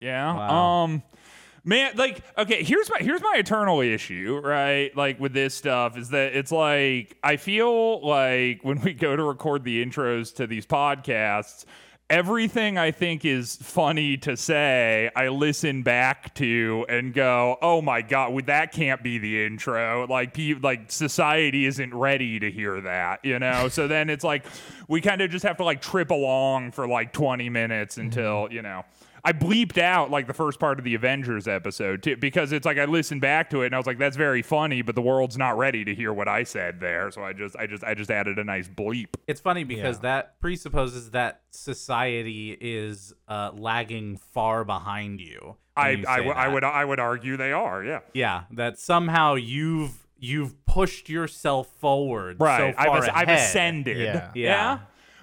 Yeah. Wow. Um man, like okay, here's my here's my eternal issue, right? Like with this stuff is that it's like I feel like when we go to record the intros to these podcasts, everything I think is funny to say, I listen back to and go, "Oh my god, well, that can't be the intro." Like pe- like society isn't ready to hear that, you know? so then it's like we kind of just have to like trip along for like 20 minutes until, you know, I bleeped out like the first part of the Avengers episode too, because it's like I listened back to it and I was like, "That's very funny," but the world's not ready to hear what I said there, so I just, I just, I just added a nice bleep. It's funny because Yeah. that presupposes that society is uh, lagging far behind you. when I, you I, say w- I that. would, I would argue they are, yeah. yeah, that somehow you've you've pushed yourself forward. Right, so far I've, as- I've ahead. ascended. Yeah. Yeah.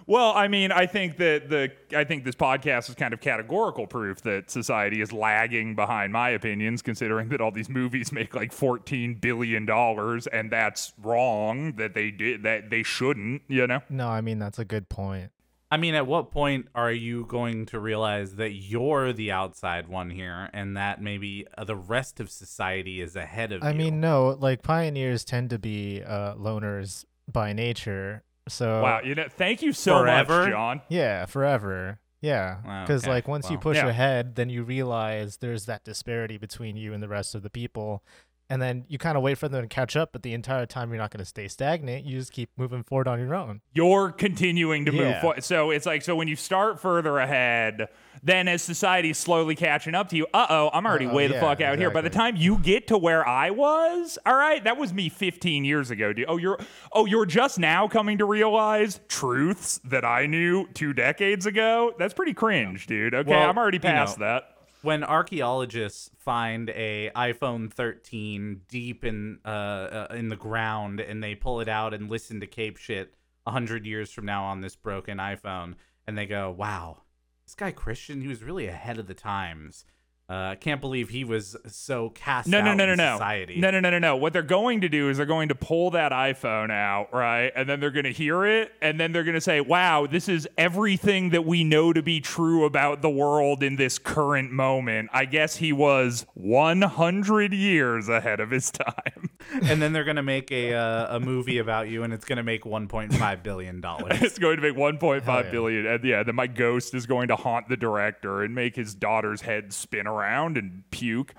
Well, I mean, I think that the I think this podcast is kind of categorical proof that society is lagging behind my opinions, considering that all these movies make like fourteen billion dollars, and that's wrong. That they did that they shouldn't, you know. No, I mean that's a good point. I mean, at what point are you going to realize that you're the outside one here, and that maybe uh, the rest of society is ahead of I you? mean, no, like pioneers tend to be uh, loners by nature. So Wow, you know, thank you so Forever? much, John. yeah, forever. Yeah, Wow, because okay. like once you push Yeah. ahead, then you realize there's that disparity between you and the rest of the people, and then you kind of wait for them to catch up. But the entire time, you're not going to stay stagnant. You just keep moving forward on your own. You're continuing to move forward. So it's like so when you start further ahead, then as society's slowly catching up to you, uh oh, I'm already Uh-oh, way the yeah, fuck out here. By the time you get to where I was, all right, that was me 15 years ago, dude. Oh, you're oh, you're just now coming to realize truths that I knew two decades ago. That's pretty cringe, dude. Okay, Well, I'm already you know, past that. when archaeologists find a iPhone 13 deep in uh, uh in the ground and they pull it out and listen to Cape shit a hundred years from now on this broken iPhone, and they go, "Wow, this guy Christian, he was really ahead of the times." Uh, can't believe he was so cast No, no, out no, no, society. No, no, no, no, no. What they're going to do is they're going to pull that iPhone out, right? And then they're going to hear it, and then they're going to say, wow, this is everything that we know to be true about the world in this current moment. I guess he was 100 years ahead of his time. and then they're gonna make a uh, a movie about you, and it's gonna make 1.5 billion dollars. it's going to make 1.5 Hell yeah. billion, And yeah, then my ghost is going to haunt the director and make his daughter's head spin around and puke.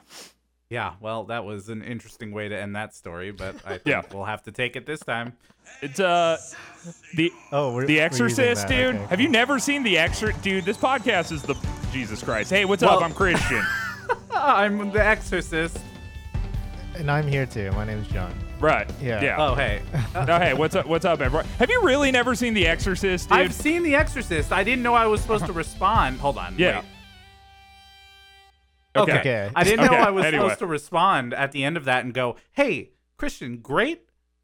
Yeah, well, that was an interesting way to end that story, but I think Yeah. we'll have to take it this time. It's, uh, the. Oh, we're, The we're Exorcist, dude. Okay, Have you never seen The Exorcist? Dude, this podcast is the Jesus Christ. Hey, what's Well- up? I'm Christian. I'm the Exorcist. And I'm here too. My name's John. right. Yeah. Yeah. Oh, hey, Oh, hey, what's up? What's up, everyone? Have you really never seen The Exorcist, dude? I've seen The Exorcist. I didn't know I was supposed to respond. Hold on. yeah. wait. Okay. Okay. I didn't know Okay, I was anyway. supposed to respond at the end of that and go, "Hey, Christian, great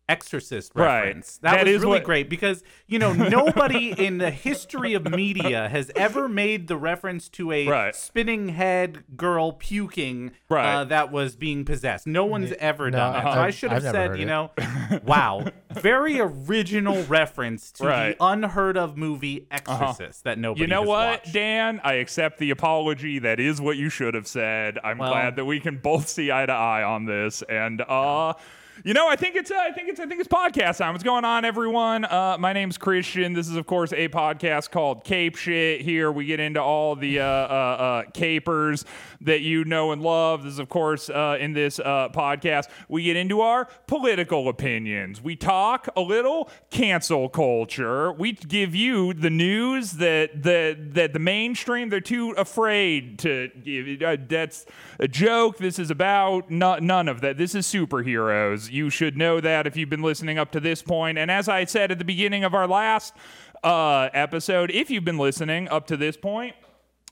Exorcist Right. reference." That, That was is really what- great because you know nobody in the history of media has ever made the reference to a Right. spinning head girl puking Right. uh, that was being possessed. No one's ever no, done that. So I've- I should have I've said, heard you it. know, wow, very original reference to Right. the unheard of movie Exorcist that nobody. You know has what, watched. Dan? I accept the apology. That is what you should have said. I'm Well- glad that we can both see eye to eye on this. And uh you know, I think it's uh, I think it's I think it's podcast time. What's going on, everyone? Uh, my name's Christian. This is, of course, a podcast called Cape Shit. Here we get into all the uh, uh, uh, capers that you know and love. This is, of course, uh, in this uh, podcast, we get into our political opinions. We talk a little cancel culture. We give you the news that the that the mainstream they're too afraid to give. That's a joke. This is about no, none of that. This is superheroes. You should know that if you've been listening up to this point. And as I said at the beginning of our last uh, episode, if you've been listening up to this point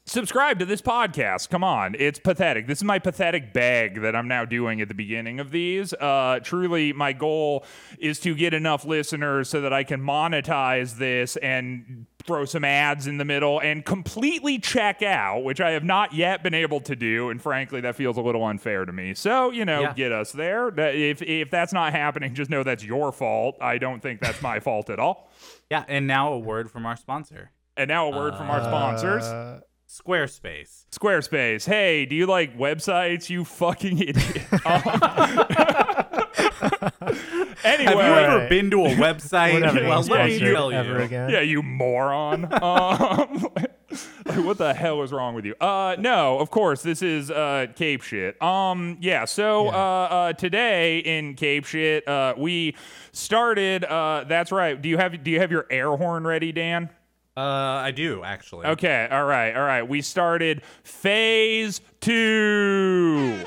subscribe to this podcast. Come on. It's pathetic. This is my pathetic bag that I'm now doing at the beginning of these. Uh, truly, my goal is to get enough listeners so that I can monetize this and throw some ads in the middle and completely check out, which I have not yet been able to do. And frankly, that feels a little unfair to me. So, you know, Yeah. get us there. If, if that's not happening, just know that's your fault. I don't think that's my fault at all. Yeah, and now a word from our sponsor. And now a word from our sponsors. Uh, Squarespace. Squarespace. Hey, do you like websites? You fucking idiot. anyway, Have you ever Right. been to a website? We're well, let me sponsored tell ever you. again. Yeah, you moron. um, like, what the hell is wrong with you? Uh, no, of course, this is uh, Cape shit. Um, yeah. So Yeah. Uh, uh, today in Cape shit, uh, we started. Uh, that's right. Do you have Do you have your air horn ready, Dan? Uh, I do actually. Okay. All right. All right. We started phase two.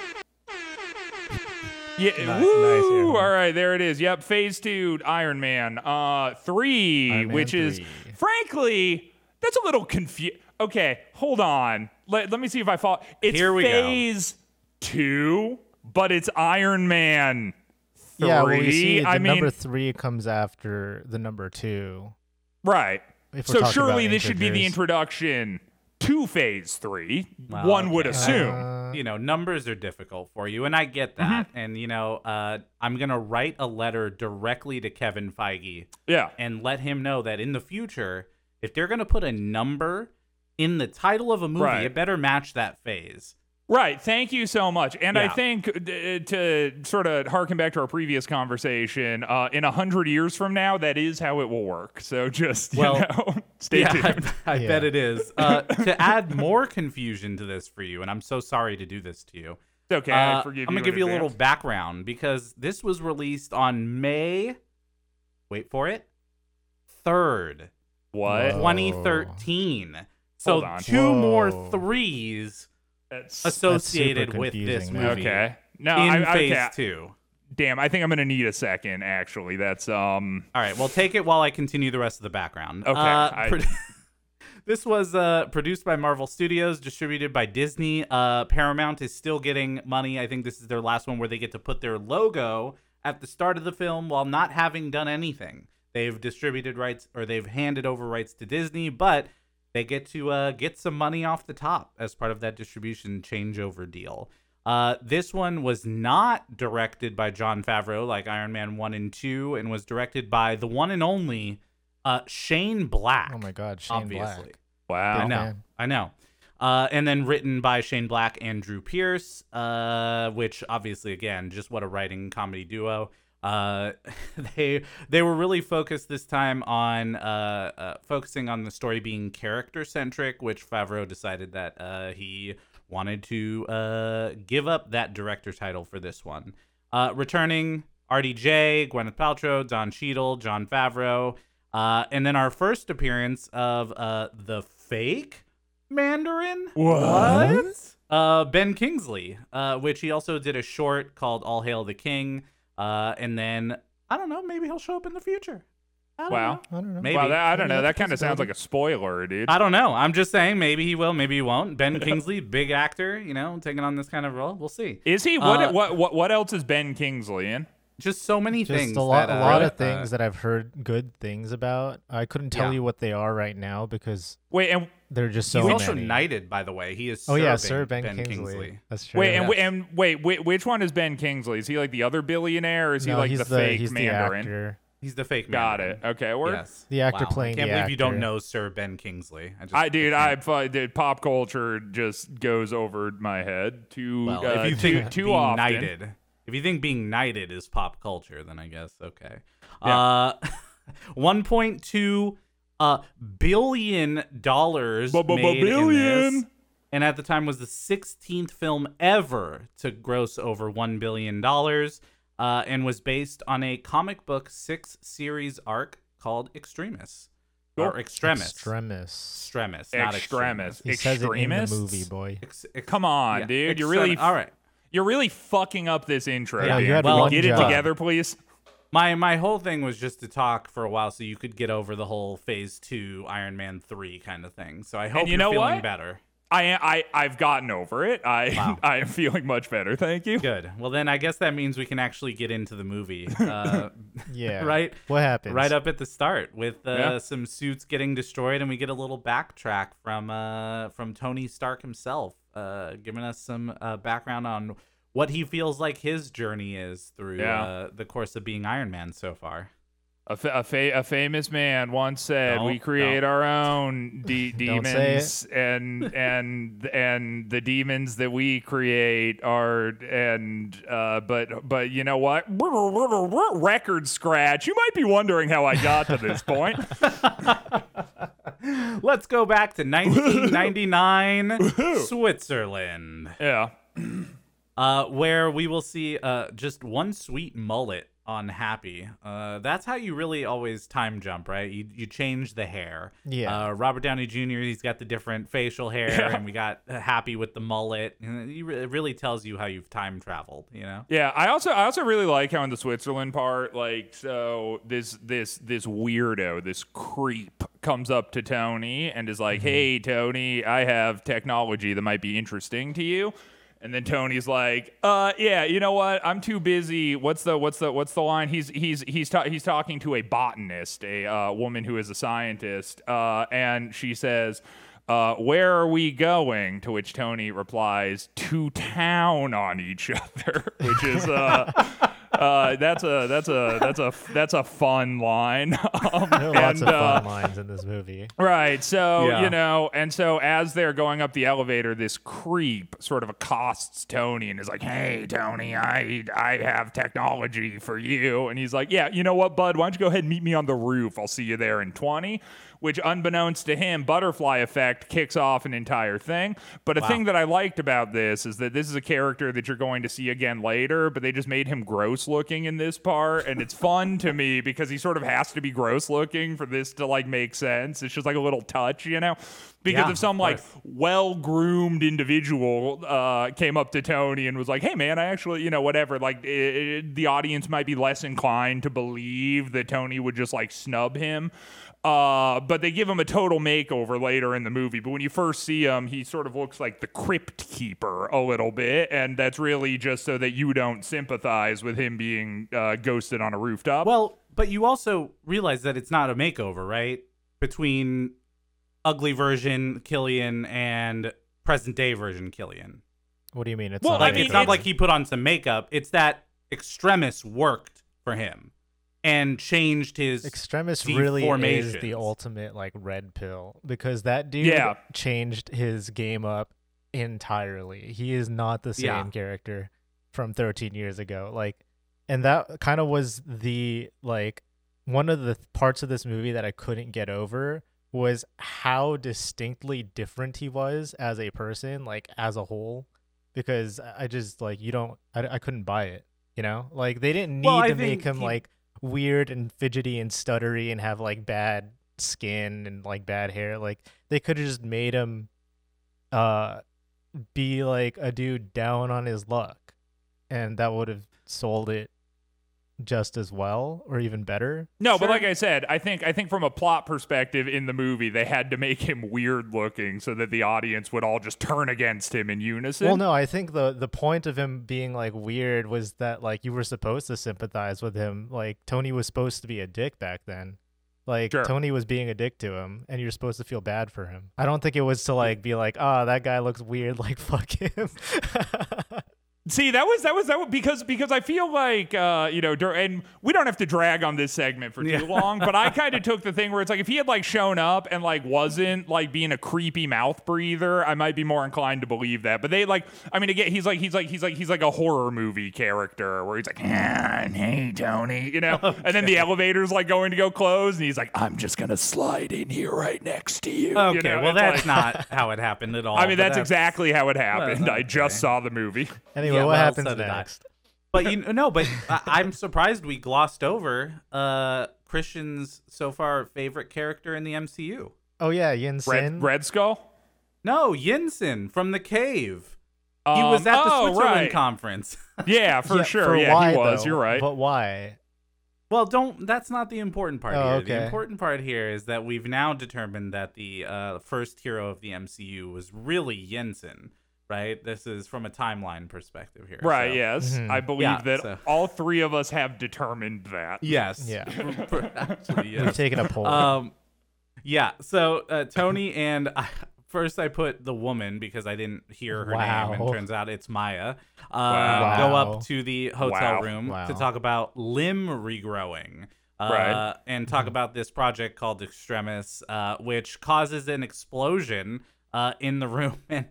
Yeah. Nice- nice woo, horn. all right. There it is. Yep. Phase two. Iron Man. Uh, three, Iron Man which is frankly that's a little confused. Okay. Hold on. Let Let me see if I follow. It's Here we go. phase two, but it's Iron Man. Three. Yeah, well, you see, the I mean, number three comes after the number two. right. So surely this should be the introduction to phase three. Well, one would okay. assume. Uh, you know numbers are difficult for you and i get Mm-hmm. that and you know uh, i'm gonna write a letter directly to kevin feige yeah. and let him know that in the future if they're gonna put a number in the title of a movie Right. it better match that phase Right. Thank you so much. And I think uh, to sort of harken back to our previous conversation, uh, in a hundred years from now, that is how it will work. So just you Well, know, stay yeah tuned. i, I Yeah. bet it is uh, to add more confusion to this for you and i'm so sorry to do this to you It's okay. I Uh, forgive I'm gonna give in you a little background because this was released on May. Wait for it. Third, What? Whoa. 2013. So Hold on. two more threes That's, associated super with this confusing, movie. okay. No, In I, phase okay. two. Damn, I think I'm gonna need a second. Actually, that's um. All right. Well, take it while I continue the rest of the background. Okay, Uh, I- pro- this was uh, produced by Marvel Studios, distributed by Disney. Uh, Paramount is still getting money. I think this is their last one where they get to put their logo at the start of the film while not having done anything. They've distributed rights or they've handed over rights to Disney, but they get to uh, get some money off the top as part of that distribution changeover deal. Uh, this one was not directed by Jon Favreau like Iron Man 1 and 2 and was directed by the one and only uh, Shane Black. Oh my God, Shane obviously. Black. I know. fan. I know. Uh, and then written by Shane Black and Drew Pearce, uh, which obviously, again, just what a writing comedy duo. Uh, they they were really focused this time on uh, uh, focusing on the story being character centric, which Favreau decided that uh, he wanted to uh, give up that director title for this one. Uh, returning RDJ, Gwyneth Paltrow, Don Cheadle, Jon Favreau, uh, and then our first appearance of uh, the fake Mandarin. What? Uh, Ben Kingsley, uh, which he also did a short called "All Hail the King," uh, and then I don't know, maybe he'll show up in the future. I Wow. know. I don't know. Maybe. Wow, that, I don't Maybe know. That kind of sounds like a spoiler, dude. I don't know. I'm just saying, maybe he will, maybe he won't. Ben Kingsley, big actor, you know, taking on this kind of role. We'll see. Is he? What, Uh, what? What? What else is Ben Kingsley in? Just so many Just things. a lot, that, a lot uh, of things that I've heard good things about. I couldn't tell Yeah. you what they are right now because Wait, and they're just so He's also many. knighted, by the way. He is. Oh yeah, ben, Sir Ben, Ben Kingsley. That's true. wait, and, Yes. and wait, wait, which one is Ben Kingsley? Is he like the other billionaire, or is he like he's the, fake he's Mandarin? the. He's the fake. Got Mandarin. it. Okay, we're. Yes. The actor Wow. playing Can't the believe you don't know Sir Ben Kingsley. I just, I dude, can't. I fu- dude, pop culture just goes over my head too Well, uh, if you think too being often. knighted, if you think being knighted is pop culture, then I guess okay. Yeah. Uh, 1.2 uh billion dollars made in this, billion. and at the time was the 16th film ever to gross over one billion dollars, uh, and was based on a comic book six series arc called Extremis or Cool. Extremis. Extremis. Extremis, not Extremis. He says it in the movie, boy. Ex- ex- Come on, yeah, dude. You're really, all right. you're really fucking up this intro. Yeah, dude. you had Well, one Get it together, please. My my whole thing was just to talk for a while so you could get over the whole Phase Two Iron Man three kind of thing. So I hope you are know feeling what? better. I am. I I've gotten over it. I Wow. I am feeling much better. Thank you. Good. Well, then I guess that means we can actually get into the movie. Uh, Yeah. Right. What happens? right up at the start with uh, Yeah. some suits getting destroyed, and we get a little backtrack from uh, from Tony Stark himself, uh, giving us some uh, background on what he feels like his journey is through Yeah. uh, the course of being Iron Man so far. A, fa- a, fa- a famous man once said, "We Don't- create our own de- demons, and and and the demons that we create are and uh, but but you know what? Record scratch. You might be wondering how I got to this point. Let's go back to 1999 Switzerland, yeah, uh, where we will see uh, just one sweet mullet on Happy. Uh, that's how you really always time jump, right? You you change the hair. Yeah. Uh, Robert Downey Jr. He's got the different facial hair, Yeah. and we got uh, Happy with the mullet. And it it really tells you how you've time traveled. You know. Yeah, I also I also really like how in the Switzerland part, like so this this this weirdo, this creep comes up to Tony and is like, "Hey Tony, I have technology that might be interesting to you." And then Tony's like, "Uh, yeah, you know what? I'm too busy. What's the what's the what's the line? He's he's he's ta- he's talking to a botanist, a uh, woman who is a scientist, uh, and she says." Uh, where are we going? To which Tony replies, "To town on each other," which is uh, uh, that's a that's a that's a that's a fun line. Um, There are lots and, of uh, fun lines in this movie. Right. So, Yeah. you know, and so as they're going up the elevator, this creep sort of accosts Tony and is like, Hey, Tony, I I have technology for you. And he's like, Yeah, you know what, bud? Why don't you go ahead and meet me on the roof? I'll see you there in 20. Which, unbeknownst to him, butterfly effect kicks off an entire thing. But a thing that I liked about this is that this is a character that you're going to see again later, but they just made him gross looking in this part. And it's fun to me because he sort of has to be gross looking for this to like make sense. It's just like a little touch, you know? Because Yeah, if some like well groomed individual uh, came up to Tony and was like, "Hey, man, I actually, you know, whatever," like i i the audience might be less inclined to believe that Tony would just like snub him. Uh, but they give him a total makeover later in the movie. But when you first see him, he sort of looks like the crypt keeper a little bit, and that's really just so that you don't sympathize with him being uh, ghosted on a rooftop. Well, but you also realize that it's not a makeover, right? Between ugly version Killian and present day version Killian. What do you mean? It's Well, not I Like mean, it's not like he put on some makeup. It's that Extremis worked for him and changed his Extremis really is the ultimate like red pill because that dude Yeah. changed his game up entirely. He is not the same Yeah. character from 13 years ago. Like and that kind of was the like one of the parts of this movie that I couldn't get over was how distinctly different he was as a person, like as a whole because I just like you don't I, I couldn't buy it, you know? Like they didn't need Well, to make him he- like weird and fidgety and stuttery and have like bad skin and like bad hair. Like they could have just made him uh be like a dude down on his luck and that would have sold it just as well or even better. No, but like I said, I think I think from a plot perspective in the movie, they had to make him weird looking so that the audience would all just turn against him in unison. Well, no, I think the the point of him being like weird was that like you were supposed to sympathize with him. Like Tony was supposed to be a dick back then. Like Sure. Tony was being a dick to him, and you're supposed to feel bad for him. I don't think it was to like be like, ah, that guy looks weird. Like fuck him. See, that was that was that was, because because I feel like uh, you know, dur- and we don't have to drag on this segment for too Yeah. long, but I kind of took the thing where it's like if he had like shown up and like wasn't like being a creepy mouth breather, I might be more inclined to believe that. But they like, I mean, again, he's like he's like he's like he's like a horror movie character where he's like, "Ah, hey Tony, you know, and then the elevator's like going to go close, and he's like, I'm just gonna slide in here right next to you. Okay, you know? well It's that's like- not how it happened at all. I mean, but that's exactly how it happened. I just saw the movie. anyway, Yeah, what well, happens so next? But you no, but I, I'm surprised we glossed over uh Christian's so far favorite character in the MCU. Oh yeah, Yinsen. Red Red Skull. No, Yinsen from the cave. He Um, was at the oh, Switzerland right. conference. Yeah, for Yeah, sure. for yeah, why, he was. though? You're right. But why? well, don't. That's not the important part Oh, here. okay. The important part here is that we've now determined that the uh, first hero of the MCU was really Yinsen. Right. This is from a timeline perspective here. right. so- Yes, Mhm. I believe Yeah, that so- all three of us have determined that. Yes. Yeah. Actually, yes. We've taken a poll. Um, yeah. So uh, Tony and I, first I put the woman because I didn't hear her name, Wow. and turns out it's Maya. Uh, Wow. Go up to the hotel Wow. room Wow. to talk about limb regrowing, uh, Right. and talk about this project called Extremis, uh, which causes an explosion uh, in the room. And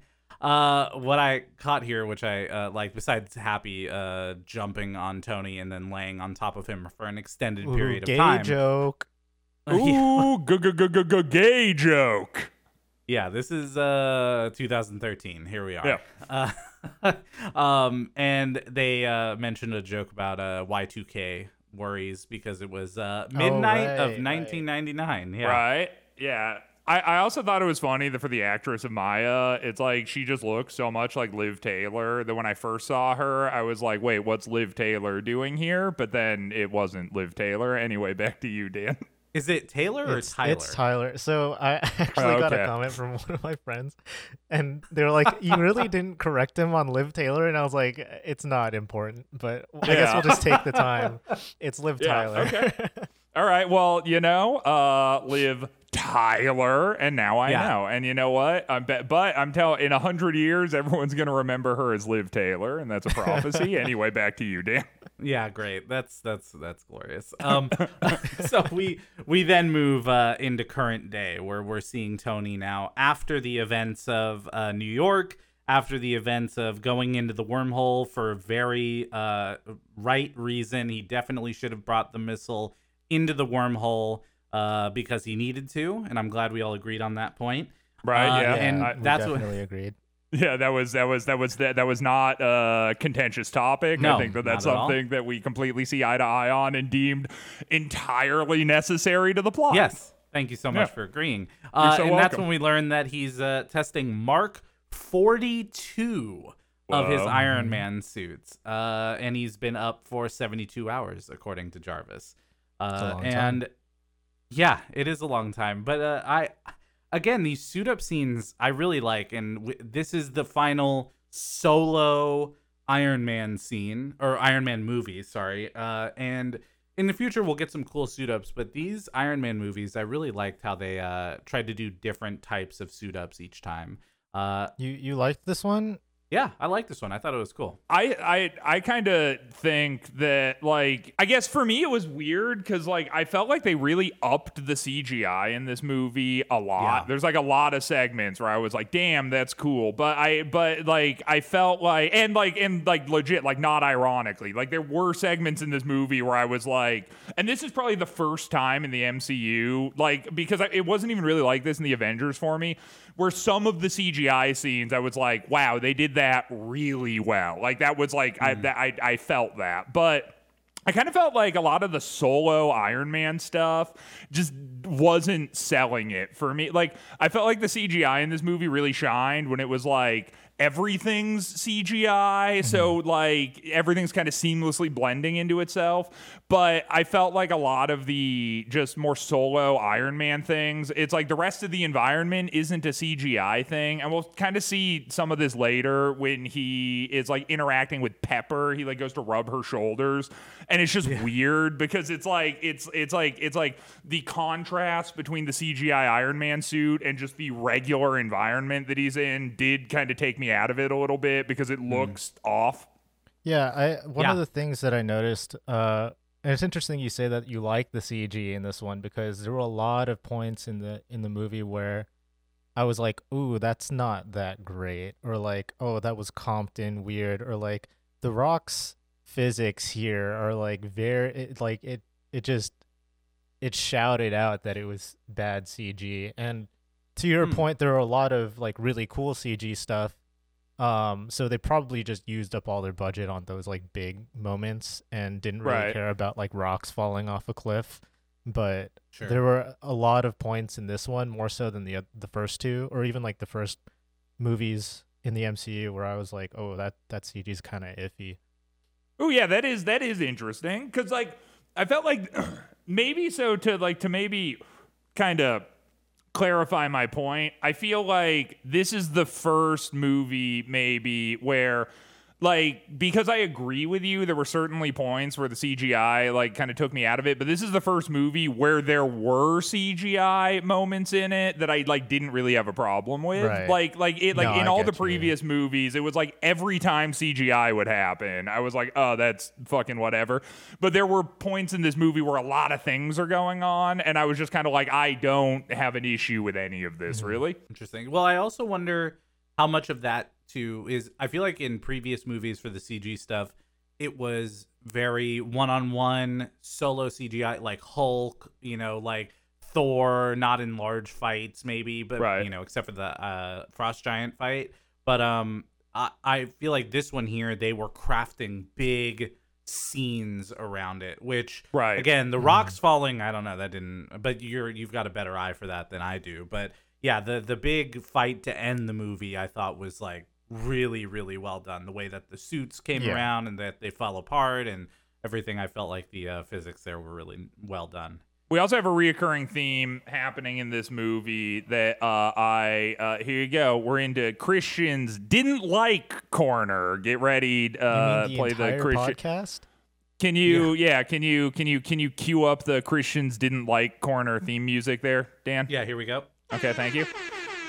uh, what I caught here, which I uh, like, besides Happy uh, jumping on Tony and then laying on top of him for an extended Ooh, period gay of time. joke. Ooh, g g g g gay joke. Yeah, this is uh 2013. Here we are. Yeah. Uh, um, and they uh mentioned a joke about uh Y2K worries because it was uh midnight right, of right. 1999. Yeah. Right? Yeah. I, I also thought it was funny that for the actress of Maya, it's like she just looks so much like Liv Taylor that when I first saw her, I was like, wait, what's Liv Taylor doing here? But then it wasn't Liv Taylor. Anyway, back to you, Dan. Is it Taylor or It's, Tyler? it's Tyler. So I actually got okay. a comment from one of my friends, and they're like, "You really didn't correct him on Liv Taylor," and I was like, "It's not important, but I guess we'll just take the time. It's Liv Yeah, Tyler." okay. All right. Well, you know, uh, Liv Tyler, and now I Yeah. know. And you know what? I'm bet, but I'm telling. In a hundred years, everyone's gonna remember her as Liv Taylor, and that's a prophecy. anyway, back to you, Dan. Yeah, great. That's that's that's glorious. Um, so we we then move uh, into current day, where we're seeing Tony now after the events of uh, New York, after the events of going into the wormhole for a very uh, right reason. He definitely should have brought the missile into the wormhole uh, because he needed to, and I'm glad we all agreed on that point. Right? Uh, yeah. and I- we that's what- definitely agreed. Yeah, that was that was that was that, that was not a contentious topic. No, I think that that's not all. something that we completely see eye to eye on and deemed entirely necessary to the plot. Yes. Thank you so much Yeah. for agreeing. Uh, so and that's when we learn that he's uh, testing Mark 42 of his Iron Man suits. Uh, and he's been up for 72 hours, according to Jarvis. Uh, long time. Yeah, it is a long time. But uh, I, again, these suit up scenes I really like. And w- this is the final solo Iron Man scene, or Iron Man movie, sorry. Uh, and in the future we'll get some cool suit ups but these iron man movies i really liked how they uh tried to do different types of suit ups each time uh You you liked this one? Yeah i like this one i thought it was cool I I I kind of think that like I guess for me it was weird because like I felt like they really upped the CGI in this movie a lot. Yeah. There's like a lot of segments where I was like, damn, that's cool. But I but like I felt like and like and like legit like not ironically like there were segments in this movie where I was like, and this is probably the first time in the MCU like because I, it wasn't even really like this in the Avengers for me where some of the CGI scenes I was like, wow, they did that really well. Like that was like I mm-hmm. that, I I felt that, but. I kind of felt like a lot of the solo Iron Man stuff just wasn't selling it for me. Like I felt like the CGI in this movie really shined when it was like everything's CGI, mm-hmm. so like everything's kind of seamlessly blending into itself. But I felt like a lot of the just more solo Iron Man things, it's like the rest of the environment isn't a CGI thing, and we'll kind of see some of this later when he is like interacting with Pepper. He like goes to rub her shoulders, and it's just weird because it's like it's it's like it's like the contrast between the CGI Iron Man suit and just the regular environment that he's in did kind of take me out of it a little bit because it looks off. Yeah, I one Yeah. of the things that I noticed, uh, and it's interesting you say that you like the CG in this one because there were a lot of points in the in the movie where I was like, "Ooh, that's not that great," or like, "Oh, that was Compton weird," or like the rocks physics here are like very it, like it it just it shouted out that it was bad CG and to your Hmm. point there are a lot of like really cool CG stuff um so they probably just used up all their budget on those like big moments and didn't really Right. care about like rocks falling off a cliff but Sure. there were a lot of points in this one more so than the the first two or even like the first movies in the MCU where I was like oh that that CG is kind of iffy Oh yeah, that is that is interesting because like I felt like maybe so to like to maybe kind of clarify my point. I feel like this is the first movie maybe where like because I agree with you, there were certainly points where the CGI like kind of took me out of it. But this is the first movie where there were CGI moments in it that I like didn't really have a problem with. Right. Like like it like No, in I all get the you. previous movies, it was like every time CGI would happen, I was like, oh, that's fucking whatever. But there were points in this movie where a lot of things are going on, and I was just kind of like, I don't have an issue with any of this, Mm-hmm. really. Interesting. Well, I also wonder how much of that too is. I feel like in previous movies for the CG stuff, it was very one-on-one solo CGI, like Hulk. You know, like Thor, not in large fights, maybe, but Right. you know, except for the uh, Frost Giant fight. But um, I, I feel like this one here, they were crafting big scenes around it, which Right. again, the rocks falling. I don't know that didn't, but you're you've got a better eye for that than I do. But yeah, the the big fight to end the movie, I thought was like really really well done. The way that the suits came Yeah. around and that they fell apart and everything. I felt like the uh, physics there were really well done. We also have a reoccurring theme happening in this movie that uh, I uh, here you go. We're into Christians didn't like corner. Get ready, You uh, the play the entire Christian. podcast? Can you yeah. Can you can you can you cue up the Christians didn't like corner theme music there, Dan? Yeah, here we go. Okay, thank you.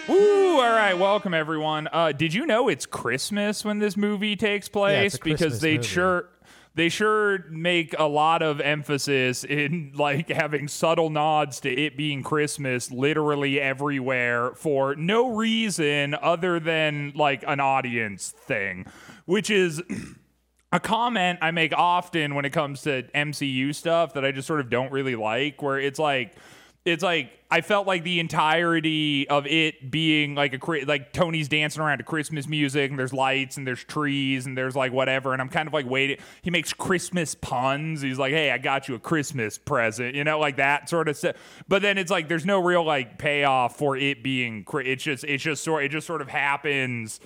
Woo! All right, welcome everyone. Uh, did you know it's Christmas when this movie takes place? because Christmas they movie. sure they sure make a lot of emphasis in like having subtle nods to it being Christmas literally everywhere for no reason other than like an audience thing, which is a comment I make often when it comes to MCU stuff that I just sort of don't really like, where it's like, it's like I felt like the entirety of it being like a like Tony's dancing around to Christmas music and there's lights and there's trees and there's like whatever and I'm kind of like waiting. He makes Christmas puns. He's like, "Hey, I got you a Christmas present," you know, like that sort of stuff. But then it's like there's no real like payoff for it being. It's just it's just sort it just sort of happens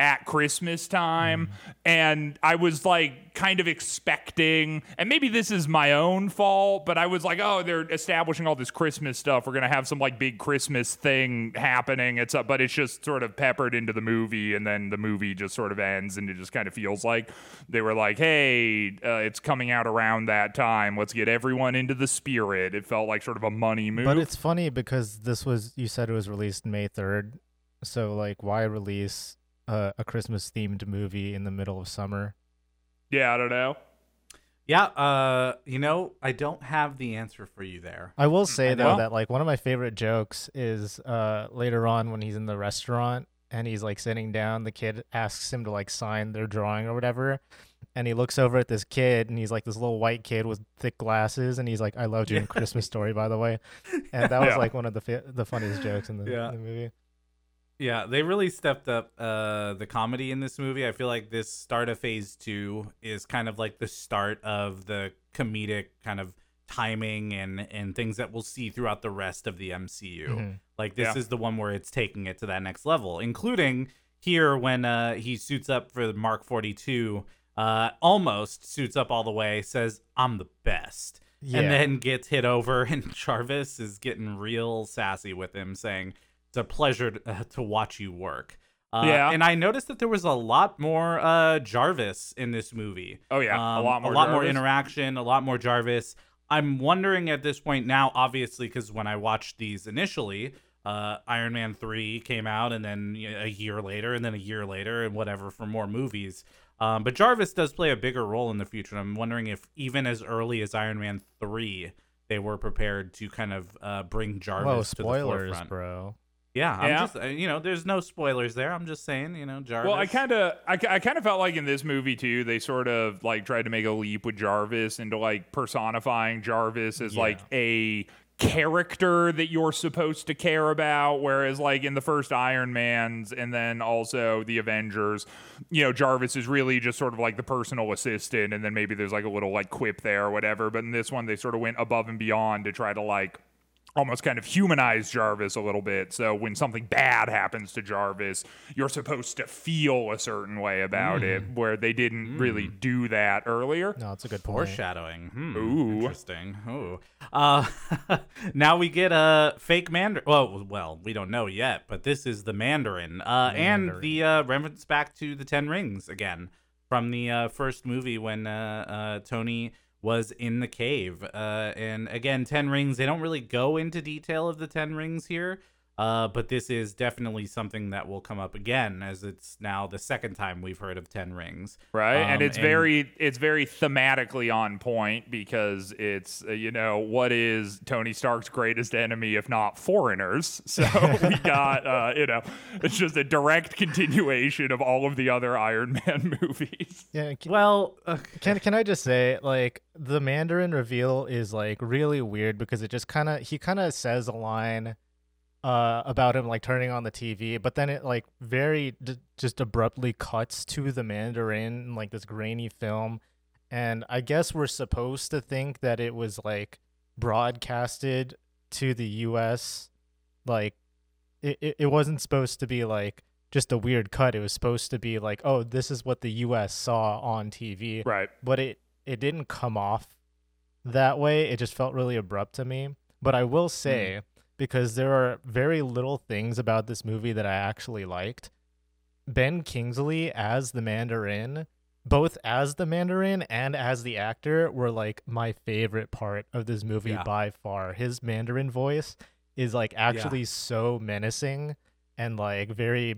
at Christmas time. And I was like kind of expecting, and maybe this is my own fault, but I was like, oh, they're establishing all this Christmas stuff. We're going to have some like big Christmas thing happening. It's up, but it's just sort of peppered into the movie. And then the movie just sort of ends and it just kind of feels like they were like, hey, uh, it's coming out around that time. Let's get everyone into the spirit. It felt like sort of a money move. But it's funny because this was you said it was released May third, so like why release uh, a Christmas themed movie in the middle of summer? yeah, I don't know. Yeah, uh, you know, I don't have the answer for you there. I will say I though know. that like one of my favorite jokes is uh later on when he's in the restaurant and he's like sitting down, the kid asks him to like sign their drawing or whatever. And he looks over at this kid and he's like this little white kid with thick glasses and he's like, I loved you in Christmas story, by the way. And that was Yeah. like one of the fa- the funniest jokes in the, Yeah. in the movie. Yeah, they really stepped up uh, the comedy in this movie. I feel like this start of phase two is kind of like the start of the comedic kind of timing and and things that we'll see throughout the rest of the MCU. Mhm. Like this Yeah. is the one where it's taking it to that next level, including here when uh, he suits up for the Mark 42, uh, almost suits up all the way, says, "I'm the best." Yeah. and then gets hit over and Jarvis is getting real sassy with him saying it's a pleasure to, uh, to watch you work. Uh, Yeah. and I noticed that there was a lot more uh, Jarvis in this movie. Oh, yeah. A Um, lot more a lot more interaction, a lot more Jarvis. I'm wondering at this point now, obviously, because when I watched these initially, uh, Iron Man 3 came out, and then you know, a year later, and then a year later, and whatever for more movies. Um, but Jarvis does play a bigger role in the future. And I'm wondering if even as early as Iron Man 3, they were prepared to kind of uh, bring Jarvis Whoa, to the spoilers, forefront. bro. Yeah, I'm Yeah. just, uh, you know, there's no spoilers there. I'm just saying, you know, Jarvis. Well, I kind of, I, I kind of felt like in this movie too, they sort of like tried to make a leap with Jarvis into like personifying Jarvis as Yeah. like a character that you're supposed to care about. Whereas like in the first Iron Man's and then also the Avengers, you know, Jarvis is really just sort of like the personal assistant, and then maybe there's like a little like quip there or whatever. But in this one, they sort of went above and beyond to try to like almost kind of humanize Jarvis a little bit. So when something bad happens to Jarvis, you're supposed to feel a certain way about it, where they didn't really do that earlier. No, it's a good point. Foreshadowing. Hmm, Ooh. Interesting. Ooh. Uh, now we get a fake Mandarin. Well, well, we don't know yet, but this is the Mandarin. Uh, and the uh, reference back to the Ten Rings again. from the uh, first movie when uh, uh, Tony was in the cave. Uh, and again, Ten Rings. They don't really go into detail of the Ten Rings here. Uh, but this is definitely something that will come up again, as it's now the second time we've heard of Ten Rings. right? And Um, it's very it's very thematically on point because it's uh, you know what is tony stark's greatest enemy if not foreigners? So we got uh you know it's just a direct continuation of all of the other iron man movies. Yeah, can, Well, uh, can can I just say like the Mandarin reveal is like really weird because it just kind of he kind of says a line uh about him like turning on the TV, but then it like very d- just abruptly cuts to the Mandarin in, like this grainy film, and I guess we're supposed to think that it was like broadcasted to the U.S. like it, it, it wasn't supposed to be like just a weird cut. It was supposed to be like, oh, this is what the U.S. saw on TV, right but it it didn't come off that way. It just felt really abrupt to me. But I will say because there are very little things about this movie that I actually liked. Ben Kingsley as the Mandarin, both as the Mandarin and as the actor, were like my favorite part of this movie Yeah. by far. His Mandarin voice is like actually so menacing and like very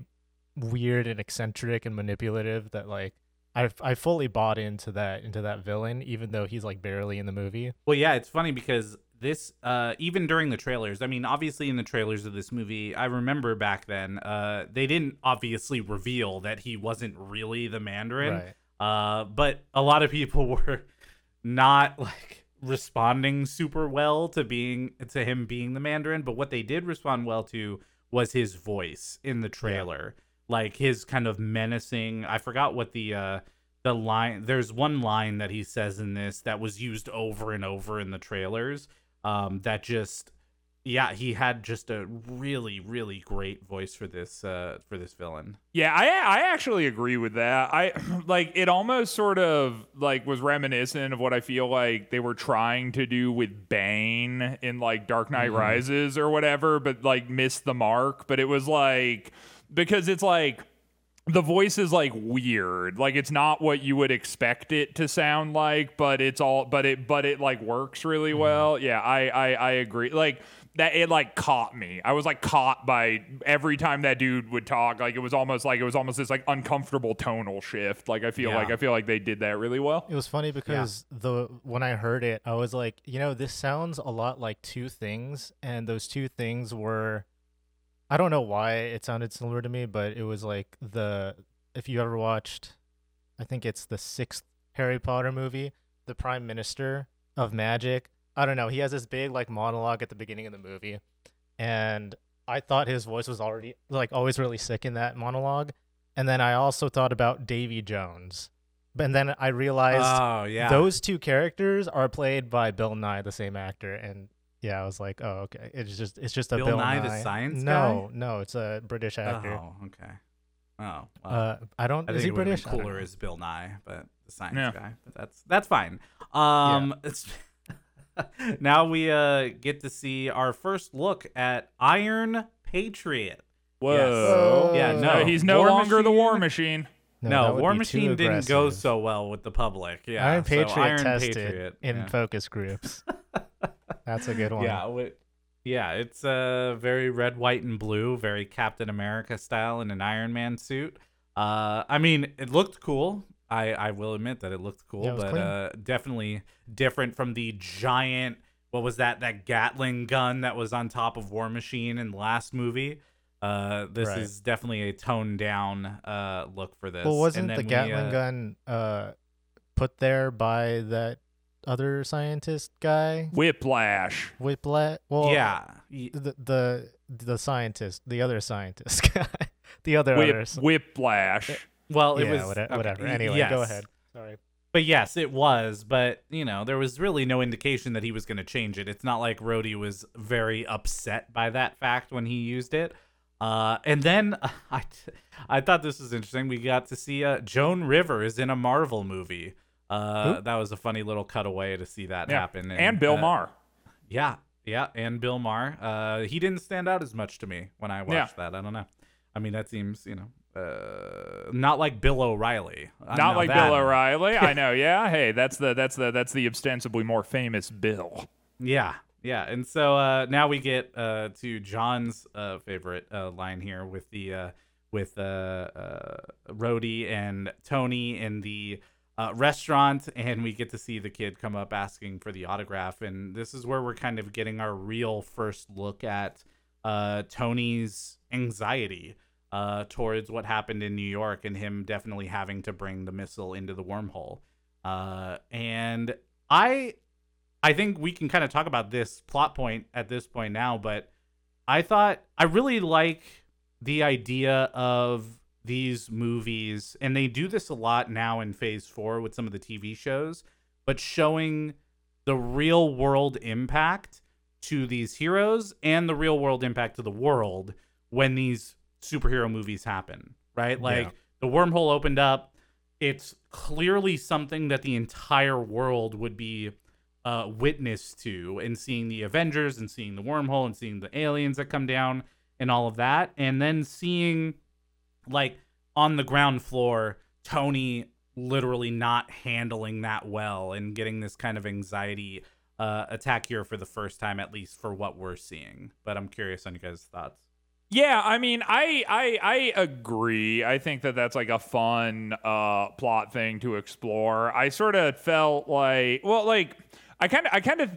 weird and eccentric and manipulative that like I I fully bought into that into that villain even though he's like barely in the movie. Well, yeah, it's funny because this, uh, even during the trailers, I mean, obviously in the trailers of this movie, I remember back then, uh, they didn't obviously reveal that he wasn't really the Mandarin. Right. Uh, but a lot of people were not like responding super well to being to him being the Mandarin. But what they did respond well to was his voice in the trailer, like his kind of menacing. I forgot what the uh, the line. There's one line that he says in this that was used over and over in the trailers. Um, that just yeah, he had just a really really great voice for this uh for this villain. Yeah, I I actually agree with that. I like it almost sort of like was reminiscent of what I feel like they were trying to do with Bane in like Dark Knight Mm-hmm. Rises or whatever, but like missed the mark. But it was like because it's like the voice is like weird. Like it's not what you would expect it to sound like but it's all but it but it like works really mm-hmm. well. Yeah i i, I agree. Like that it like caught me. I was like caught by every time that dude would talk. Like it was almost like it was almost this like uncomfortable tonal shift. Like i feel Yeah. like i feel like they did that really well. It was funny because the when I heard it, I was like, you know, this sounds a lot like two things, and those two things were, I don't know why it sounded similar to me, but it was like the if you ever watched, I think it's the sixth Harry Potter movie, the Prime Minister of Magic. I don't know. He has this big like monologue at the beginning of the movie, and I thought his voice was already like always really sick in that monologue. And then I also thought about Davy Jones. And then I realized Oh yeah, those two characters are played by Bill Nighy, the same actor, and yeah, I was like, oh, okay. It's just it's just a Bill Bill, Nye, the science No, no, it's a British actor. Oh, okay. Oh, well. Uh, I don't. I is think he it British? been I cooler know. as Bill Nye, but the science Yeah. guy. But that's that's fine. Um, it's now we uh get to see our first look at Iron Patriot. whoa Yeah, no, Uh, he's no War longer the war Machine- machine No, No, War Machine didn't go so well with the public. Yeah, Iron so Patriot Iron tested Patriot, in yeah. focus groups. That's a good one. Yeah, wi- yeah, it's uh very red, white, and blue, very Captain America style in an Iron Man suit. Uh, I mean, it looked cool. I I will admit that it looked cool, Yeah, it but uh, definitely different from the giant. What was that? That Gatling gun that was on top of War Machine in the last movie. Uh, this Right. is definitely a toned down uh look for this. Well, wasn't the we, Gatling uh, gun uh put there by that other scientist guy? whiplash Whiplash. Well, yeah, The the the scientist, the other scientist guy, the other Whip, others. whiplash Well, it yeah, was whate- okay, whatever. y- Anyway, go ahead. Sorry. But yes, it was. But you know, there was really no indication that he was going to change it. It's not like Rhodey was very upset by that fact when he used it. Uh, and then I, t- I thought this was interesting. We got to see uh, Joan Rivers in a Marvel movie. Uh, that was a funny little cutaway to see that yeah. happen. and bill uh, maher Yeah, yeah, and Bill Maher. Uh, he didn't stand out as much to me when I watched Yeah. that. I don't know. I mean, that seems you know uh, not like Bill O'Reilly. Uh, Not like that- Bill O'Reilly. I know. Yeah. Hey, that's the that's the that's the ostensibly more famous Bill. Yeah, yeah. And so uh, now we get uh, to John's uh, favorite uh, line here with the uh, with uh, uh, Rhodey and Tony in the uh, restaurant, and we get to see the kid come up asking for the autograph. And this is where we're kind of getting our real first look at uh, Tony's anxiety uh, towards what happened in New York and him definitely having to bring the missile into the wormhole. Uh, and I I think we can kind of talk about this plot point at this point now, but I thought I really like the idea of these movies, and they do this a lot now in phase four with some of the TV shows, but showing the real world impact to these heroes and the real world impact to the world when these superhero movies happen, right? Like Yeah. the wormhole opened up. It's clearly something that the entire world would be uh, witness to and seeing the Avengers and seeing the wormhole and seeing the aliens that come down and all of that. And then seeing, like, on the ground floor, Tony literally not handling that well and getting this kind of anxiety uh, attack here for the first time, at least for what we're seeing. But I'm curious on you guys' thoughts. Yeah, I mean, I I I agree. I think that that's like a fun uh plot thing to explore. I sort of felt like, well, like I kind of I kind of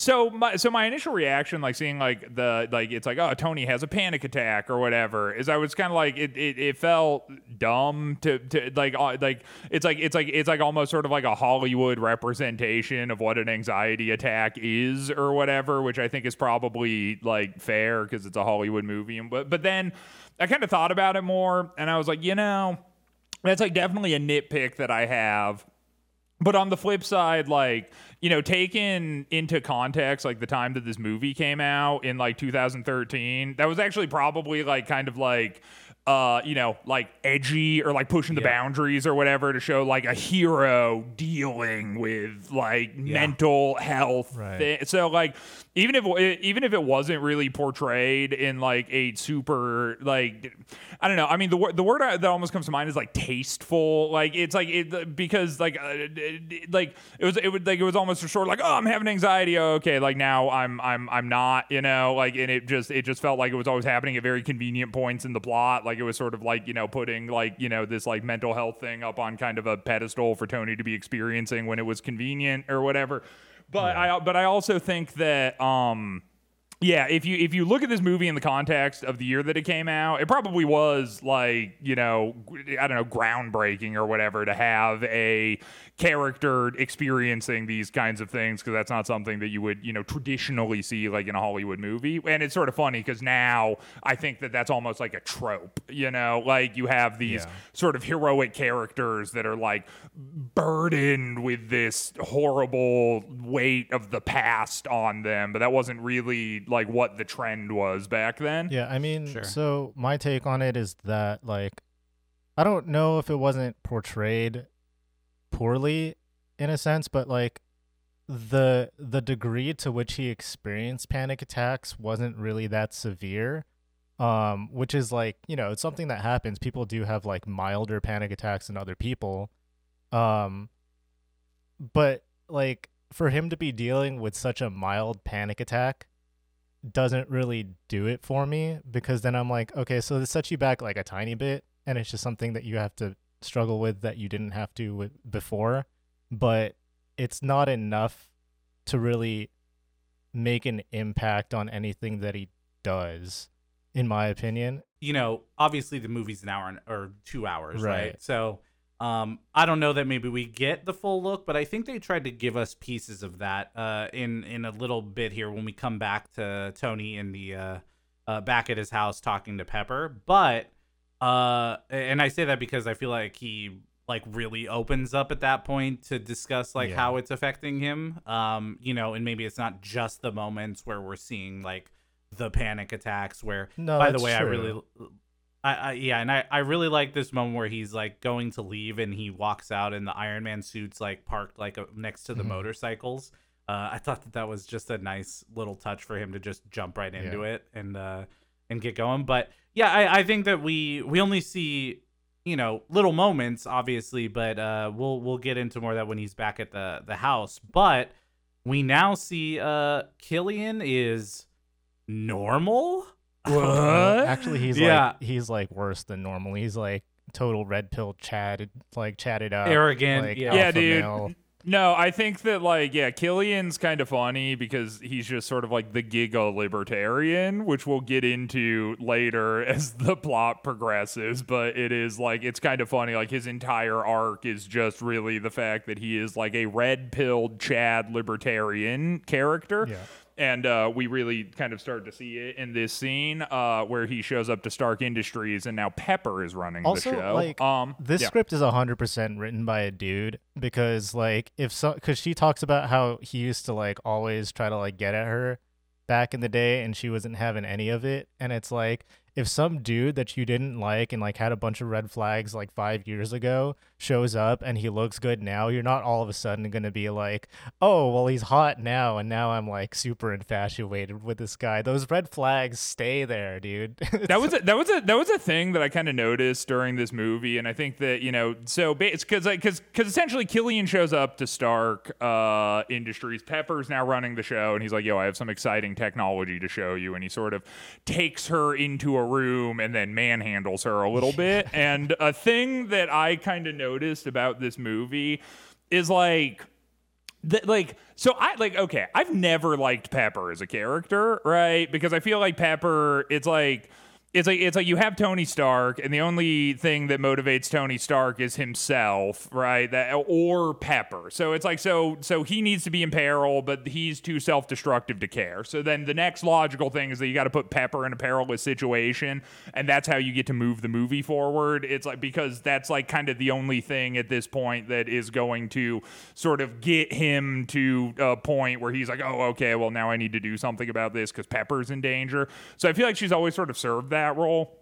so my so my initial reaction like seeing like the like it's like oh Tony has a panic attack or whatever is I was kind of like it, it it felt dumb to to like uh, like it's like it's like it's like almost sort of like a Hollywood representation of what an anxiety attack is or whatever which I think is probably like fair because it's a Hollywood movie. And but but then I kind of thought about it more and I was like you know that's like definitely a nitpick that I have. But on the flip side, like, you know, taken into context, like the time that this movie came out in like 2013, that was actually probably like kind of like, uh, you know, like edgy or like pushing the Yeah. boundaries or whatever to show like a hero dealing with like mental health. Right. thi- so like, even if even if it wasn't really portrayed in like a super like, I don't know. I mean, the word the word that almost comes to mind is like tasteful. Like it's like it because like uh, it- like it was it would like it was almost sort of like oh I'm having anxiety. Oh, okay, like now I'm I'm I'm not. You know, like and it just it just felt like it was always happening at very convenient points in the plot. Like it was sort of like you know putting like you know this like mental health thing up on kind of a pedestal for Tony to be experiencing when it was convenient or whatever. But I but I also think that um yeah, if you if you look at this movie in the context of the year that it came out, it probably was like you know I don't know groundbreaking or whatever to have a character experiencing these kinds of things because that's not something that you would you know traditionally see like in a Hollywood movie. And it's sort of funny because now I think that that's almost like a trope. You know, like you have these Yeah. sort of heroic characters that are like burdened with this horrible weight of the past on them, but that wasn't really like what the trend was back then. Yeah, I mean, Sure. so my take on it is that like I don't know if it wasn't portrayed poorly in a sense, but like the the degree to which he experienced panic attacks wasn't really that severe. Um, which is like, you know, it's something that happens. People do have like milder panic attacks than other people. Um but like for him to be dealing with such a mild panic attack doesn't really do it for me because then I'm like, okay, so this sets you back like a tiny bit, and it's just something that you have to struggle with that you didn't have to with before, but it's not enough to really make an impact on anything that he does, in my opinion. you know, obviously the movie's an hour or two hours, right? Right. So, um, I don't know that maybe we get the full look, but I think they tried to give us pieces of that uh, in in a little bit here when we come back to Tony in the uh, uh, back at his house talking to Pepper. But uh, and I say that because I feel like he like really opens up at that point to discuss like Yeah. how it's affecting him. Um, you know, and maybe it's not just the moments where we're seeing like the panic attacks where No, by the way, I really, I, I yeah, and I, I really like this moment where he's like going to leave and he walks out and the Iron Man suits like parked like next to the Mhm. motorcycles. Uh, I thought that that was just a nice little touch for him to just jump right into it and uh, and get going. But yeah, I, I think that we we only see you know little moments, obviously, but uh, we'll we'll get into more of that when he's back at the the house. But we now see uh Killian is normal. Uh, actually, he's Yeah. like he's like worse than normal. He's like total red pill chatted, like chatted up, Arrogant, like, yeah. Yeah, dude. male. No, I think that like yeah, Killian's kind of funny because he's just sort of like the giga libertarian, which we'll get into later as the plot progresses. But it is like it's kind of funny. Like his entire arc is just really the fact that he is like a red pilled Chad libertarian character. Yeah. And uh, we really kind of start to see it in this scene uh, where he shows up to Stark Industries, and now Pepper is running Also, the show. like um, this yeah. script is hundred percent written by a dude because like if so, because she talks about how he used to like always try to like get at her back in the day, and she wasn't having any of it, and it's like if some dude that you didn't like and like had a bunch of red flags like five years ago shows up and he looks good now, you're not all of a sudden gonna be like, oh well he's hot now, and now I'm like super infatuated with this guy. Those red flags stay there, dude. that was a, that was a that was a thing that I kind of noticed during this movie, and I think that you know, so it's because because because essentially Killian shows up to Stark uh, Industries. Pepper's now running the show, and he's like, "Yo, I have some exciting technology to show you," and he sort of takes her into a room and then manhandles her a little bit. And a thing that I kind of noticed about this movie is like that like so i like okay i've never liked pepper as a character right because i feel like pepper it's like it's like it's like you have Tony Stark, and the only thing that motivates Tony Stark is himself, right? That or Pepper. So it's like so so he needs to be in peril, but he's too self-destructive to care. So then the next logical thing is that you got to put Pepper in a perilous situation, and that's how you get to move the movie forward. It's like because that's like kind of the only thing at this point that is going to sort of get him to a point where he's like, oh, okay, well now I need to do something about this because Pepper's in danger. So I feel like she's always sort of served that role.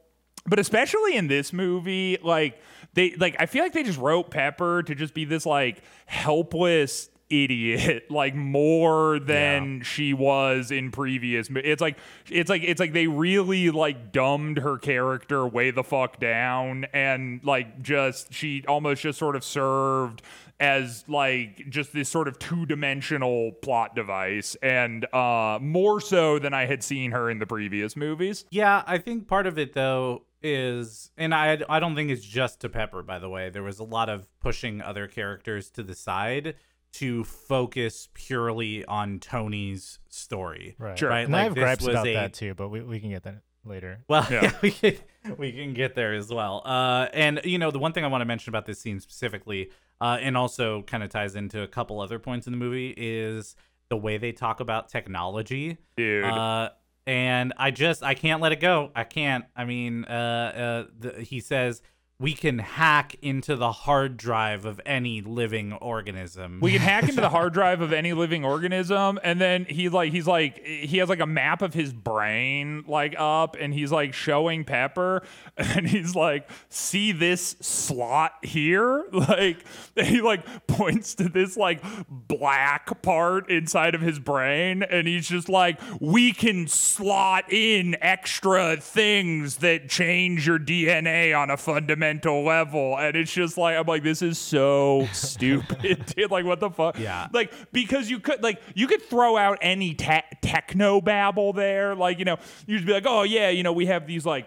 But especially in this movie, like they like I feel like they just wrote Pepper to just be this like helpless idiot like more than she was in previous it's like it's like it's like they really like dumbed her character way the fuck down and like just she almost just sort of served as like just this sort of two-dimensional plot device and uh more so than I had seen her in the previous movies. Yeah, I think part of it though is, and I I don't think it's just to Pepper. By the way, there was a lot of pushing other characters to the side to focus purely on Tony's story. Right. Sure. Right. And I have this gripes was about a- that too, but we, we can get that later. Well, Yeah. yeah, we, can, we can get there as well. Uh, and you know, the one thing I want to mention about this scene specifically, uh, and also kind of ties into a couple other points in the movie, is the way they talk about technology. Dude. Uh, and I just I can't let it go. I can't. I mean, uh, uh, the, he says we can hack into the hard drive of any living organism. We can hack into the hard drive of any living organism, and then he like he's like he has like a map of his brain like up, and he's like showing Pepper, and he's like, "See this slot here?" Like he like points to this like black part inside of his brain, and he's just like, "We can slot in extra things that change your DNA on a fundamental level," and it's just like I'm like, "This is so stupid, dude. Like, what the fuck?" Yeah. like because you could like you could throw out any te- techno babble there like you know you'd be like oh yeah you know we have these like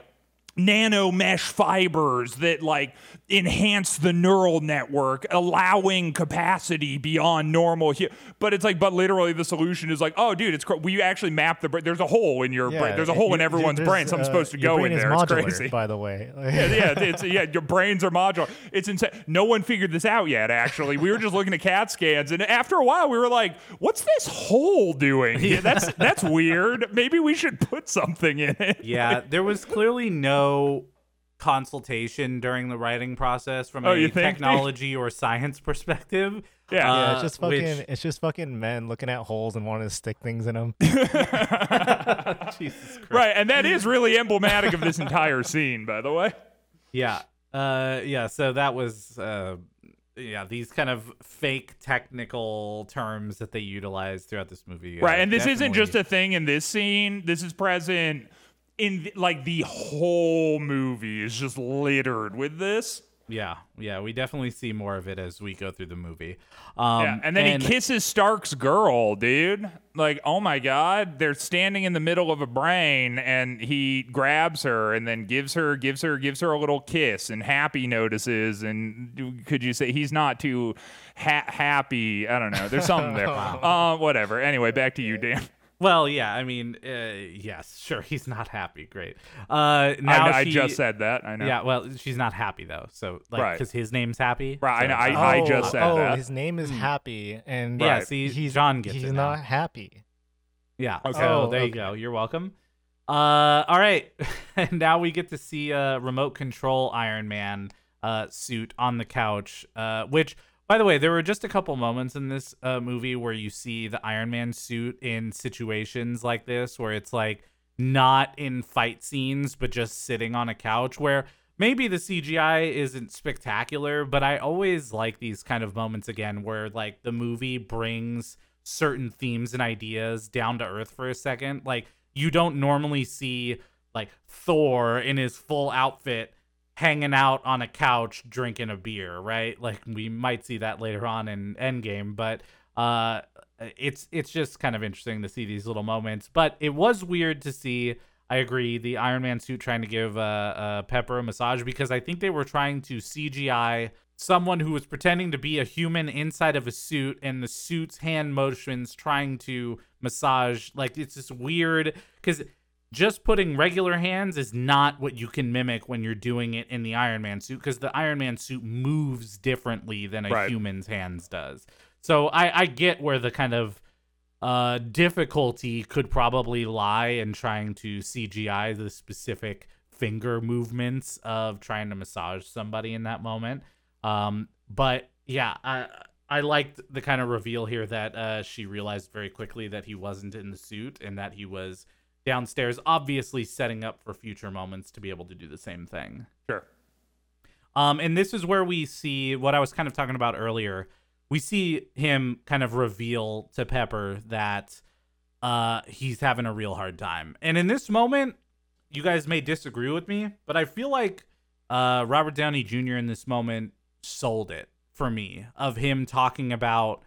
nano mesh fibers that like enhance the neural network allowing capacity beyond normal hu- but it's like but literally the solution is like oh dude it's cr- we actually map the brain there's a hole in your brain there's a hole in everyone's brain something's uh, supposed to go in there it's crazy by the way. yeah, yeah, it's yeah. Your brains are modular. It's insane. No one figured this out yet. Actually, we were just looking at CAT scans, and after a while, we were like, "What's this hole doing? Yeah, that's that's weird. Maybe we should put something in it." yeah, there was clearly no consultation during the writing process from Oh, a technology or science perspective. Yeah. yeah, Uh, it's just fucking which- it's just fucking men looking at holes and wanting to stick things in them. Jesus Christ. Right, and that is really emblematic of this entire scene, by the way. Yeah. Uh yeah, so that was uh yeah, these kind of fake technical terms that they utilize throughout this movie. uh, Right, and this isn't just a thing in this scene. This is present in th- like the whole movie is just littered with this. Yeah, yeah, we definitely see more of it as we go through the movie. Um, Yeah, and then he kisses Stark's girl, dude. Like, oh my god, they're standing in the middle of a brain, and he grabs her and then gives her, gives her, gives her a little kiss, and Happy notices, and could you say he's not too ha- happy? I don't know. There's something there. uh, whatever. Anyway, back to you, Dan. Well, yeah, I mean, uh, yes, sure, he's not happy. Great. Uh, now I, I she- just said that. I know. Yeah, well, she's not happy though. So, like, Right. because his name's happy. Right, I so- know, I- oh, just said that. oh, that. his name is Happy, and Yeah, Right. see, he's John gets he's it now. not happy. Yeah. Okay. So Oh, there you go. You're welcome. Uh, all right. and now we get to see a remote control Iron Man uh, suit on the couch, uh, which, by the way, there were just a couple moments in this uh, movie where you see the Iron Man suit in situations like this, where it's like not in fight scenes, but just sitting on a couch where maybe the CGI isn't spectacular, but I always like these kind of moments again where like the movie brings certain themes and ideas down to earth for a second. Like you don't normally see like Thor in his full outfit hanging out on a couch drinking a beer, right? Like we might see that later on in Endgame, but uh it's it's just kind of interesting to see these little moments. But it was weird to see I agree. The Iron Man suit trying to give uh, uh, Pepper a massage because I think they were trying to CGI someone who was pretending to be a human inside of a suit, and the suit's hand motions trying to massage. Like it's just weird because just putting regular hands is not what you can mimic when you're doing it in the Iron Man suit because the Iron Man suit moves differently than a Right. human's hands does. So I, I get where the kind of uh, difficulty could probably lie in trying to CGI the specific finger movements of trying to massage somebody in that moment. Um, but yeah, I I liked the kind of reveal here that uh, she realized very quickly that he wasn't in the suit and that he was downstairs, obviously setting up for future moments to be able to do the same thing. Sure. Um, and this is where we see what I was kind of talking about earlier. We see him kind of reveal to Pepper that uh, he's having a real hard time. And in this moment, you guys may disagree with me, but I feel like uh, Robert Downey Jr. in this moment sold it for me of him talking about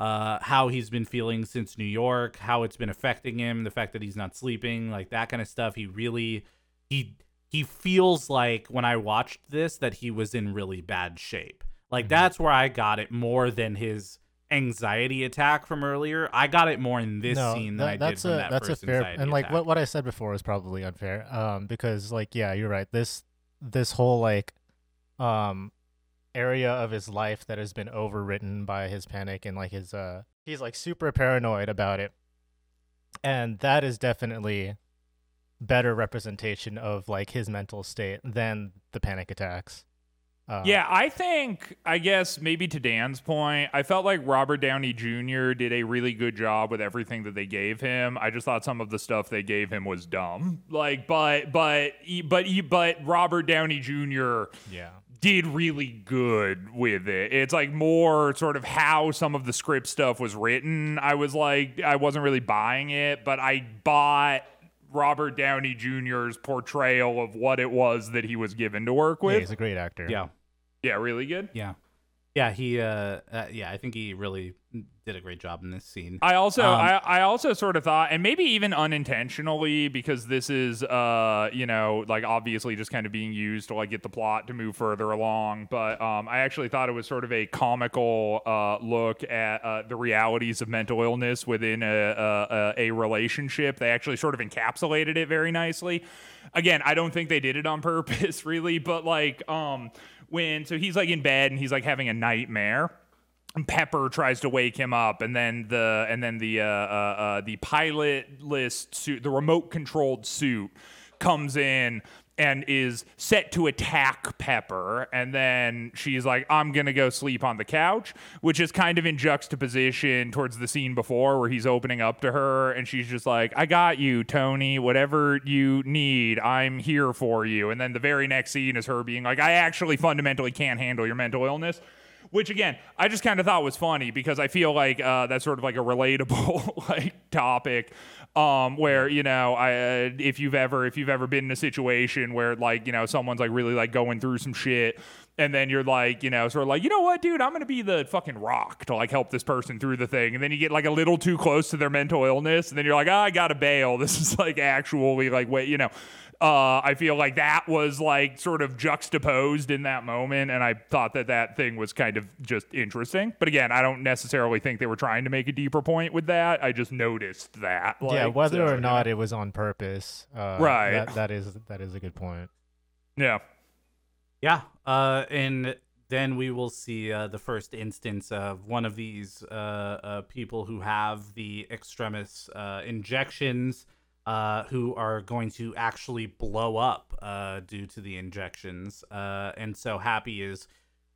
uh, how he's been feeling since New York, how it's been affecting him, the fact that he's not sleeping, like that kind of stuff. He really he he feels like when I watched this that he was in really bad shape. Like that's where I got it more than his anxiety attack from earlier. I got it more in this no, scene than that- I did that's from a that that's a first fair anxiety and like attack. what what I said before was probably unfair. Um, because like yeah, you're right. This this whole like um area of his life that has been overwritten by his panic and like his uh he's like super paranoid about it, and that is definitely better representation of like his mental state than the panic attacks. Uh, Yeah, I think, I guess maybe to Dan's point, I felt like Robert Downey Jr. did a really good job with everything that they gave him. I just thought some of the stuff they gave him was dumb. Like, but, but, but, but Robert Downey Jr. yeah. Did really good with it. It's like more sort of how some of the script stuff was written. I was like, I wasn't really buying it, but I bought Robert Downey Jr.'s portrayal of what it was that he was given to work Yeah, with. he's a great actor. yeah. yeah really good. Yeah. Yeah, he uh, uh yeah, I think he really did a great job in this scene. I also Um, I, I also sort of thought and maybe even unintentionally because this is uh you know like obviously just kind of being used to like get the plot to move further along. But um I actually thought it was sort of a comical uh look at uh, the realities of mental illness within a, a a relationship. They actually sort of encapsulated it very nicely. Again I don't think they did it on purpose really but like um when so he's like in bed and he's like having a nightmare Pepper tries to wake him up, and then the and then the uh, uh, uh, the pilotless suit, the remote controlled suit, comes in and is set to attack Pepper, and then she's like, "I'm gonna go sleep on the couch," which is kind of in juxtaposition towards the scene before where he's opening up to her, and she's just like, "I got you, Tony. Whatever you need, I'm here for you." And then the very next scene is her being like, "I actually fundamentally can't handle your mental illness." Which again I just kind of thought was funny because I feel like uh, that's sort of like a relatable like topic um, where you know I uh, if you've ever if you've ever been in a situation where like you know someone's like really like going through some shit and then you're like, you know, sort of like, you know what, dude, I'm gonna be the fucking rock to like help this person through the thing, and then you get like a little too close to their mental illness, and then you're like, oh, I gotta bail. This is like actually like, wait, you know. Uh, I feel like that was like sort of juxtaposed in that moment, and I thought that that thing was kind of just interesting. But again, I don't necessarily think they were trying to make a deeper point with that. I just noticed that. yeah, whether so, or not know. it was on purpose. Uh, Right. That, that is that is a good point. Yeah. Yeah, uh, and then we will see uh, the first instance of one of these uh, uh, people who have the extremis uh, injections, uh, who are going to actually blow up uh, due to the injections. Uh, and so Happy is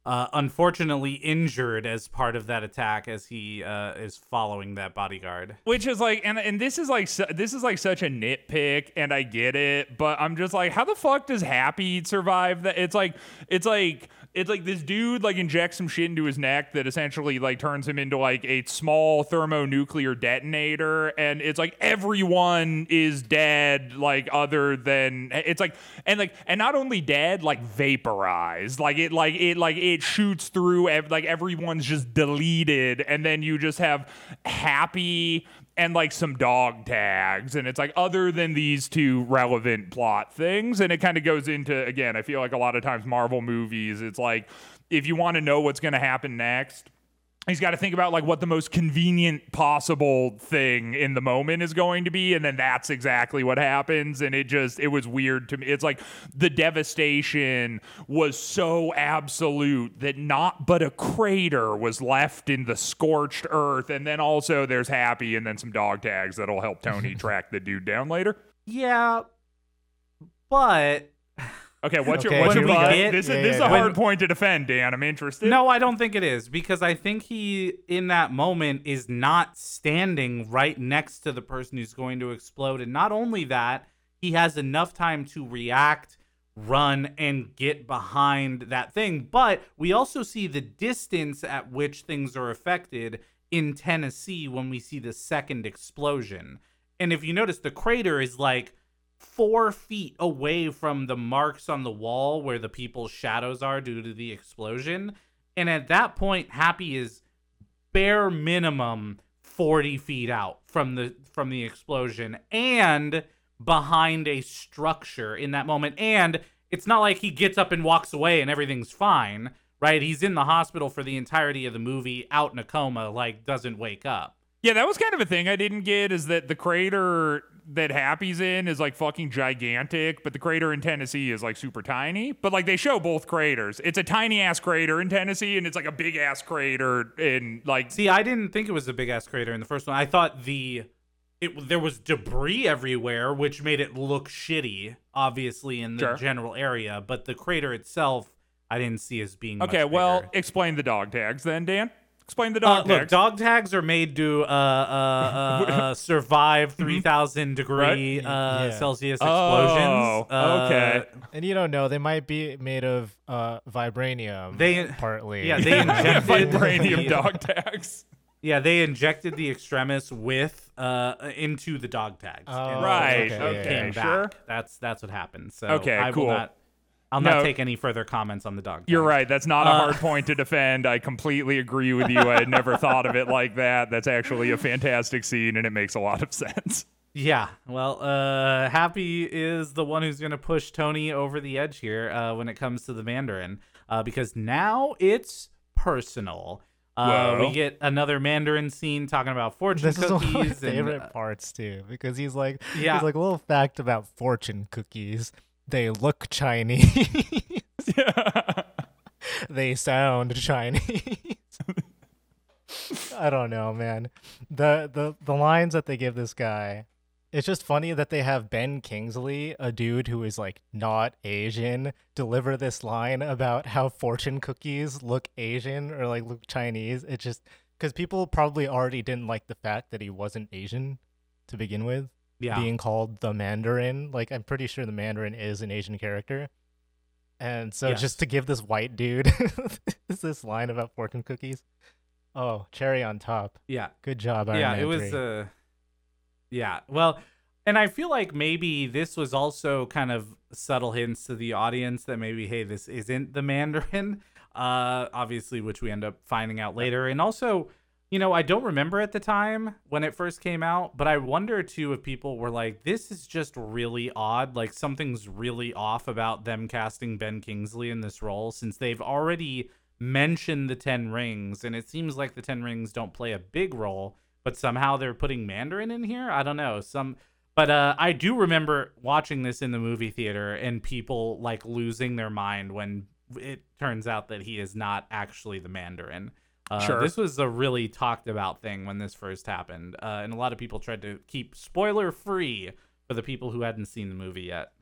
uh, unfortunately injured as part of that attack as he uh, is following that bodyguard. Which is like, and and this is like, su- this is like such a nitpick, and I get it, but I'm just like, how the fuck does Happy survive that? It's like, it's like, it's like this dude like injects some shit into his neck that essentially like turns him into like a small thermonuclear detonator, and it's like everyone is dead, like other than it's like, and like, and not only dead, like vaporized, like it, like it, like it shoots through, ev- like everyone's just deleted, and then you just have happy and like some dog tags and it's like other than these two relevant plot things and it kind of goes into again i feel like a lot of times marvel movies it's like if you want to know what's going to happen next he's got to think about like what the most convenient possible thing in the moment is going to be and then that's exactly what happens and it just it was weird to me. It's like the devastation was so absolute that not but a crater was left in the scorched earth and then also there's happy and then some dog tags that'll help tony track the dude down later. Yeah, but okay what's your Okay, what's here your we butt? get- this, Yeah, is, this is yeah, a yeah. hard point to defend dan i'm interested No, I don't think it is because I think he, in that moment, is not standing right next to the person who's going to explode. And not only that, he has enough time to react, run, and get behind that thing. But we also see the distance at which things are affected in Tennessee when we see the second explosion. And if you notice, the crater is like four feet away from the marks on the wall where the people's shadows are due to the explosion. And at that point, Happy is bare minimum 40 feet out from the from the explosion and behind a structure in that moment. And it's not like he gets up and walks away and everything's fine, right? He's in the hospital for the entirety of the movie, out in a coma, like doesn't wake up. Yeah, that was kind of a thing I didn't get is that the crater that Happy's in is like fucking gigantic, but the crater in Tennessee is like super tiny. But like they show both craters. It's a tiny ass crater in Tennessee and it's like a big ass crater in like See, I didn't think it was a big ass crater in the first one. I thought the it there was debris everywhere, which made it look shitty, obviously in the Sure. general area. But the crater itself, I didn't see as being much Okay, well, explain the dog tags then, Dan. Explain the Uh, tags. look, dog tags are made to uh, uh, uh, uh, survive 3,000 degree Right. uh, Yeah. Celsius Oh, explosions. Uh, okay. And you don't know, they might be made of uh, vibranium. They- partly. yeah, they injected vibranium dog tags. Yeah, they injected the extremis with uh into the dog tags. Oh, Right, it okay, sure. That's that's what happened. So Okay, I cool. will not I'll No. not take any further comments on the dog. You're tags. right. That's not a Uh, hard point to defend. I completely agree with you. I had never thought of it like that. That's actually a fantastic scene and it makes a lot of sense. Yeah. Well, uh Happy is the one who's gonna push Tony over the edge here uh when it comes to the Mandarin. Uh because now it's personal. Uh, Whoa. we get another Mandarin scene talking about fortune This is one cookies of my and, favorite uh, parts too, because he's like, Yeah. he's like, a little fact about fortune cookies: they look Chinese, they sound Chinese. I don't know, man. The the the lines that they give this guy, it's just funny that they have Ben Kingsley, a dude who is like not Asian, deliver this line about how fortune cookies look Asian or like look Chinese. It's just because people probably already didn't like the fact that he wasn't Asian to begin with, yeah. being called the Mandarin. Like I'm pretty sure the Mandarin is an Asian character. And so Yes. just to give this white dude this line about fortune cookies. Oh, cherry on top. Yeah. Good job, Iron yeah, Man it was 3. uh Yeah. Well, and I feel like maybe this was also kind of subtle hints to the audience that maybe hey, this isn't the Mandarin. Uh obviously which we end up finding out later. And also, you know, I don't remember at the time when it first came out, but I wonder too if people were like this is just really odd, like something's really off about them casting Ben Kingsley in this role since they've already mentioned the 10 rings and it seems like the 10 rings don't play a big role but somehow they're putting mandarin in here? I don't know. Some but uh, i do remember watching this in the movie theater and people like losing their mind when it turns out that he is not actually the mandarin uh, Sure. this was a really talked about thing when this first happened uh, and a lot of people tried to keep spoiler free for the people who hadn't seen the movie yet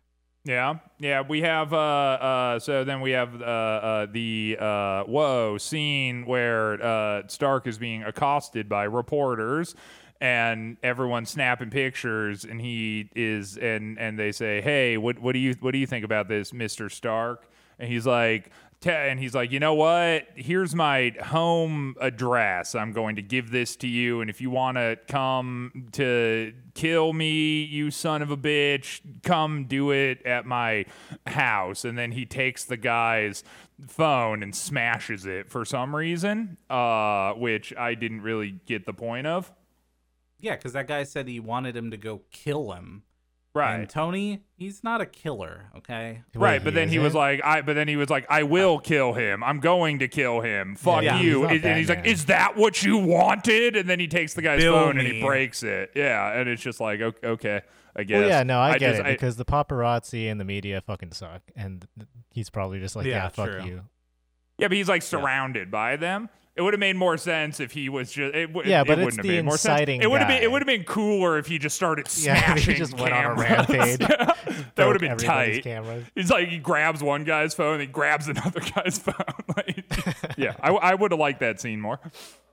Yeah, yeah. We have uh, uh. So then we have uh, uh the uh whoa scene where uh Stark is being accosted by reporters, and everyone's snapping pictures, and he is, and and they say, hey, what what do you what do you think about this, Mister Stark? And he's like. "Te- And he's like, you know what? Here's my home address. I'm going to give this to you. And if you want to come to kill me, you son of a bitch, come do it at my house. And then he takes the guy's phone and smashes it for some reason, uh, which I didn't really get the point of. yeah because that guy said he wanted him to go kill him Right. And Tony, he's not a killer, okay? Wait, Right, but then he was isn't? like, I. But then he was like, I will kill him. I'm going to kill him. Fuck Yeah, you. he's not and and he's like, Batman. Is that what you wanted? And then he takes the guy's Bill phone and he me. breaks it. Yeah, and it's just like, okay, okay I guess. Well, yeah, no, I, get just- it because the paparazzi and the media fucking suck, and th- he's probably just like, Yeah, yeah, fuck true. you. yeah, but he's like surrounded by them. It would have made more sense if he was just. It, would- Yeah, it but wouldn't it's have the made more inciting It would have been. It would have been cooler if he just started smashing. Yeah, he smashing. just went on a cameras. rampage. that would have been everybody's tight. Cameras. He's like he grabs one guy's phone, he grabs another guy's phone. like, yeah, I, I would have liked that scene more.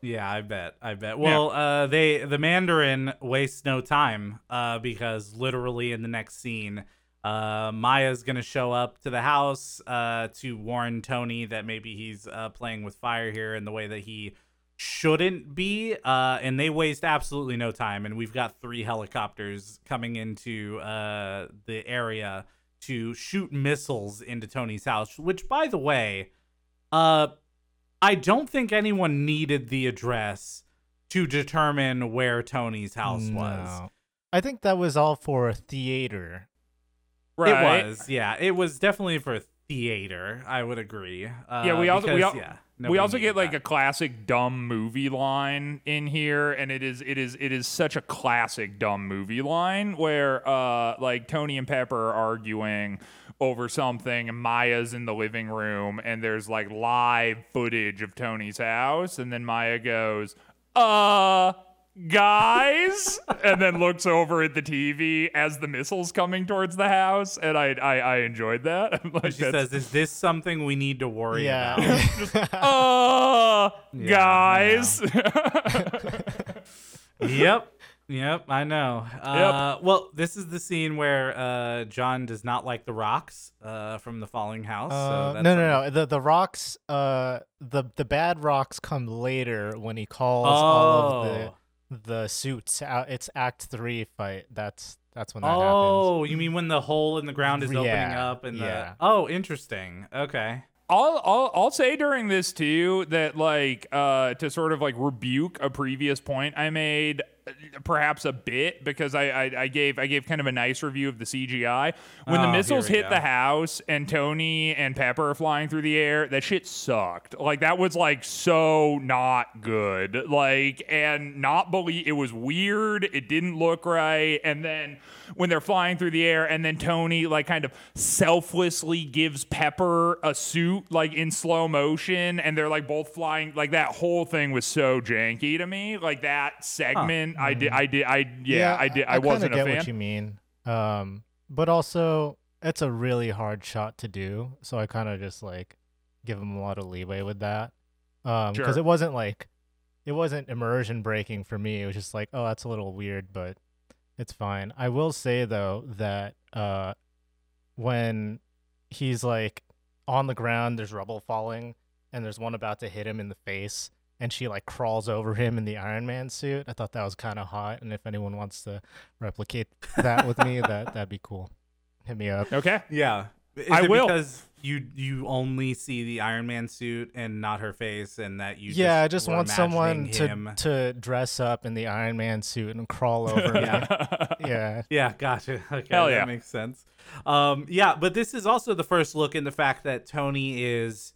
Yeah, I bet. I bet. Well, uh, they the Mandarin wastes no time uh, because literally in the next scene, uh, Maya's gonna show up to the house uh, to warn Tony that maybe he's uh, playing with fire here in the way that he shouldn't be. Uh, and they waste absolutely no time. And we've got three helicopters coming into uh, the area to shoot missiles into Tony's house. Which, by the way, uh, I don't think anyone needed the address to determine where Tony's house was. I think that was all for theater. Right. It was, yeah. It was definitely for theater. I would agree. Uh, Yeah, we also we, al- yeah, we also get like a classic dumb movie line in here, and it is it is it is such a classic dumb movie line where uh like Tony and Pepper are arguing over something, and Maya's in the living room, and there's like live footage of Tony's house, and then Maya goes, "Uh." Guys, and then looks over at the TV as the missiles coming towards the house, and I I, I enjoyed that. Like, She says, "Is this something we need to worry Yeah. about?" uh, Yeah, guys. yep. Yep, I know. Uh, Well, this is the scene where uh, John does not like the rocks uh, from the falling house. Uh, so that's no, no, something- no. The the rocks, uh, the the bad rocks come later when he calls all of the Oh. The suits out. It's Act Three fight. That's that's when that happens. Oh, you mean when the hole in the ground is opening up and yeah. the Oh, interesting. Okay. I'll, I'll I'll say during this too that like uh to sort of like rebuke a previous point I made uh, perhaps a bit because I, I I gave I gave kind of a nice review of the CGI when Oh, the missiles hit go. the house and Tony and Pepper are flying through the air that shit sucked. Like that was like so not good. Like and not believe it was weird it didn't look right and then when they're flying through the air and then Tony like kind of selflessly gives Pepper a suit like in slow motion and they're like both flying like that whole thing was so janky to me. Like that segment I did I did I yeah, I did I, kinda wasn't get a fan what you mean. Um, but also it's a really hard shot to do, so I kind of just like give him a lot of leeway with that. Um, because Sure. it wasn't like it wasn't immersion breaking for me. It was just like, oh, that's a little weird, but it's fine. I will say though that uh, when he's like on the ground. There's rubble falling, and there's one about to hit him in the face, and she like crawls over him in the Iron Man suit. I thought that was kind of hot, and if anyone wants to replicate that with me, that that'd be cool. Hit me up. Okay. Yeah. Is I it will. because you you only see the Iron Man suit and not her face, and that you yeah, I just just want someone imagining to to dress up in the Iron Man suit and crawl over me. yeah. Yeah, gotcha. Okay, Hell that yeah. makes sense. Um, yeah, but this is also the first look in the fact that Tony is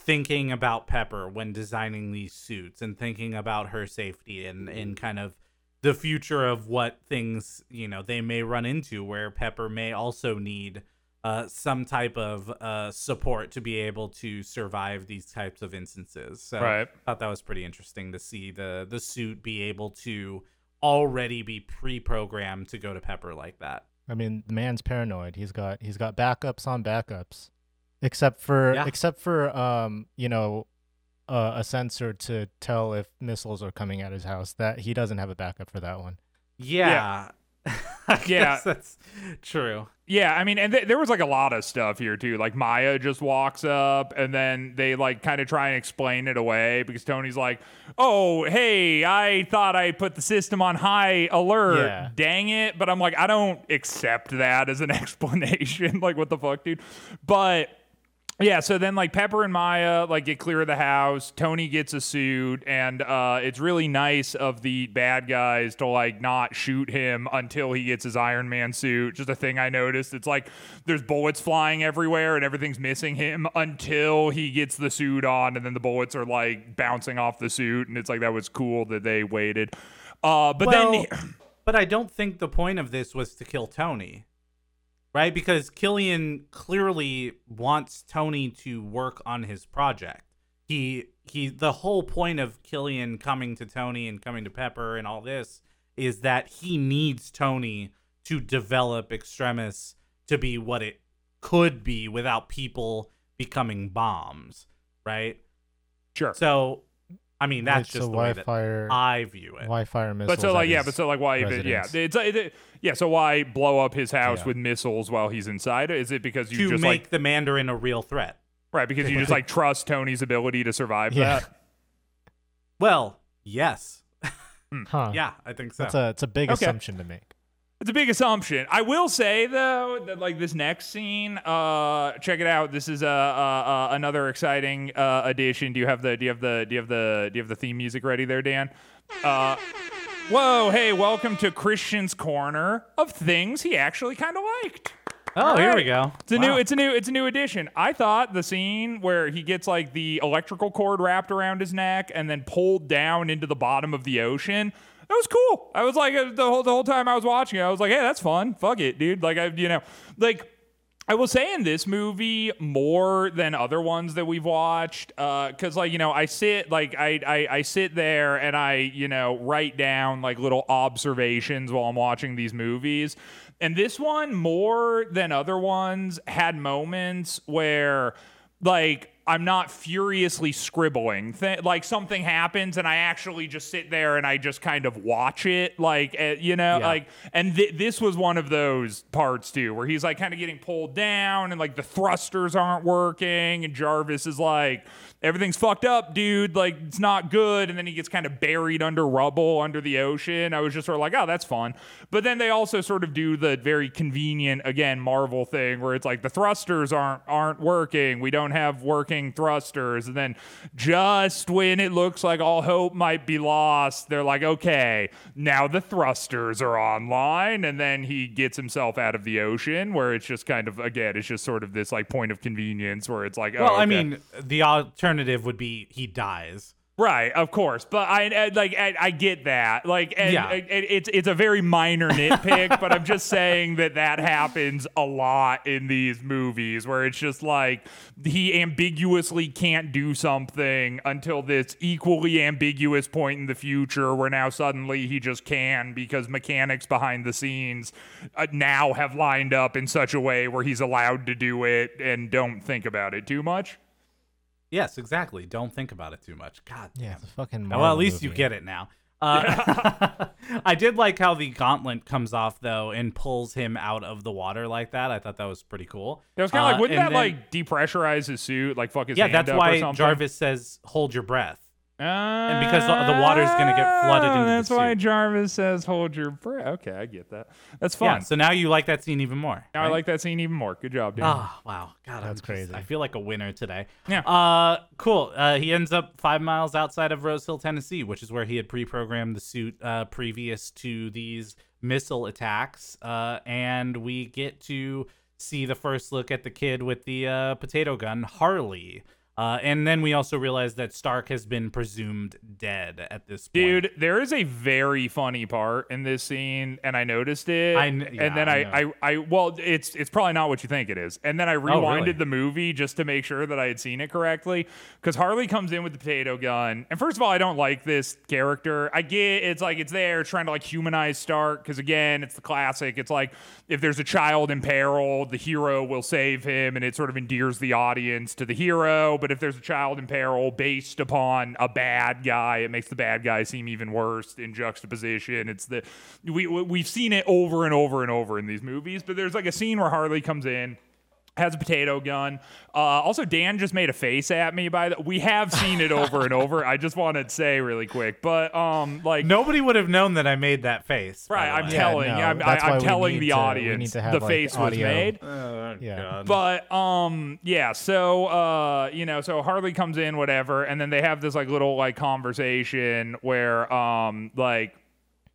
thinking about Pepper when designing these suits and thinking about her safety and and kind of the future of what things you know they may run into where Pepper may also need uh, some type of uh, support to be able to survive these types of instances. So Right. I thought that was pretty interesting to see the the suit be able to already be pre-programmed to go to Pepper like that. I mean, the man's paranoid. He's got he's got backups on backups, except for Yeah. except for um you know uh, a sensor to tell if missiles are coming at his house. That he doesn't have a backup for that one. Yeah. I Yeah. guess that's true. Yeah, I mean, and th- there was like a lot of stuff here too. Like Maya just walks up, and then they like kind of try and explain it away because Tony's like, "Oh, hey, I thought I put the system on high alert. Yeah. Dang it!" But I'm like, I don't accept that as an explanation. like, what the fuck, dude? But yeah, so then like Pepper and Maya like get clear of the house. Tony gets a suit, and uh, it's really nice of the bad guys to like not shoot him until he gets his Iron Man suit. Just a thing I noticed. It's like there's bullets flying everywhere, and everything's missing him until he gets the suit on, and then the bullets are like bouncing off the suit, and it's like that was cool that they waited. Uh, but well, then but I don't think the point of this was to kill Tony. Right? Because Killian clearly wants Tony to work on his project. He he the whole point of Killian coming to Tony and coming to Pepper and all this is that he needs Tony to develop Extremis to be what it could be without people becoming bombs, right? sure. So I mean that's It's a just the way that Wi-Fi I view it. Wi-Fi missiles. But so like yeah, but so like why even yeah, residence. it's uh, it, yeah. So why blow up his house Yeah. with missiles while he's inside? Is it because you to just make like the Mandarin a real threat. right because you just like trust Tony's ability to survive Yeah. that? Well, yes. Hmm. Huh. Yeah, I think so. That's a it's a big Okay. assumption to make. It's a big assumption. I will say though that like this next scene, uh, check it out. This is uh, uh, uh another exciting uh addition. Do you have the do you have the do you have the do you have the theme music ready there, Dan? Uh, whoa, hey, welcome to Christian's corner of things he actually kind of liked. oh, here we go. It's a Wow. new it's a new it's a new addition. I thought the scene where he gets like the electrical cord wrapped around his neck and then pulled down into the bottom of the ocean. That was cool. I was like uh, the whole the whole time I was watching it, I was like, "Hey, that's fun. Fuck it, dude." Like I you know, like I will say in this movie more than other ones that we've watched, because like you know I sit like I, I I sit there and I you know write down like little observations while I'm watching these movies, and this one more than other ones had moments where like I'm not furiously scribbling. Th- like something happens and I actually just sit there and I just kind of watch it. Like, uh, you know, Yeah. like, and th- this was one of those parts too, where he's like kind of getting pulled down and like the thrusters aren't working. And Jarvis is like, everything's fucked up, dude. Like, it's not good. And then he gets kind of buried under rubble under the ocean. I was just sort of like, oh, that's fun. But then they also sort of do the very convenient, again, Marvel thing where it's like the thrusters aren't aren't working. We don't have working thrusters. And then just when it looks like all hope might be lost, they're like, okay, now the thrusters are online. And then he gets himself out of the ocean where it's just kind of, again, it's just sort of this like point of convenience where it's like, oh, Well, I mean, the alternative would be he dies. Right, of course, but I, I like I, I get that. Like, and Yeah. it- it's it's a very minor nitpick, but I'm just saying that that happens a lot in these movies where it's just like he ambiguously can't do something until this equally ambiguous point in the future where now suddenly he just can because mechanics behind the scenes uh, now have lined up in such a way where he's allowed to do it and don't think about it too much. Yes, exactly. Don't think about it too much. God. Yeah, it's a fucking. Well, at least you get it now. Uh, I did like how the gauntlet comes off though and pulls him out of the water like that. I thought that was pretty cool. That was kind of Uh, like, wouldn't that then- like depressurize his suit, like fuck his Yeah, hand that's up or why something? Jarvis says, "Hold your breath." And because the- the water's gonna get flooded into the That's why. Jarvis says, "Hold your breath." Okay, I get that. That's fun. Yeah. So now you like that scene even more. now I right? like that scene even more. Good job, Dan. Oh wow, God, I'm That's just- crazy. I feel like a winner today. Yeah. Uh, cool. Uh, he ends up five miles outside of Rose Hill, Tennessee, which is where he had pre-programmed the suit uh, previous to these missile attacks. Uh, and we get to see the first look at the kid with the uh, potato gun, Harley. Uh, and then we also realize that Stark has been presumed dead at this point. Dude, there is a very funny part in this scene, and I noticed it. I kn- yeah, and then I I, I, I, well, it's it's probably not what you think it is. And then I rewinded Oh, really? the movie just to make sure that I had seen it correctly. Because Harley comes in with the potato gun, and first of all, I don't like this character. I get it's like it's there trying to like humanize Stark. Because again, it's the classic. It's like if there's a child in peril, the hero will save him, and it sort of endears the audience to the hero. But if there's a child in peril based upon a bad guy, it makes the bad guy seem even worse in juxtaposition. It's the we- we've seen it over and over and over in these movies. But there's like a scene where Harley comes in. Has a potato gun. Uh, also, Dan just made a face at me. By the, we have seen it over and over. I just want to say really quick, but um, like Nobody would have known that I made that face. Right, I'm way. Yeah, telling no, you. I'm, that's I, I'm telling the to- we audience need to have, the like, face was audio. made. Oh, Yeah. God. But um, yeah. So uh, you know, so Harley comes in, whatever, and then they have this like little like conversation where um, like.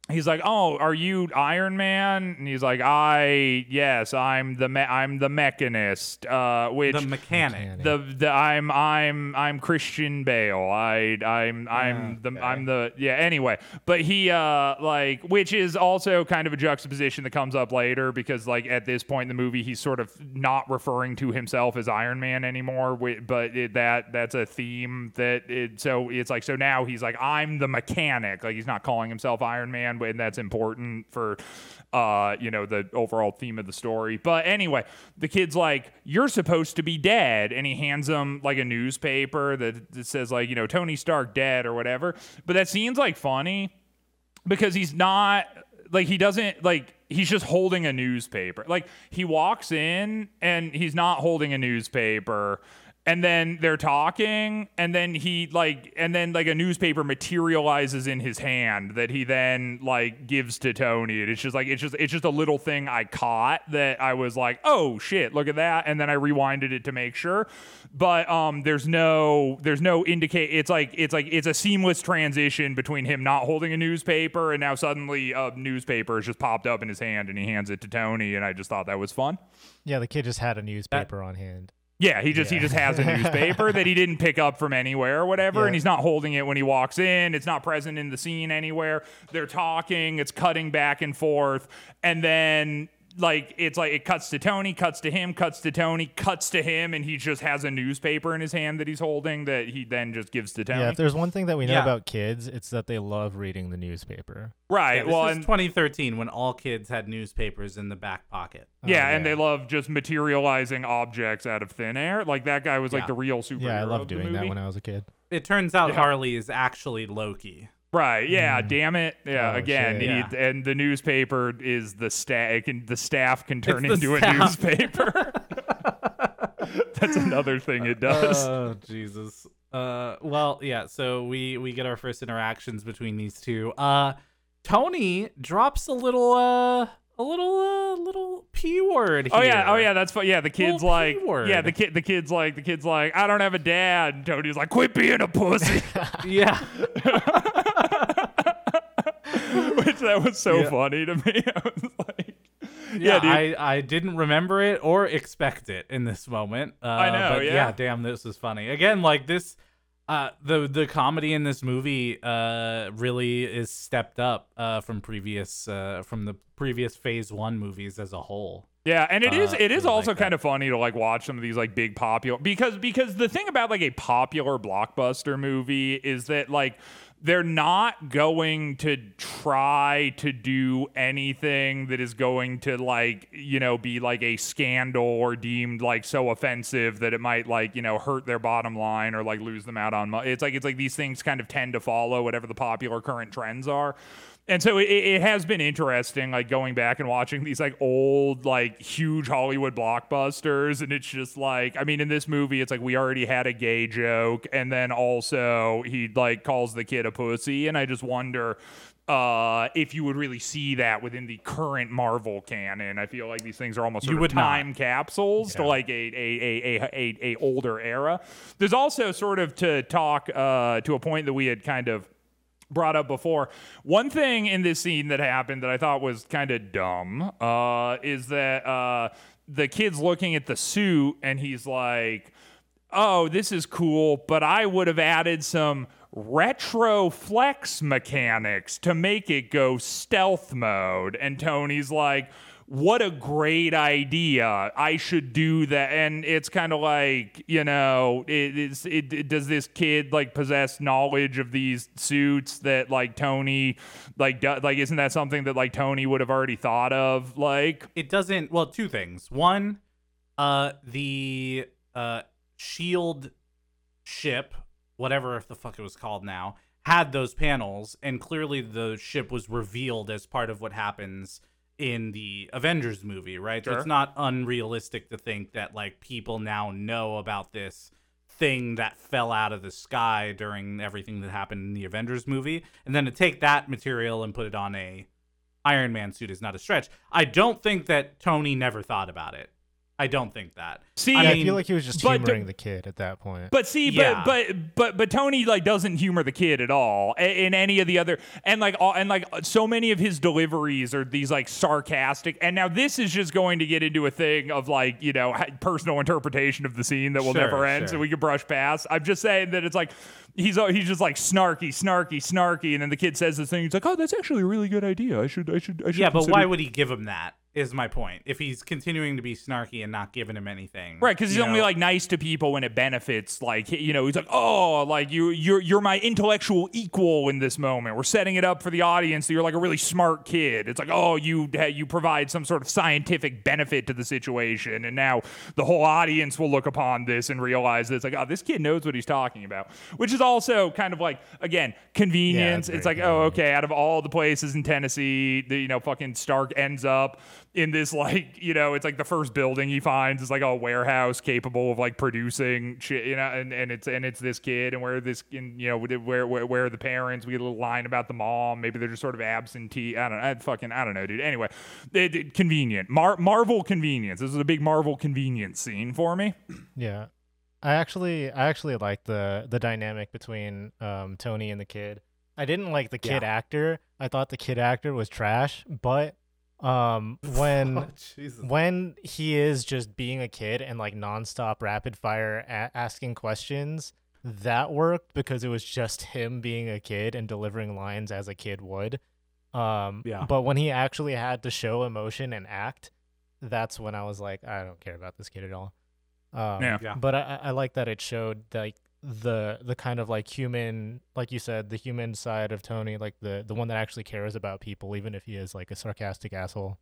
He's like, "Oh, are you Iron Man?" And he's like, "I yes, I'm the me- I'm the mechanist." Uh, which the mechanic. the the I'm I'm I'm Christian Bale. I I'm I'm the I'm the yeah. Anyway, but he uh like which is also kind of a juxtaposition that comes up later because like at this point in the movie he's sort of not referring to himself as Iron Man anymore. But it, that that's a theme that it so it's like so now he's like I'm the mechanic. Like he's not calling himself Iron Man, and that's important for uh you know the overall theme of the story. But anyway, the kid's like you're supposed to be dead and he hands him like a newspaper that, that says like you know Tony Stark dead or whatever. But that seems like funny because he's not like he doesn't like he's just holding a newspaper. Like he walks in and he's not holding a newspaper. And then they're talking, and then he like, and then like a newspaper materializes in his hand that he then like gives to Tony. And it's just like it's just it's just a little thing I caught that I was like, oh shit, look at that, and then I rewinded it to make sure. But um, there's no there's no indicate. It's like it's like it's a seamless transition between him not holding a newspaper and now suddenly a newspaper has just popped up in his hand and he hands it to Tony, and I just thought that was fun. Yeah, the kid just had a newspaper on hand. Yeah, he just he just has a newspaper that he didn't pick up from anywhere or whatever, Yeah. and he's not holding it when he walks in. It's not present in the scene anywhere. They're talking, it's cutting back and forth, and then like it's like it cuts to Tony, cuts to him, cuts to Tony, cuts to him, and he just has a newspaper in his hand that he's holding that he then just gives to Tony. Yeah, if there's one thing that we know Yeah. about kids, it's that they love reading the newspaper. right. Yeah, this well, is 2013 when all kids had newspapers in the back pocket. Oh, yeah, Oh, and they love just materializing objects out of thin air. Like that guy was like the real superhero. Yeah, I of loved doing that when I was a kid. It turns out Yeah. Harley is actually Loki. Right. Yeah. Damn it. Yeah. Oh, again, shit. Yeah. and the newspaper is the staff. Can the staff can turn It's into a newspaper. That's another thing it does. Oh Jesus. Uh, well, yeah. So we we get our first interactions between these two. Uh, Tony drops a little uh a little uh little p word. oh yeah. Oh yeah. That's fun. Yeah. The kid's Little like. P-word. Yeah. The kid. The kid's like. The kid's like. I don't have a dad. And Tony's like, quit being a pussy. yeah. Which that was so Yeah. funny to me. I was like. Yeah, dude. I, I didn't remember it or expect it in this moment. Uh, I know, but yeah. damn, this is funny. Again, like this, uh, the the comedy in this movie uh really is stepped up uh from previous uh from the previous Phase One movies as a whole. Yeah, and it is Uh, it is also like kind of funny to like watch some of these like big popular because because the thing about like a popular blockbuster movie is that like they're not going to try to do anything that is going to like you know be like a scandal or deemed like so offensive that it might like you know hurt their bottom line or like lose them out on money it's like it's like these things kind of tend to follow whatever the popular current trends are and so it, it has been interesting like going back and watching these like old like huge hollywood blockbusters. And it's just like i mean in this movie it's like we already had a gay joke. And then also he like calls the kid a pussy. And i just wonder uh, if you would really see that within the current Marvel canon, I feel like these things are almost You would not. time capsules to like a a, a, a, a a older era. There's also sort of to talk uh, to a point that we had kind of brought up before. One thing in this scene that happened that I thought was kind of dumb uh, is that uh, the kid's looking at the suit and he's like, "Oh, this is cool, but I would have added some." Retro flex mechanics to make it go stealth mode. And Tony's like, what a great idea. I should do that. And it's kind of like, you know, it, it, it- does this kid like possess knowledge of these suits that like Tony, like, do, like, isn't that something that like Tony would have already thought of? Like, it doesn't well two things one uh the uh shield ship whatever if the fuck it was called now had those panels and clearly the ship was revealed as part of what happens in the avengers movie right so Sure. it's not unrealistic to think that like people now know about this thing that fell out of the sky during everything that happened in the avengers movie and then to take that material and put it on a Iron Man suit is not a stretch. I don't think that Tony never thought about it. I don't think that. See, I Yeah, I mean, feel like he was just but- humoring the kid at that point. But see, Yeah. but but but but Tony like doesn't humor the kid at all a- in any of the other and like all, and like so many of his deliveries are these like sarcastic. And now this is just going to get into a thing of like you know personal interpretation of the scene that will Sure, never end, sure. so we can brush past. I'm just saying that it's like he's uh, he's just like snarky, snarky, snarky, and then the kid says this thing. He's like, oh, that's actually a really good idea. I should I should I should. yeah, but why would he give him that? Is my point. If he's continuing to be snarky and not giving him anything, Right, because he's you only like nice to people when it benefits. Like you know, he's like, oh, like you, you're you're my intellectual equal in this moment. We're setting it up for the audience that you're like a really smart kid. It's like, oh, you you provide some sort of scientific benefit to the situation, and now the whole audience will look upon this and realize that it's like, oh, this kid knows what he's talking about. Which is also kind of like again convenience. it's it's very like, oh, okay, out of all the places in Tennessee, the you know fucking Stark ends up in this like you know it's like the first building he finds is like a warehouse capable of like producing shit you know and, and it's and it's this kid and where this and, you know where, where where are the parents we get a little line about the mom. Maybe they're just sort of absentee. I don't know. I fucking I don't know dude. Anyway it, it- convenient. Mar- Marvel convenience. This is a big Marvel convenience scene for me. Yeah. I actually I actually like the the dynamic between um Tony and the kid. I didn't like the kid actor. I thought the kid actor was trash, but um when Oh, when he is just being a kid and like nonstop rapid fire a- asking questions, that worked because it was just him being a kid and delivering lines as a kid would. Um, Yeah. But when he actually had to show emotion and act, that's when I was like, I don't care about this kid at all. Um, Yeah. Yeah. But I, I I like that it showed like the the kind of like human, like you said, the human side of Tony, like the the one that actually cares about people, even if he is like a sarcastic asshole.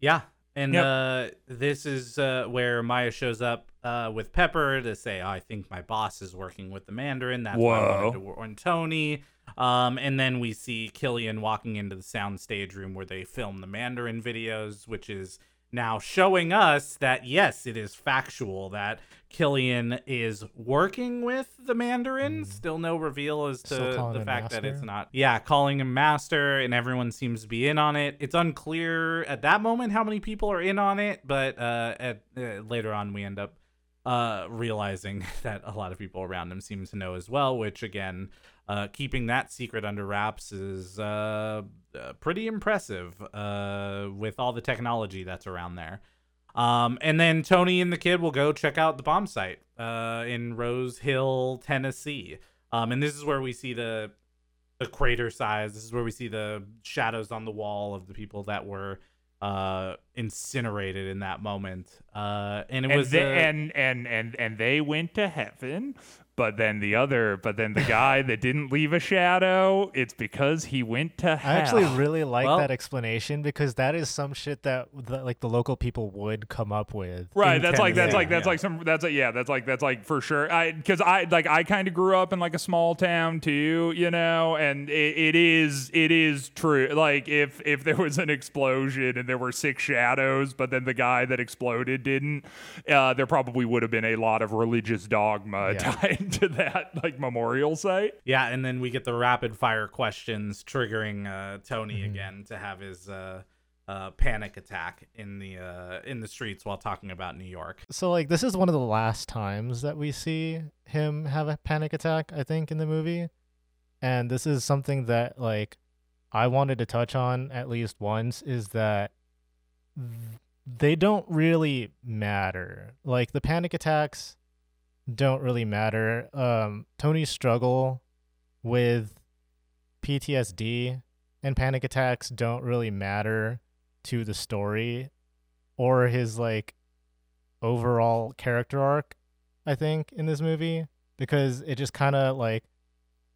Yeah. And Yep. uh, this is uh, where Maya shows up uh, with Pepper to say, I think my boss is working with the Mandarin. That's why I wanted to warn Tony. Um, and then we see Killian walking into the soundstage room where they film the Mandarin videos, which is now showing us that, yes, it is factual that Killian is working with the Mandarin. Still no reveal as to the fact that it's not. Yeah, calling him master, and everyone seems to be in on it. It's unclear at that moment how many people are in on it, but uh, at uh, later on we end up uh, realizing that a lot of people around him seem to know as well. Which again, uh, keeping that secret under wraps is uh, uh, pretty impressive uh, with all the technology that's around there. Um, and then Tony and the kid will go check out the bomb site uh, in Rose Hill, Tennessee. Um, and this is where we see the the crater size. This is where we see the shadows on the wall of the people that were uh, incinerated in that moment. Uh, and it and, was they, uh, and and and and they went to heaven But then the other, but then the guy that didn't leave a shadow, it's because he went to hell. I actually really like Well- that explanation because that is some shit that, that like the local people would come up with. Right, in that's like that's like that's yeah. like some that's like yeah, that's like that's like for sure. I because I like I kind of grew up in like a small town too, you know, and it, it is it is true. Like if if there was an explosion and there were six shadows, but then the guy that exploded didn't, uh, there probably would have been a lot of religious dogma Yeah. tied to that like memorial site. Yeah, and then we get the rapid fire questions triggering uh, Tony Mm-hmm. again to have his uh, uh, panic attack in the uh, in the streets while talking about New York. So like this is one of the last times that we see him have a panic attack, I think, in the movie. And this is something that like I wanted to touch on at least once is that th- they don't really matter. Like the panic attacks don't really matter. Um Tony's struggle with PTSD and panic attacks don't really matter to the story or his like overall character arc i think in this movie because it just kind of like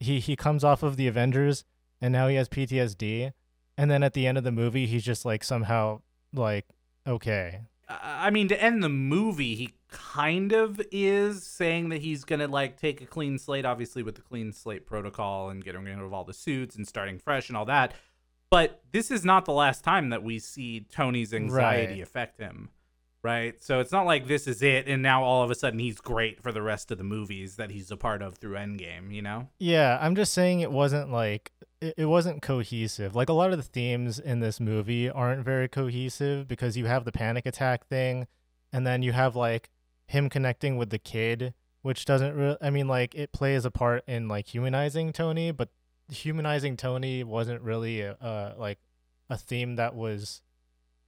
he he comes off of the avengers and now he has ptsd and then at the end of the movie he's just like somehow like okay I mean, to end the movie, he kind of is saying that he's gonna like take a clean slate, obviously with the clean slate protocol and getting rid of all the suits and starting fresh and all that. But this is not the last time that we see Tony's anxiety Right. affect him, right? So it's not like this is it, and now all of a sudden he's great for the rest of the movies that he's a part of through Endgame. You know? yeah i'm just saying it wasn't like it, wasn't cohesive like a lot of the themes in this movie aren't very cohesive because you have the panic attack thing and then you have like him connecting with the kid which doesn't really i mean like it plays a part in like humanizing tony but humanizing tony wasn't really a, like a theme that was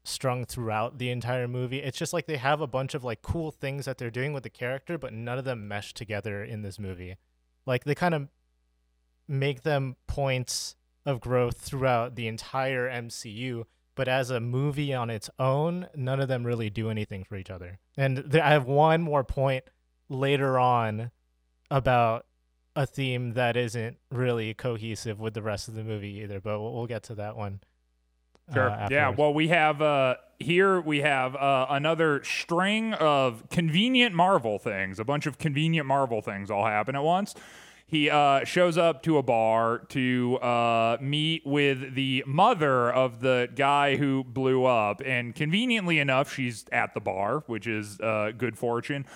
strung throughout the entire movie it's just like they have a bunch of like cool things that they're doing with the character but none of them mesh together in this movie like they kind of make them points of growth throughout the entire MCU, but as a movie on its own, none of them really do anything for each other. And I have one more point later on about a theme that isn't really cohesive with the rest of the movie either, but we'll, we'll get to that one. Uh, yeah. Well, we have uh, here we have uh, another string of convenient Marvel things. A bunch of convenient Marvel things all happen at once. He uh, shows up to a bar to uh, meet with the mother of the guy who blew up, and conveniently enough, she's at the bar, which is uh, good fortune.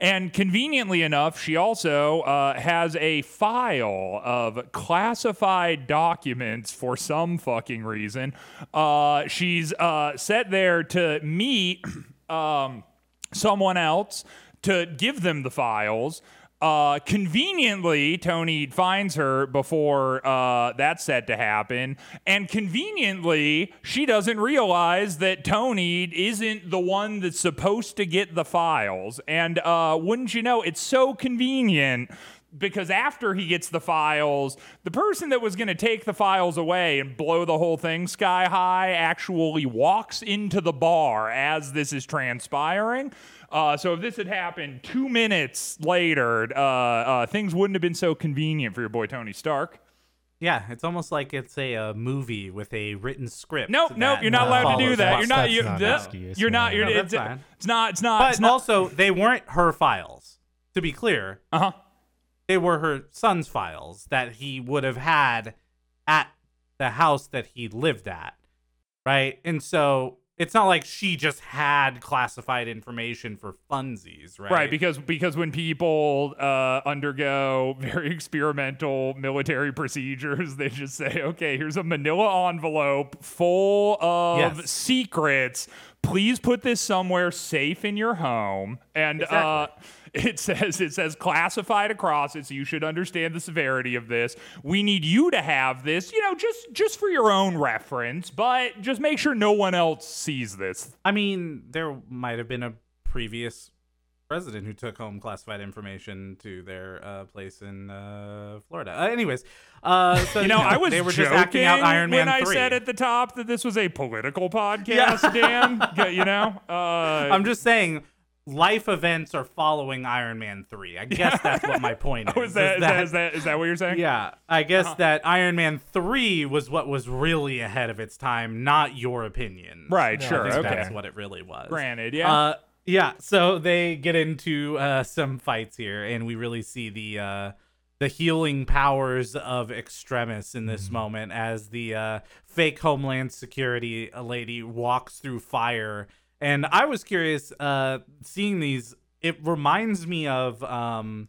And conveniently enough, she also uh, has a file of classified documents for some fucking reason. Uh, she's uh, set there to meet um, someone else to give them the files. Uh, conveniently, Tony finds her before uh, that's set to happen, and conveniently, she doesn't realize that Tony isn't the one that's supposed to get the files. And uh, wouldn't you know, it's so convenient because after he gets the files, the person that was going to take the files away and blow the whole thing sky high actually walks into the bar as this is transpiring. Uh, so if this had happened two minutes later, uh, uh, things wouldn't have been so convenient for your boy Tony Stark. Yeah, it's almost like it's a, uh movie with a written script. Nope, nope, you're not uh, allowed to do follows that. You're not. That's You, not an excuse, you're not. man. You're, No, it's, fine. it's not. It's not. But it's not. also, they weren't her files. To be clear, Uh huh. they were her son's files that he would have had at the house that he lived at, right? And so it's not like she just had classified information for funsies, right? Right, because because when people uh, undergo very experimental military procedures, they just say, "Okay, here's a Manila envelope full of Yes. secrets. Please put this somewhere safe in your home." And uh, it says it says classified across it, so you should understand the severity of this. We need you to have this, you know, just just for your own reference, but just make sure no one else sees this. I mean, there might have been a previous president who took home classified information to their uh, place in uh, Florida. Uh, anyways, uh, so You know, I was they were joking just acting out Iron Man when I 3. said at the top that this was a political podcast, Dan. You know, uh, I'm just saying, life events are following Iron Man 3. I guess that's what my point is. Oh, is that, is is that, is that is that what you're saying? yeah, I guess Uh-huh. that Iron Man 3 was what was really ahead of its time, not your opinion. Right. No, I sure. I think Okay. that's what it really was. Granted. Yeah. Uh, yeah. So they get into uh, some fights here, and we really see the uh, the healing powers of Extremis in this moment as the uh, fake Homeland Security lady walks through fire. And I was curious, uh, seeing these. It reminds me of um,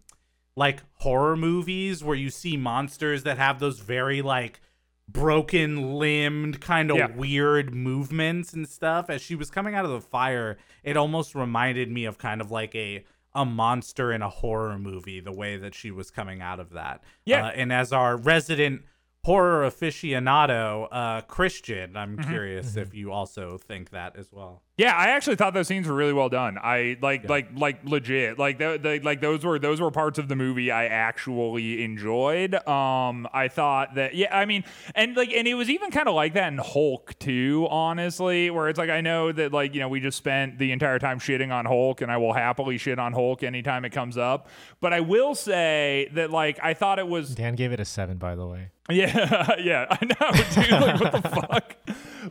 like horror movies where you see monsters that have those very like broken limbed kind of Yeah. weird movements and stuff as she was coming out of the fire it almost reminded me of kind of like a a monster in a horror movie the way that she was coming out of that Yeah. uh, and as our resident horror aficionado uh christian i'm Mm-hmm. curious if you also think that as well Yeah, I actually thought those scenes were really well done. I like like like legit. Like the, the, like those were those were parts of the movie I actually enjoyed. Um I thought that yeah, I mean, and like and it was even kind of like that in Hulk too, honestly, where it's like I know that like, you know, we just spent the entire time shitting on Hulk and I will happily shit on Hulk anytime it comes up. But I will say that like I thought it was Dan gave it a seven, by the way. Yeah, yeah, I know, dude. Like, what the fuck?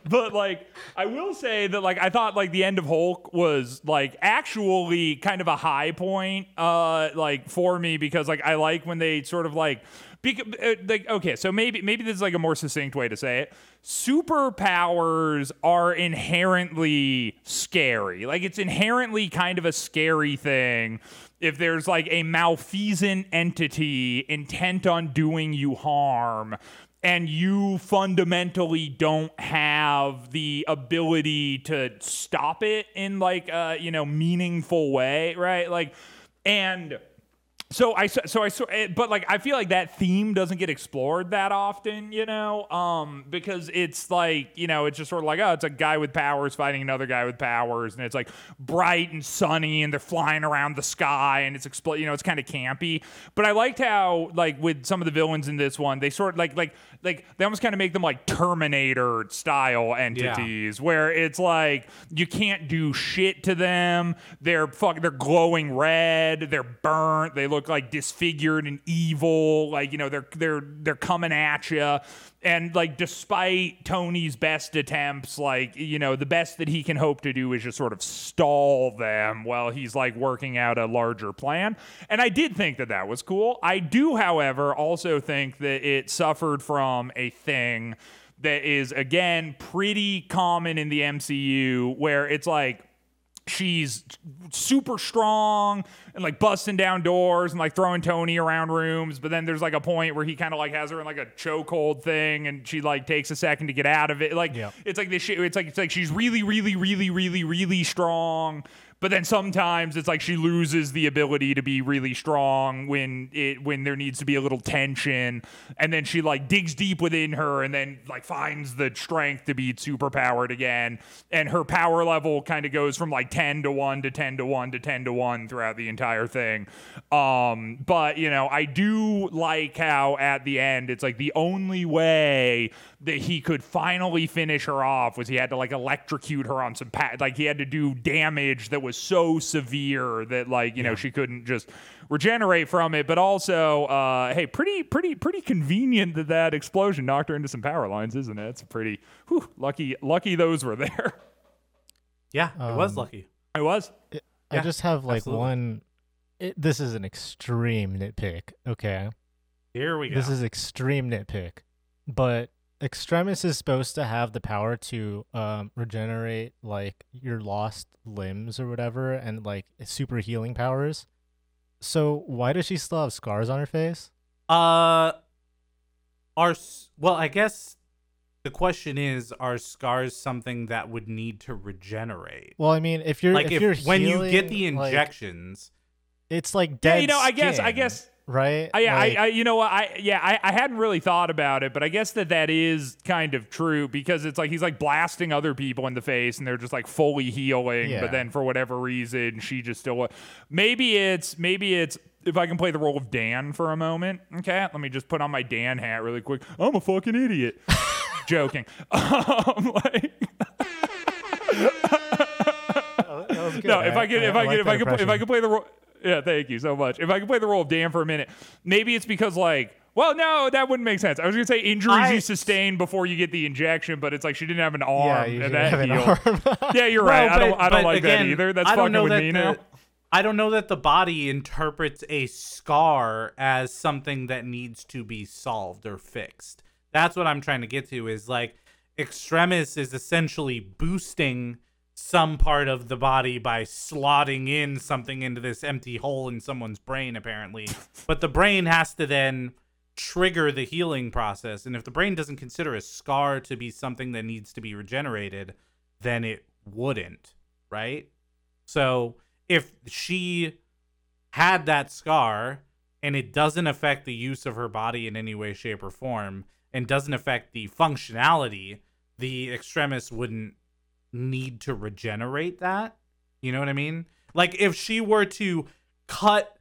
But like, I will say that like I thought like the end of Hulk was like actually kind of a high point, uh, like for me because like I like when they sort of like. Because, uh, like okay, so maybe maybe this is like a more succinct way to say it. Superpowers are inherently scary. Like it's inherently kind of a scary thing if there's like a malfeasant entity intent on doing you harm and you fundamentally don't have the ability to stop it in like a you know meaningful way right? Like and so I so I so eh, but like I feel like that theme doesn't get explored that often, you know, um, because it's like you know it's just sort of like oh it's a guy with powers fighting another guy with powers, and it's like bright and sunny, and they're flying around the sky, and it's expl- you know it's kind of campy. But I liked how like with some of the villains in this one, they sort of like like like they almost kind of make them like Terminator style entities, where it's like you can't do shit to them. They're fuck. They're glowing red. They're burnt. They look like disfigured and evil. Like you know, they're they're they're coming at you. And like, despite Tony's best attempts, like you know, the best that he can hope to do is just sort of stall them while he's like working out a larger plan. And I did think that that was cool. I do, however, also think that it suffered from a thing that is again pretty common in the MCU where it's like she's super strong and like busting down doors and like throwing Tony around rooms. But then there's like a point where he kind of like has her in like a chokehold thing and she like takes a second to get out of it. Like Yeah. it's like this shit. It's like it's like she's really, really, really, really, really strong. But then sometimes it's like she loses the ability to be really strong when it when there needs to be a little tension, and then she like digs deep within her and then like finds the strength to be superpowered again, and her power level kind of goes from like ten to one to ten to one to ten to one throughout the entire thing. Um, but you know, I do like how at the end it's like the only way that he could finally finish her off was he had to like electrocute her on some pa- like he had to do damage that was so severe that like you know she couldn't just regenerate from it but also uh hey pretty pretty pretty convenient that that explosion knocked her into some power lines isn't it it's pretty whew, lucky lucky those were there yeah it was Um, lucky i was I Yeah, just have like absolutely. one. It, this is an extreme nitpick. Okay, here we go this is extreme nitpick, but Extremis is supposed to have the power to um, regenerate like your lost limbs or whatever, and like super healing powers. So why does she still have scars on her face? Uh, are well, I guess the question is: Are scars something that would need to regenerate? Well, I mean, if you're like if, if, you're when you get the healing, like, injections, it's like yeah dead. you know i guess i guess right. I, yeah, Like, I, I, you know what? I, yeah, I, I hadn't really thought about it, but I guess that that is kind of true because it's like he's like blasting other people in the face, and they're just like fully healing. Yeah. But then for whatever reason, she just still. Maybe it's maybe it's if I can play the role of Dan for a moment. Okay, let me just put on my Dan hat really quick. I'm a fucking idiot. Joking. Um, like, good. no, if I could, if I could, if I could, if I could play the role, yeah, thank you so much. If I could play the role of Dan for a minute, maybe it's because like, well, no, that wouldn't make sense. I was gonna say injuries I- you sustain before you get the injection, but it's like she didn't have an arm, Yeah, you and that have an healed. arm. Yeah, you're right. I don't, I don't like again, that either. That's I fucking with that me the, now. I don't know that the body interprets a scar as something that needs to be solved or fixed. That's what I'm trying to get to is like extremis is essentially boosting some part of the body by slotting in something into this empty hole in someone's brain apparently. but the brain has to then trigger the healing process and if the brain doesn't consider a scar to be something that needs to be regenerated, then it wouldn't, right? So if she had that scar and it doesn't affect the use of her body in any way, shape, or form, and doesn't affect the functionality, the extremis wouldn't need to regenerate that. You know what I mean? Like if she were to cut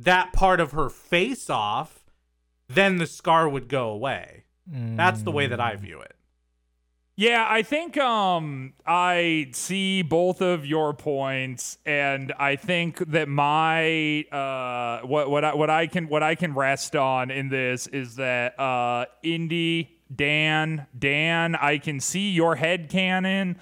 that part of her face off, then the scar would go away. That's the way that I view it. Yeah, I think um I see both of your points and I think that my uh what what I what I can what I can rest on in this is that uh Indy Dan Dan I can see your head canon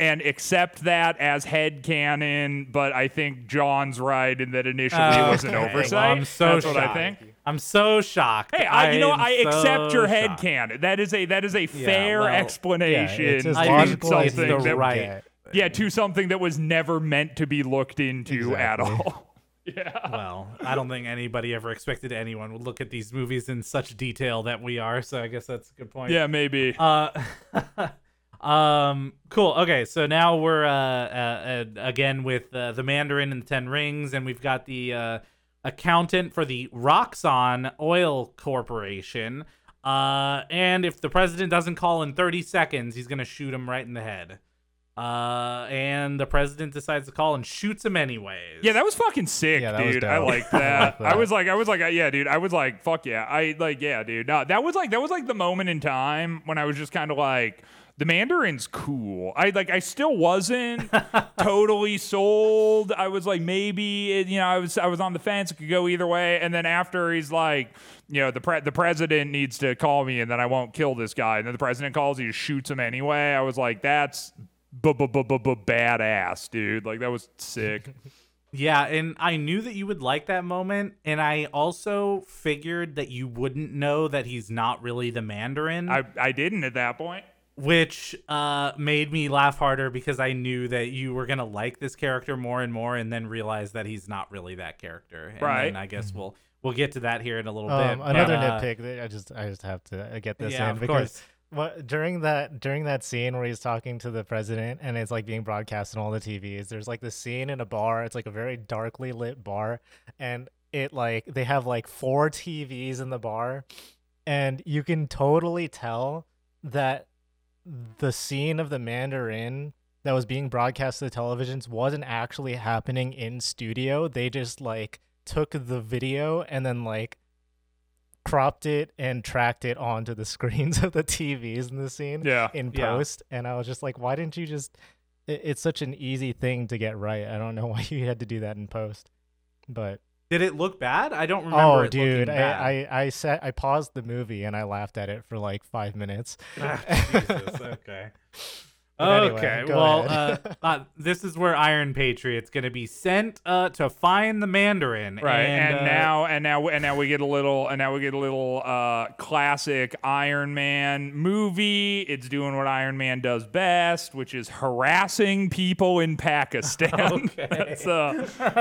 and accept that as head canon, but I think John's right in that initially it was an Okay. oversight. Well, I'm so That's what I think. I'm so shocked. Hey, I, you know, am I accept so your head shocked. canon. That is a that is a fair well, Yeah, explanation. it's as logical as something you the that, right- yeah, to something that was never meant to be looked into at all. yeah. Well, I don't think anybody ever expected anyone would look at these movies in such detail that we are. So I guess that's a good point. Yeah, maybe. Uh, um, cool. Okay, so now we're uh, uh, uh again with uh, the Mandarin and the Ten Rings, and we've got the uh, accountant for the Roxxon Oil Corporation. Uh, and if the president doesn't call in 30 seconds, he's gonna shoot him right in the head. Uh, and the president decides to call and shoots him anyways. Yeah, that was fucking sick, Yeah, that was dude. I dope. like I that. I was like, I was like, uh, yeah, dude. I was like, fuck yeah. I like, yeah, dude. No, that was like, that was like the moment in time when I was just kind of like, the Mandarin's cool. I like, I still wasn't totally sold. I was like, maybe, it, you know, I was, I was on the fence. It could go either way. And then after he's like, you know, the pre- the president needs to call me, and then I won't kill this guy. And then the president calls, he just shoots him anyway. I was like, that's. bu- bu- bu- bu- badass, dude. Like that was sick. Yeah, and I knew that you would like that moment, and I also figured that you wouldn't know that he's not really the Mandarin, I, I didn't at that point. Which uh, made me laugh harder because I knew that you were gonna like this character more and more, and then realize that he's not really that character. And Right. Then I guess we'll we'll get to that here in a little Um, bit. another but, uh, nitpick that I just I just have to get this Yeah, in of because course. what during that during that scene where he's talking to the president and it's like being broadcast on all the TVs. There's like this scene in a bar. It's like a very darkly lit bar, and it like they have like four TVs in the bar, and you can totally tell that the scene of the Mandarin that was being broadcast to the televisions wasn't actually happening in studio. They just like took the video and then like cropped it and tracked it onto the screens of the TVs in the scene Yeah. in Yeah. post. And I was just like, why didn't you just? It's such an easy thing to get right. I don't know why you had to do that in post. But Did it look bad? I don't remember. oh, it looking dude. I, I I sat I paused the movie and I laughed at it for like five minutes. Ah, Jesus, okay. But okay. Well, uh, uh, this is where Iron Patriot's going to be sent uh, to find the Mandarin. Right, and, uh, now and now and now we get a little and now we get a little uh, classic Iron Man movie. It's doing what Iron Man does best, which is harassing people in Pakistan. Okay. That's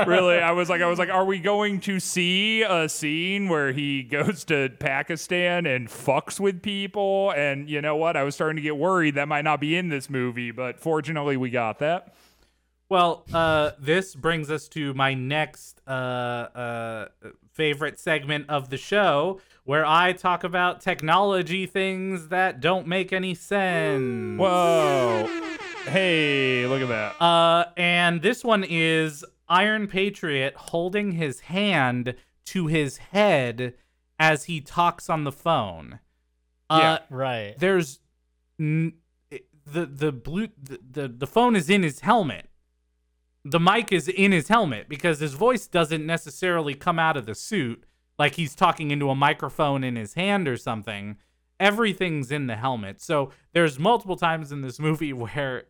really. I was like, I was like, are we going to see a scene where he goes to Pakistan and fucks with people? And you know what? I was starting to get worried that might not be in this movie, but fortunately, we got that. Well, uh, this brings us to my next uh, uh, favorite segment of the show, where I talk about technology things that don't make any sense. Whoa! Hey, look at that. Uh, and this one is Iron Patriot holding his hand to his head as he talks on the phone. Uh, right. there's n- the the blue the, the the phone is in his helmet. the mic is in his helmet because his voice doesn't necessarily come out of the suit like he's talking into a microphone in his hand or something. Everything's in the helmet. So there's multiple times in this movie where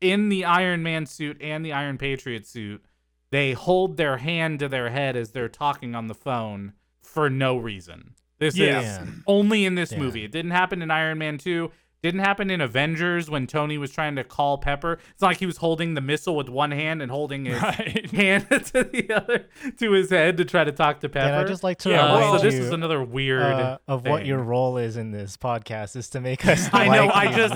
in the Iron Man suit and the Iron Patriot suit, they hold their hand to their head as they're talking on the phone for no reason. This Yeah. is only in this Yeah. movie. It didn't happen in Iron Man 2. Didn't happen in Avengers when Tony was trying to call Pepper. It's not like he was holding the missile with one hand and holding his Right. hand to the other to his head to try to talk to Pepper. And I just like to Yeah, remind so this you is another weird uh, of what your role is in this podcast is to make us. I know. like I these just.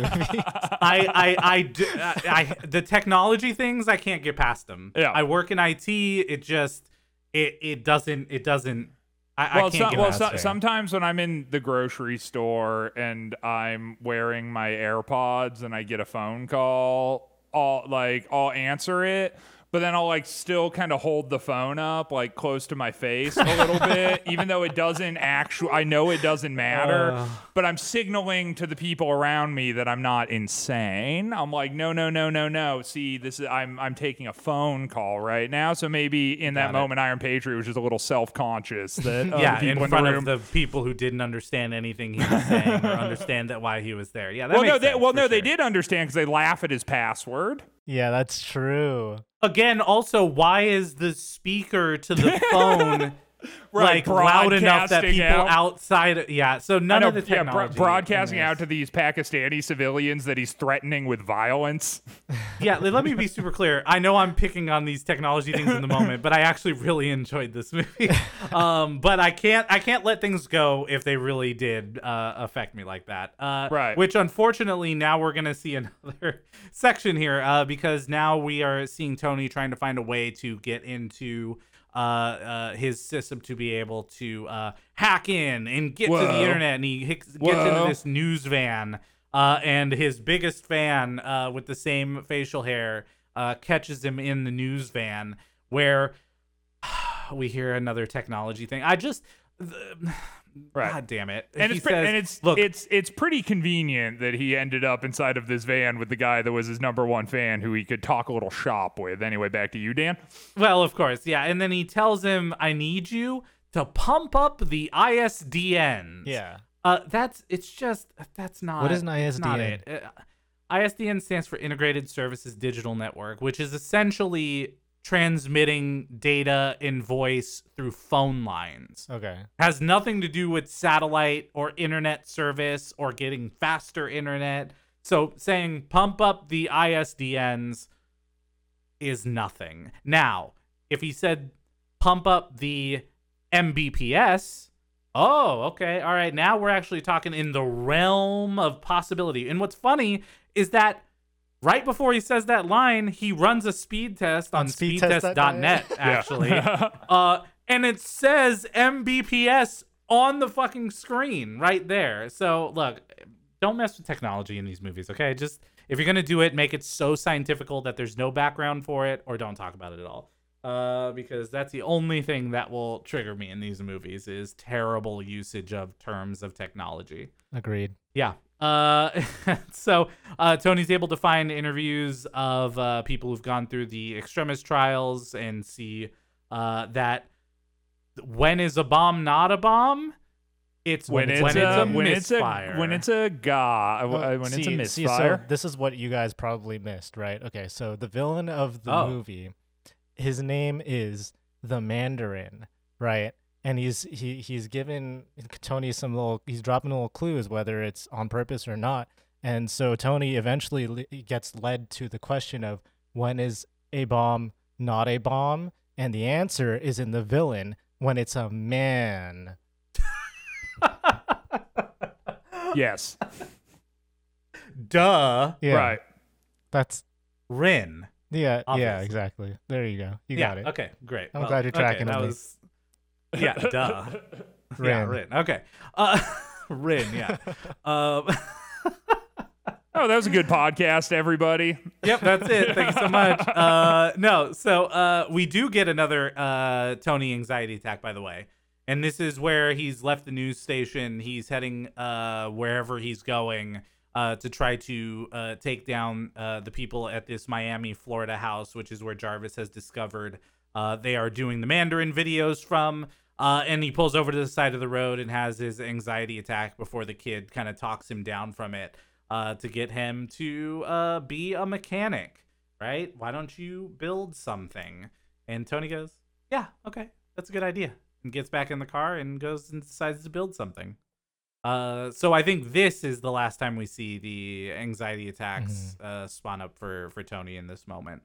I, I, I, do, I, I, the technology things, I can't get past them. Yeah. I work in IT. It just, it, it doesn't, it doesn't. I, well, I can't so- get well so- sometimes when I'm in the grocery store and I'm wearing my AirPods and I get a phone call, I'll like I'll answer it, but then I'll like still kind of hold the phone up like close to my face a little bit, even though it doesn't actually. I know it doesn't matter, Ugh. but I'm signaling to the people around me that I'm not insane. I'm like, no, no, no, no, no. See, this is I'm I'm taking a phone call right now, so maybe in that Got it. moment, Iron Patriot was just a little self conscious that uh, yeah, in front the of the people who didn't understand anything he was saying or understand that why he was there. Yeah, that well, no, they, well, no, they did understand because they laugh at his password. Yeah, that's true. Again, also, why is the speaker to the phone Right, like loud enough that people out. outside? Yeah, so none know, of the yeah, technology. bro- broadcasting out to these Pakistani civilians that he's threatening with violence. Yeah, let me be super clear. I know I'm picking on these technology things in the moment, but I actually really enjoyed this movie. Um, but I can't I can't let things go if they really did uh, affect me like that. Uh, Right. Which unfortunately now we're gonna see another section here uh, because now we are seeing Tony trying to find a way to get into. Uh, uh, his system to be able to uh, hack in and get to the internet, and he hicks, gets into this news van. Uh, and his biggest fan, uh, with the same facial hair, uh, catches him in the news van where we hear another technology thing. I just, the, Right. God damn it! And He it's, pre- says, and it's look, it's it's pretty convenient that he ended up inside of this van with the guy that was his number one fan, who he could talk a little shop with. Anyway, back to you, Dan. well, of course, yeah. And then he tells him, "I need you to pump up the ISDN. Yeah. Uh, that's it's just that's not What is an it's not ISDN? it. Uh, ISDN stands for Integrated Services Digital Network, which is essentially transmitting data in voice through phone lines. Okay. Has nothing to do with satellite or internet service or getting faster internet. So saying pump up the ISDNs is nothing. Now, if he said pump up the MBPS, oh, okay, all right, now we're actually talking in the realm of possibility. And what's funny is that right before he says that line, he runs a speed test on, On speedtest.net? speedtest.net, actually. uh, and it says MBPS on the fucking screen right there. So look, don't mess with technology in these movies, okay? Just if you're gonna do it, make it so scientifical that there's no background for it, or don't talk about it at all. Uh, because that's the only thing that will trigger me in these movies is terrible usage of terms of technology. Agreed. Yeah. Uh, so uh, Tony's able to find interviews of uh, people who've gone through the extremis trials and see uh, that when is a bomb not a bomb? It's When, it's, when a, it's a when it's a misfire. when it's a guy Well, uh, when it's a see- see, so this is what you guys probably missed, right? Okay, so the villain of the Oh. movie, his name is the Mandarin, right? And he's he he's given Tony some little he's dropping little clues whether it's on purpose or not. And so Tony eventually le- gets led to the question of when is a bomb not a bomb? And the answer is in the villain when it's a man. yes, Duh. Yeah. right. That's Rin. yeah, yeah, exactly. There you go. You yeah. got it. Okay. Great. I'm Well, glad you're okay, tracking that was. Yeah. Duh. Yeah. Rin. Rin. Okay. Uh, Rin. Yeah. um. Oh, that was a good podcast, everybody. Yep, that's it. Thank you so much. Uh, no, so uh, we do get another uh, Tony anxiety attack, by the way, and this is where he's left the news station. He's heading uh, wherever he's going, uh, to try to uh, take down uh, the people at this Miami, Florida house, which is where Jarvis has discovered uh, they are doing the Mandarin videos from. Uh, and he pulls over to the side of the road and has his anxiety attack before the kid kind of talks him down from it uh, to get him to uh, be a mechanic, right? Why don't you build something? And Tony goes, Yeah, okay, that's a good idea. And gets back in the car and goes and decides to build something. Uh, so I think this is the last time we see the anxiety attacks uh, spawn up for for Tony in this moment.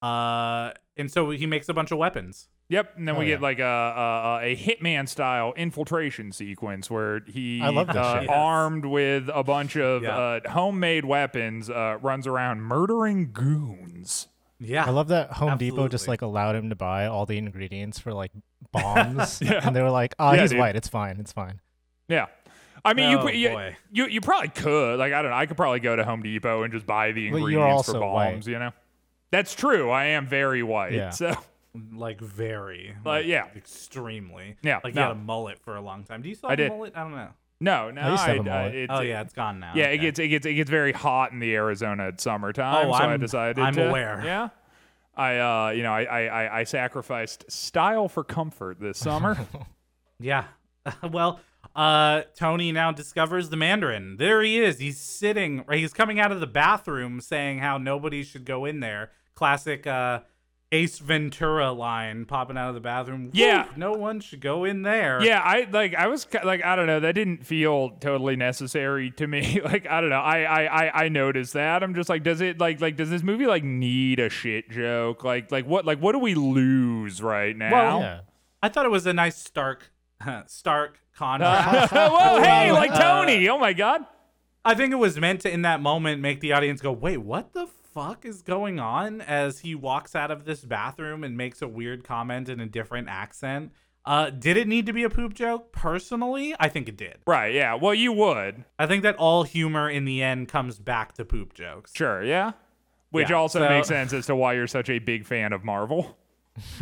Uh, and so he makes a bunch of weapons. Yep, and then Oh, we yeah. get like a, a a Hitman style infiltration sequence where he, I love uh. Yes. armed with a bunch of Yeah. uh, homemade weapons, uh, runs around murdering goons. Yeah, I love that Home Depot just like allowed him to buy all the ingredients for like bombs, Yeah. and they were like, "Oh, Yeah, he's dude. white. It's fine. It's fine." Yeah, I mean, Oh, you, you you you probably could like I don't know. I could probably go to Home Depot and just buy the But you're ingredients for also white. bombs. You know, that's true. I am very white. Yeah. So like very, Like, yeah. extremely. Yeah, like no. you had a mullet for a long time. Do you still I have a mullet? I don't know. no, no. I used to have a I- mullet. it's- Oh yeah, it's gone now. Yeah, it Okay. gets it gets it gets very hot in the Arizona at summertime. Oh, so I I'm- decided. I'm to, aware. Yeah, I uh you know I I I, I sacrificed style for comfort this summer. Yeah. well, uh, Tony now discovers the Mandarin. There he is. He's sitting. Right, he's coming out of the bathroom saying how nobody should go in there. Classic uh, Ace Ventura line popping out of the bathroom. Yeah. "Woo, no one should go in there. yeah, I like I was like I don't know that didn't feel totally necessary to me. like I don't know I I I, I noticed that. I'm just like does it like like does this movie like need a shit joke? Like like what like what do we lose right now? Well, Yeah. I thought it was a nice stark, stark contrast. Whoa, hey, like uh, Tony. Oh my god. I think it was meant to, in that moment, make the audience go, wait, what the fuck is going on? As he walks out of this bathroom and makes a weird comment in a different accent. Uh, did it need to be a poop joke? Personally, I think it did. Right, yeah. Well, you would. I think that all humor in the end comes back to poop jokes. Sure, yeah. Which Yeah, also so- makes sense as to why you're such a big fan of Marvel.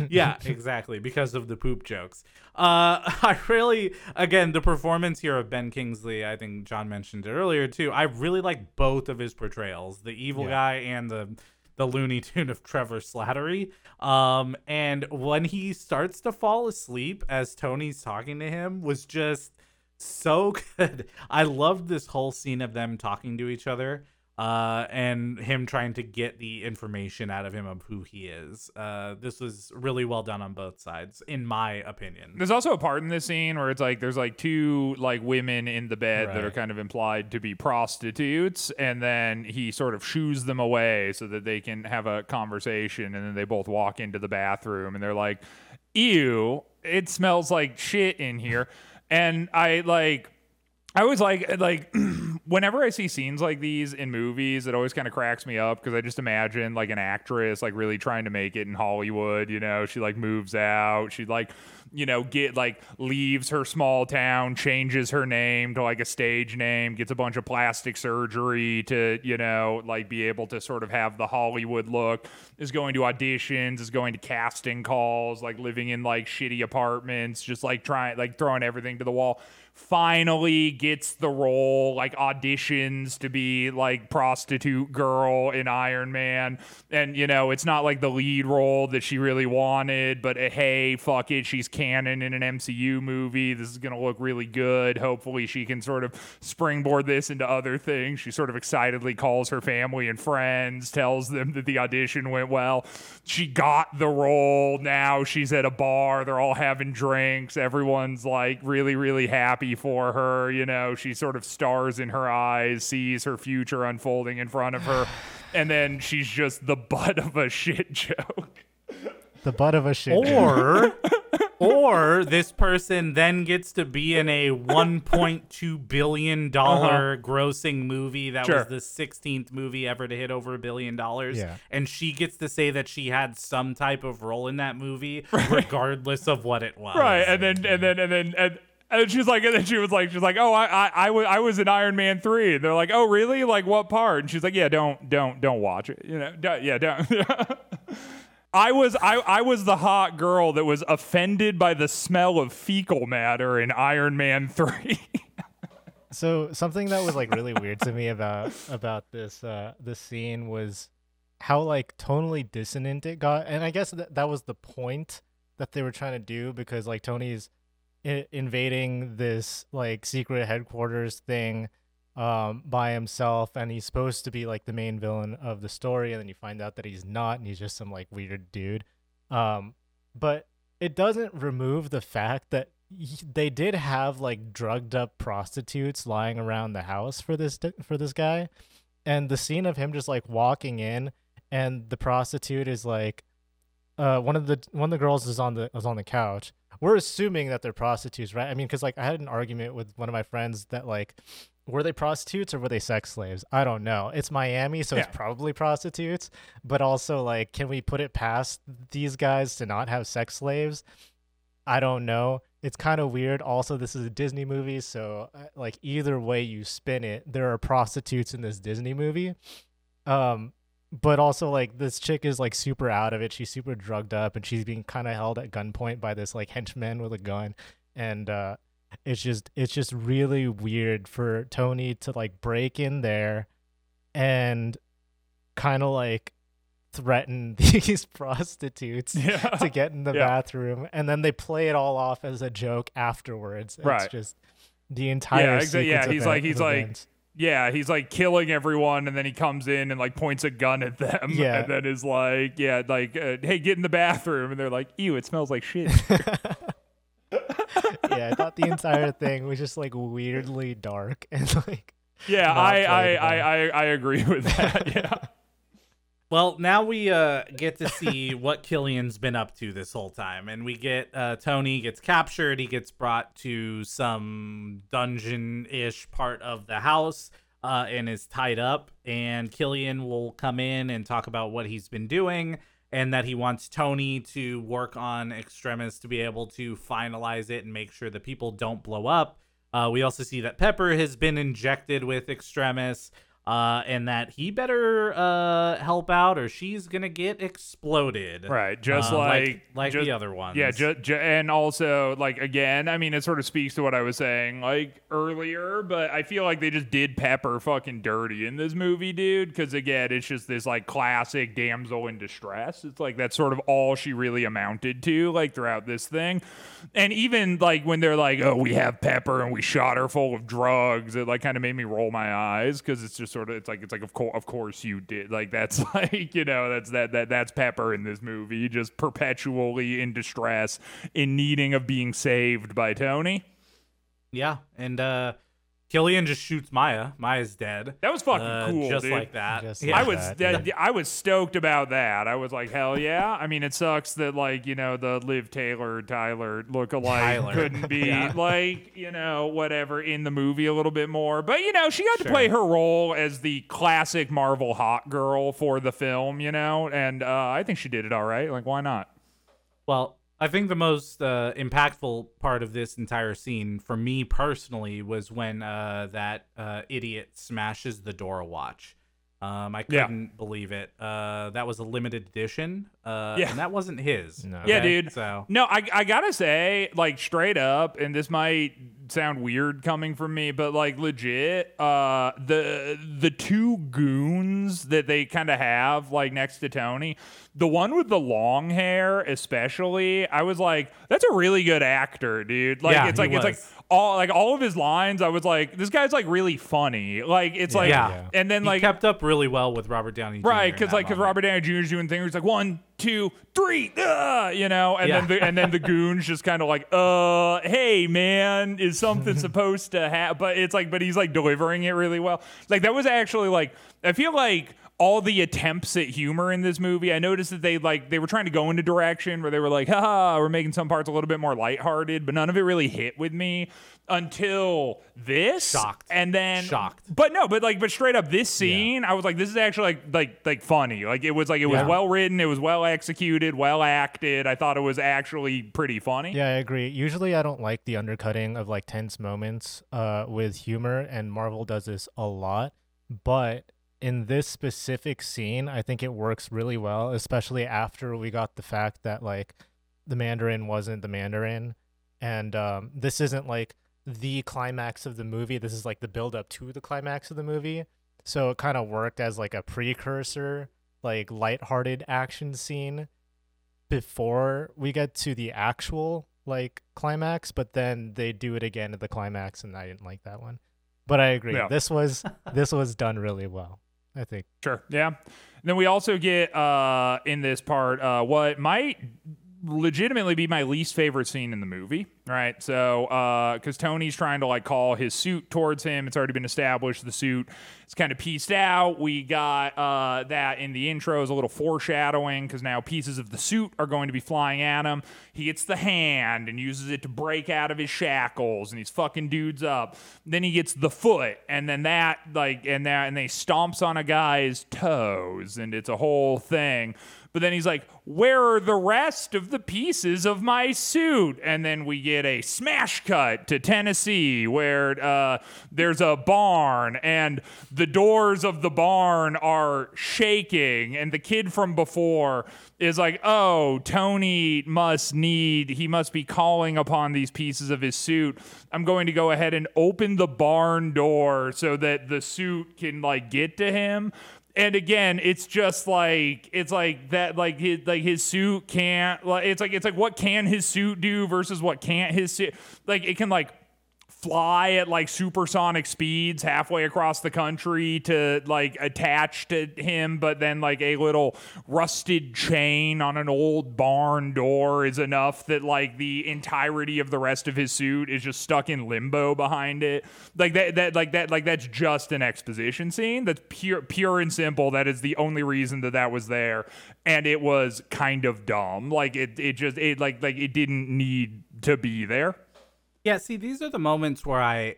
Yeah, exactly, because of the poop jokes. Uh, I really, again, the performance here of Ben Kingsley, I think John mentioned it earlier too. I really like both of his portrayals, the evil Yeah. guy and the the Looney Tune of Trevor Slattery. Um, and when he starts to fall asleep as Tony's talking to him, was just so good. I loved this whole scene of them talking to each other uh, and him trying to get the information out of him of who he is. Uh, this was really well done on both sides, in my opinion. There's also a part in this scene where it's like there's like two like women in the bed that are kind of implied to be prostitutes, and then he sort of shoos them away so that they can have a conversation, and then they both walk into the bathroom, and they're like, "Ew, it smells like shit in here," and I like. I always like like whenever I see scenes like these in movies, it always kind of cracks me up because I just imagine like an actress like really trying to make it in Hollywood. You know, she like moves out, she like you know get like leaves her small town, changes her name to like a stage name, gets a bunch of plastic surgery to you know like be able to sort of have the Hollywood look. Is going to auditions, is going to casting calls, like living in like shitty apartments, just like trying like throwing everything to the wall finally gets the role, like auditions to be like prostitute girl in Iron Man. And, you know, it's not like the lead role that she really wanted, but uh, hey, fuck it, she's canon in an MCU movie. This is going to look really good. Hopefully, she can sort of springboard this into other things. She sort of excitedly calls her family and friends, tells them that the audition went well. She got the role. Now she's at a bar. They're all having drinks. Everyone's like really, really happy for her. You know, she sort of stars in her eyes, sees her future unfolding in front of her. And then she's just the butt of a shit joke. The butt of a shit. joke. Or, or this person then gets to be in a 1.2 billion dollar grossing movie that Uh-huh. Sure. was the 16th movie ever to hit over a billion dollars. Yeah. And she gets to say that she had some type of role in that movie, regardless of what it was. Right. And then, and then, and then, and. And she's like, and then she was like, she's like, oh, I, I, I was, I was in Iron Man three. And they're like, oh, really? Like, what part? And she's like, yeah, don't, don't, don't watch it. You know, don't, yeah, don't. I was, I, I was the hot girl that was offended by the smell of fecal matter in Iron Man three. So something that was like really weird to me about about this uh this scene was how like tonally dissonant it got, and I guess that that was the point that they were trying to do because like Tony's Invading this like secret headquarters thing um by himself and he's supposed to be like the main villain of the story and then you find out that he's not and he's just some like weird dude. Um but it doesn't remove the fact that they did have like drugged up prostitutes lying around the house for this for this guy. And the scene of him just like walking in and the prostitute is like uh one of the one of the girls is on the is on the couch we're assuming that they're prostitutes right? I mean because like i had an argument with one of my friends that like were they prostitutes or were they sex slaves? I don't know. It's miami so Yeah. it's probably prostitutes but also like can we put it past these guys to not have sex slaves? I don't know. It's kind of weird. Also this is a disney movie so uh, like either way you spin it there are prostitutes in this disney movie. Um but also like this chick is like super out of it she's super drugged up and she's being kind of held at gunpoint by this like henchman with a gun and uh it's just it's just really weird for tony to like break in there and kind of like threaten these prostitutes Yeah. to get in the Yeah. bathroom and then they play it all off as a joke afterwards Right. it's just the entire exa- sequence yeah, he's like- he's like, events. Yeah, he's like killing everyone, and then he comes in and like points a gun at them, Yeah. and then is like, yeah, like, uh, hey, get in the bathroom, and they're like, ew, it smells like shit. yeah, I thought the entire thing was just like weirdly dark and like Yeah, I, I. I, I, I agree with that. Yeah. Well, now we uh, get to see what Killian's been up to this whole time, and we get uh, Tony gets captured. He gets brought to some dungeon-ish part of the house uh, and is tied up. And Killian will come in and talk about what he's been doing, and that he wants Tony to work on Extremis to be able to finalize it and make sure that people don't blow up. Uh, we also see that Pepper has been injected with Extremis uh, and that he better uh, help out or she's gonna get exploded. Right, just Uh, like like, just- the other ones. Yeah, ju- ju- and also like again, I mean, it sort of speaks to what I was saying like earlier, but I feel like they just did Pepper fucking dirty in this movie, dude. Because again, it's just this like classic damsel in distress. It's like that's sort of all she really amounted to, like throughout this thing. And even like when they're like, "Oh, we have Pepper and we shot her full of drugs," it like kind of made me roll my eyes because it's just sort of it's like it's like of course of course you did like that's like you know that's that that that's Pepper in this movie just perpetually in distress in needing of being saved by Tony. yeah, and uh, Killian just shoots Maya. Maya's dead. That was fucking Uh, cool, just dude. like that. Just yeah. I was that, that- yeah. I was stoked about that. I was like, hell yeah! I mean, it sucks that like you know the Liv Taylor Tyler look-alike Tyler. couldn't be Yeah. like you know whatever in the movie a little bit more, but you know she got to play her role as the classic Marvel hot girl for the film, you know, and uh, I think she did it all right. Like, why not? Well, I think the most uh, impactful part of this entire scene for me personally was when uh, that uh, idiot smashes the Dora watch. Um, I couldn't believe it. Uh, that was a limited edition, uh, Yeah. and that wasn't his. No. Yeah, okay? dude. So No, I, I gotta say, like straight up, and this might sound weird coming from me, but like legit, uh, the the two goons that they kind of have like next to Tony, the one with the long hair, especially, I was like, that's a really good actor, dude. Like Yeah, it's he like it's like was. All like all of his lines. I was like, this guy's like really funny. Like it's like, Yeah. Yeah. and then he like kept up really well with Robert Downey Jr. Right, because like because. Robert Downey Jr. is doing things. He's like one, two, three, uh, you know, and then the, and then the goons just kind of like, uh, hey man, is something supposed to happen? But it's like, but he's like delivering it really well. Like that was actually like, I feel like all the attempts at humor in this movie, I noticed that they like they were trying to go in a direction where they were like, haha, we're making some parts a little bit more lighthearted, but none of it really hit with me until this. Shocked. And then Shocked. But no, but like but straight up this scene, I was like, this is actually like like like funny. Like it was like it was Yeah. well written, it was well executed, well acted. I thought it was actually pretty funny. Yeah, I agree. Usually I don't like the undercutting of like tense moments uh with humor and Marvel does this a lot, but in this specific scene, I think it works really well, especially after we got the fact that like the Mandarin wasn't the Mandarin and um this isn't like the climax of the movie. This is like the build up to the climax of the movie. So it kind of worked as like a precursor, like lighthearted action scene before we get to the actual like climax, but then they do it again at the climax and I didn't like that one. But I agree. Yeah. This was this was done really well. I think. Sure. Yeah. And then we also get uh, in this part uh, what might legitimately be my least favorite scene in the movie. Right. So, uh, because Tony's trying to like call his suit towards him, it's already been established the suit is kind of pieced out. We got uh, that in the intro is a little foreshadowing because now pieces of the suit are going to be flying at him. He gets the hand and uses it to break out of his shackles, and he's fucking dudes up. Then he gets the foot, and then that like and that and they stomps on a guy's toes, and it's a whole thing. But then he's like, Where are the rest of the pieces of my suit? And then we get a smash cut to Tennessee where uh, there's a barn and the doors of the barn are shaking. And the kid from before is like, Oh, Tony must need, he must be calling upon these pieces of his suit. I'm going to go ahead and open the barn door so that the suit can like get to him and again it's just like it's like that like his like his suit can't like it's like it's like what can his suit do versus what can't his suit like it can like fly at like supersonic speeds halfway across the country to like attach to him but then like a little rusted chain on an old barn door is enough that like the entirety of the rest of his suit is just stuck in limbo behind it. Like that that like that like that's just an exposition scene. That's pure pure and simple. That is the only reason that that was there. And it was kind of dumb. Like it it just it like like it didn't need to be there Yeah, see, these are the moments where I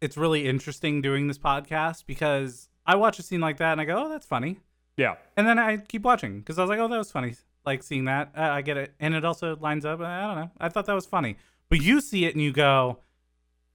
it's really interesting doing this podcast because I watch a scene like that and I go, "Oh, that's funny." yeah And then I keep watching because I was like, "Oh, that was funny." Like seeing that, uh, I get it, and it also lines up. I don't know. I thought that was funny, but you see it and you go,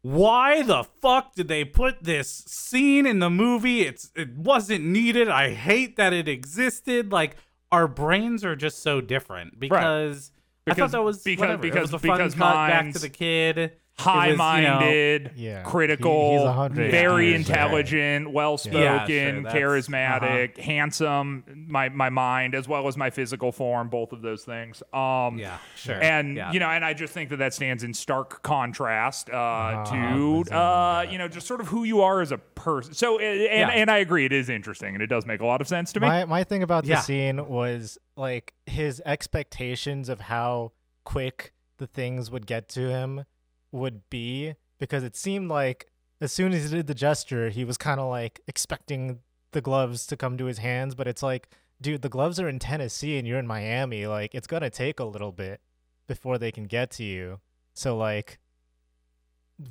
"Why the fuck did they put this scene in the movie? It's it wasn't needed. I hate that it existed." Like our brains are just so different because. I thought that was because- whatever. because- it was a fun because cut back to the kid. It was, you know- high-minded, Yeah. critical, He- he's very years old. intelligent, well-spoken, Yeah, sure, that's- charismatic, handsome. My my mind as well as my physical form, both of those things. Um, Yeah, sure. And Yeah. you know, and I just think that that stands in stark contrast uh, Ah, to uh, you know just sort of who you are as a person. So, and, Yeah. and I agree, it is interesting, and it does make a lot of sense to me. My my thing about the Yeah. scene was like his expectations of how quick the things would get to him would be because it seemed like as soon as he did the gesture, he was kind of like expecting the gloves to come to his hands, but it's like, dude, the gloves are in Tennessee and you're in Miami. Like it's gonna take a little bit before they can get to you. So like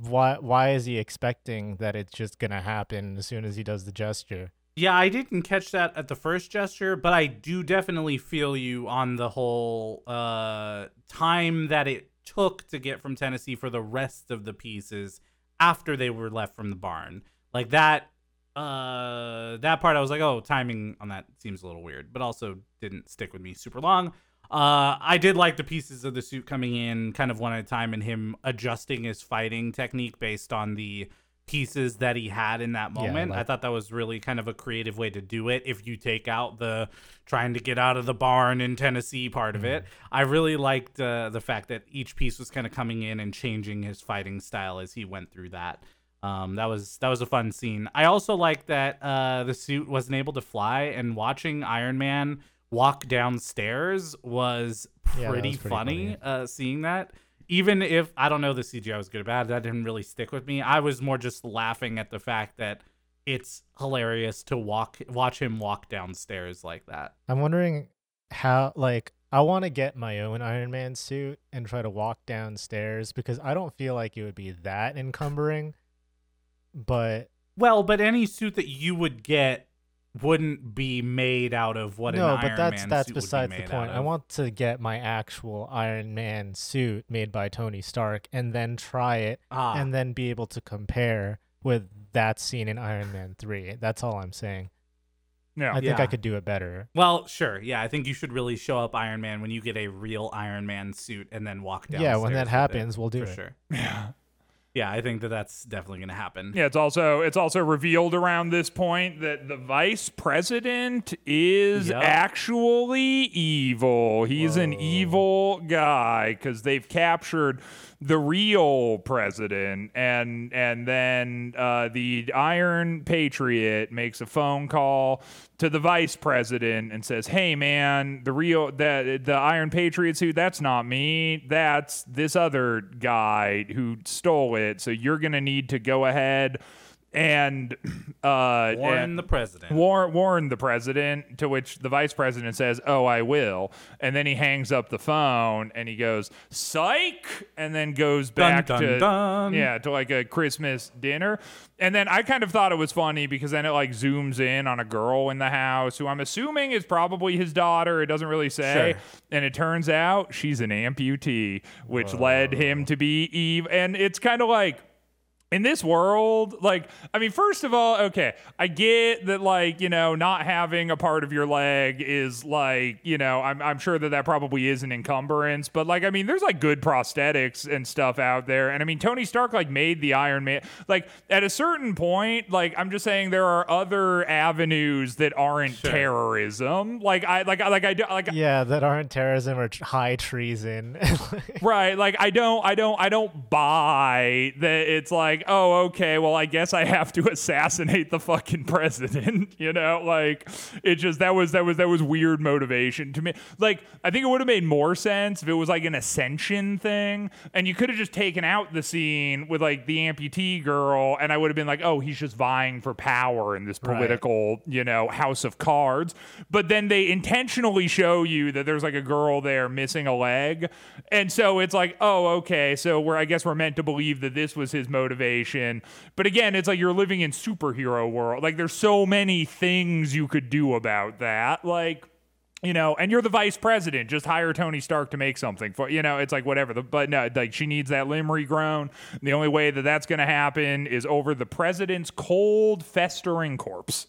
why why is he expecting that it's just gonna happen as soon as he does the gesture? Yeah, I didn't catch that at the first gesture, but I do definitely feel you on the whole uh, time that it took to get from Tennessee for the rest of the pieces after they were left from the barn. Like that, uh, that part I was like, oh, timing on that seems a little weird, but also didn't stick with me super long. Uh, I did like the pieces of the suit coming in kind of one at a time and him adjusting his fighting technique based on the pieces that he had in that Yeah, I moment. I thought that was really kind of a creative way to do it. If you take out the trying to get out of the barn in Tennessee part of it, I really liked uh, the fact that each piece was kind of coming in and changing his fighting style as he went through that. Um, that was that was a fun scene. I also like that uh, the suit wasn't able to fly, and watching Iron Man walk downstairs was Yeah, pretty, was pretty funny. funny. Uh, seeing that, even if I don't know the CGI was good or bad, that didn't really stick with me. I was more just laughing at the fact that it's hilarious to walk watch him walk downstairs like that. I'm wondering how like I want to get my own Iron Man suit and try to walk downstairs because I don't feel like it would be that encumbering. But Well, but any suit that you would get wouldn't be made out of what no, an but Iron that's Man that's would be besides the point. I want to get my actual Iron Man suit made by Tony Stark and then try it ah, and then be able to compare with that scene in Iron Man 3. That's all I'm saying. yeah. I think I could do it better. Well, sure. Yeah, I think you should really show up Iron Man when you get a real Iron Man suit and then walk down. Yeah, when that happens, we'll do for it. sure. Yeah. Yeah, I think that that's definitely going to happen. Yeah, it's also it's also revealed around this point that the vice president is Yep. actually evil. He's an evil guy because they've captured the real president, and and then uh, the Iron Patriot makes a phone call to the vice president and says, "Hey, man, the real that the Iron Patriot suit that's not me. That's this other guy who stole it. So you're gonna need to go ahead." And uh, Warn and- the president. Warn, warn the president, to which the vice president says, Oh, I will. And then he hangs up the phone and he goes, Psych! And then goes back dun, to, dun. yeah, to like a Christmas dinner. And then I kind of thought it was funny because then it like zooms in on a girl in the house who I'm assuming is probably his daughter. It doesn't really say. Sure. And it turns out she's an amputee, which led him to be Eve. And it's kind of like, in this world, like, I mean, first of all, okay, I get that, like, you know, not having a part of your leg is like, you know, I'm, I'm sure that that probably is an encumbrance, but like, I mean, there's like good prosthetics and stuff out there. And I mean, Tony Stark, like, made the Iron Man, like, at a certain point, like, I'm just saying there are other avenues that aren't Sure. terrorism. Like, I, like, I, like, I, do- like, Yeah, that aren't terrorism or high treason. Right, like I don't I don't I don't buy that it's like, "Oh, okay, well I guess I have to assassinate the fucking president." you know, like it just that was that was that was weird motivation to me. Like I think it would have made more sense if it was like an ascension thing and you could have just taken out the scene with like the amputee girl and I would have been like, "Oh, he's just vying for power in this Right. political, you know, house of cards." But then they intentionally show you that there's like a girl there missing a leg. And so it's like, oh, okay. So we're, I guess we're meant to believe that this was his motivation. But again, it's like you're living in superhero world. Like there's so many things you could do about that. Like, you know, and you're the vice president. Just hire Tony Stark to make something for you know. It's like whatever. The, but no, like she needs that limb regrown. The only way that that's going to happen is over the president's cold, festering corpse.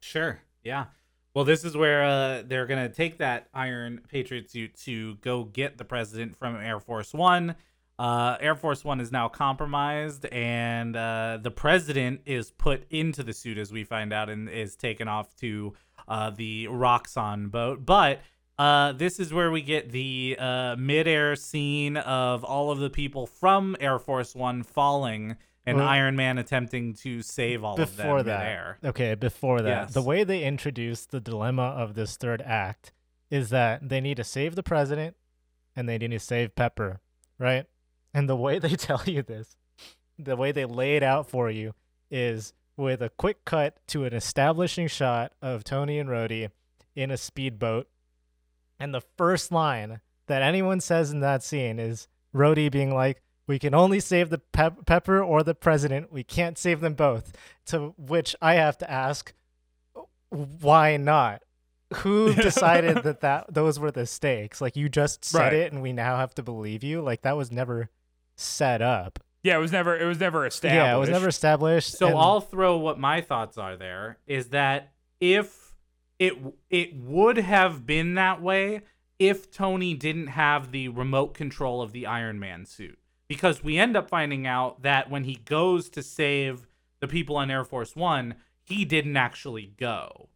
Sure. Yeah. Well, this is where uh, they're gonna take that Iron Patriot suit to go get the president from Air Force One. Uh, Air Force One is now compromised, and uh, the president is put into the suit, as we find out, and is taken off to uh, the Roxxon boat. But uh, this is where we get the uh, mid-air scene of all of the people from Air Force One falling, and Well- Iron Man attempting to save all of them before that, midair. okay, before that, Yes. the way they introduce the dilemma of this third act is that they need to save the president and they need to save Pepper, right? And the way they tell you this, the way they lay it out for you is with a quick cut to an establishing shot of Tony and Rhodey in a speedboat. And the first line that anyone says in that scene is Rhodey being like, we can only save the pep- Pepper or the president. We can't save them both. To which I have to ask, why not? Who decided that, that those were the stakes? Like you just said Right. it, and we now have to believe you. Like that was never set up. Yeah, it was never it was never established. Yeah, it was never established. So and- I'll throw what my thoughts are there is that if it it would have been that way if Tony didn't have the remote control of the Iron Man suit. Because we end up finding out that when he goes to save the people on Air Force 1, he didn't actually go.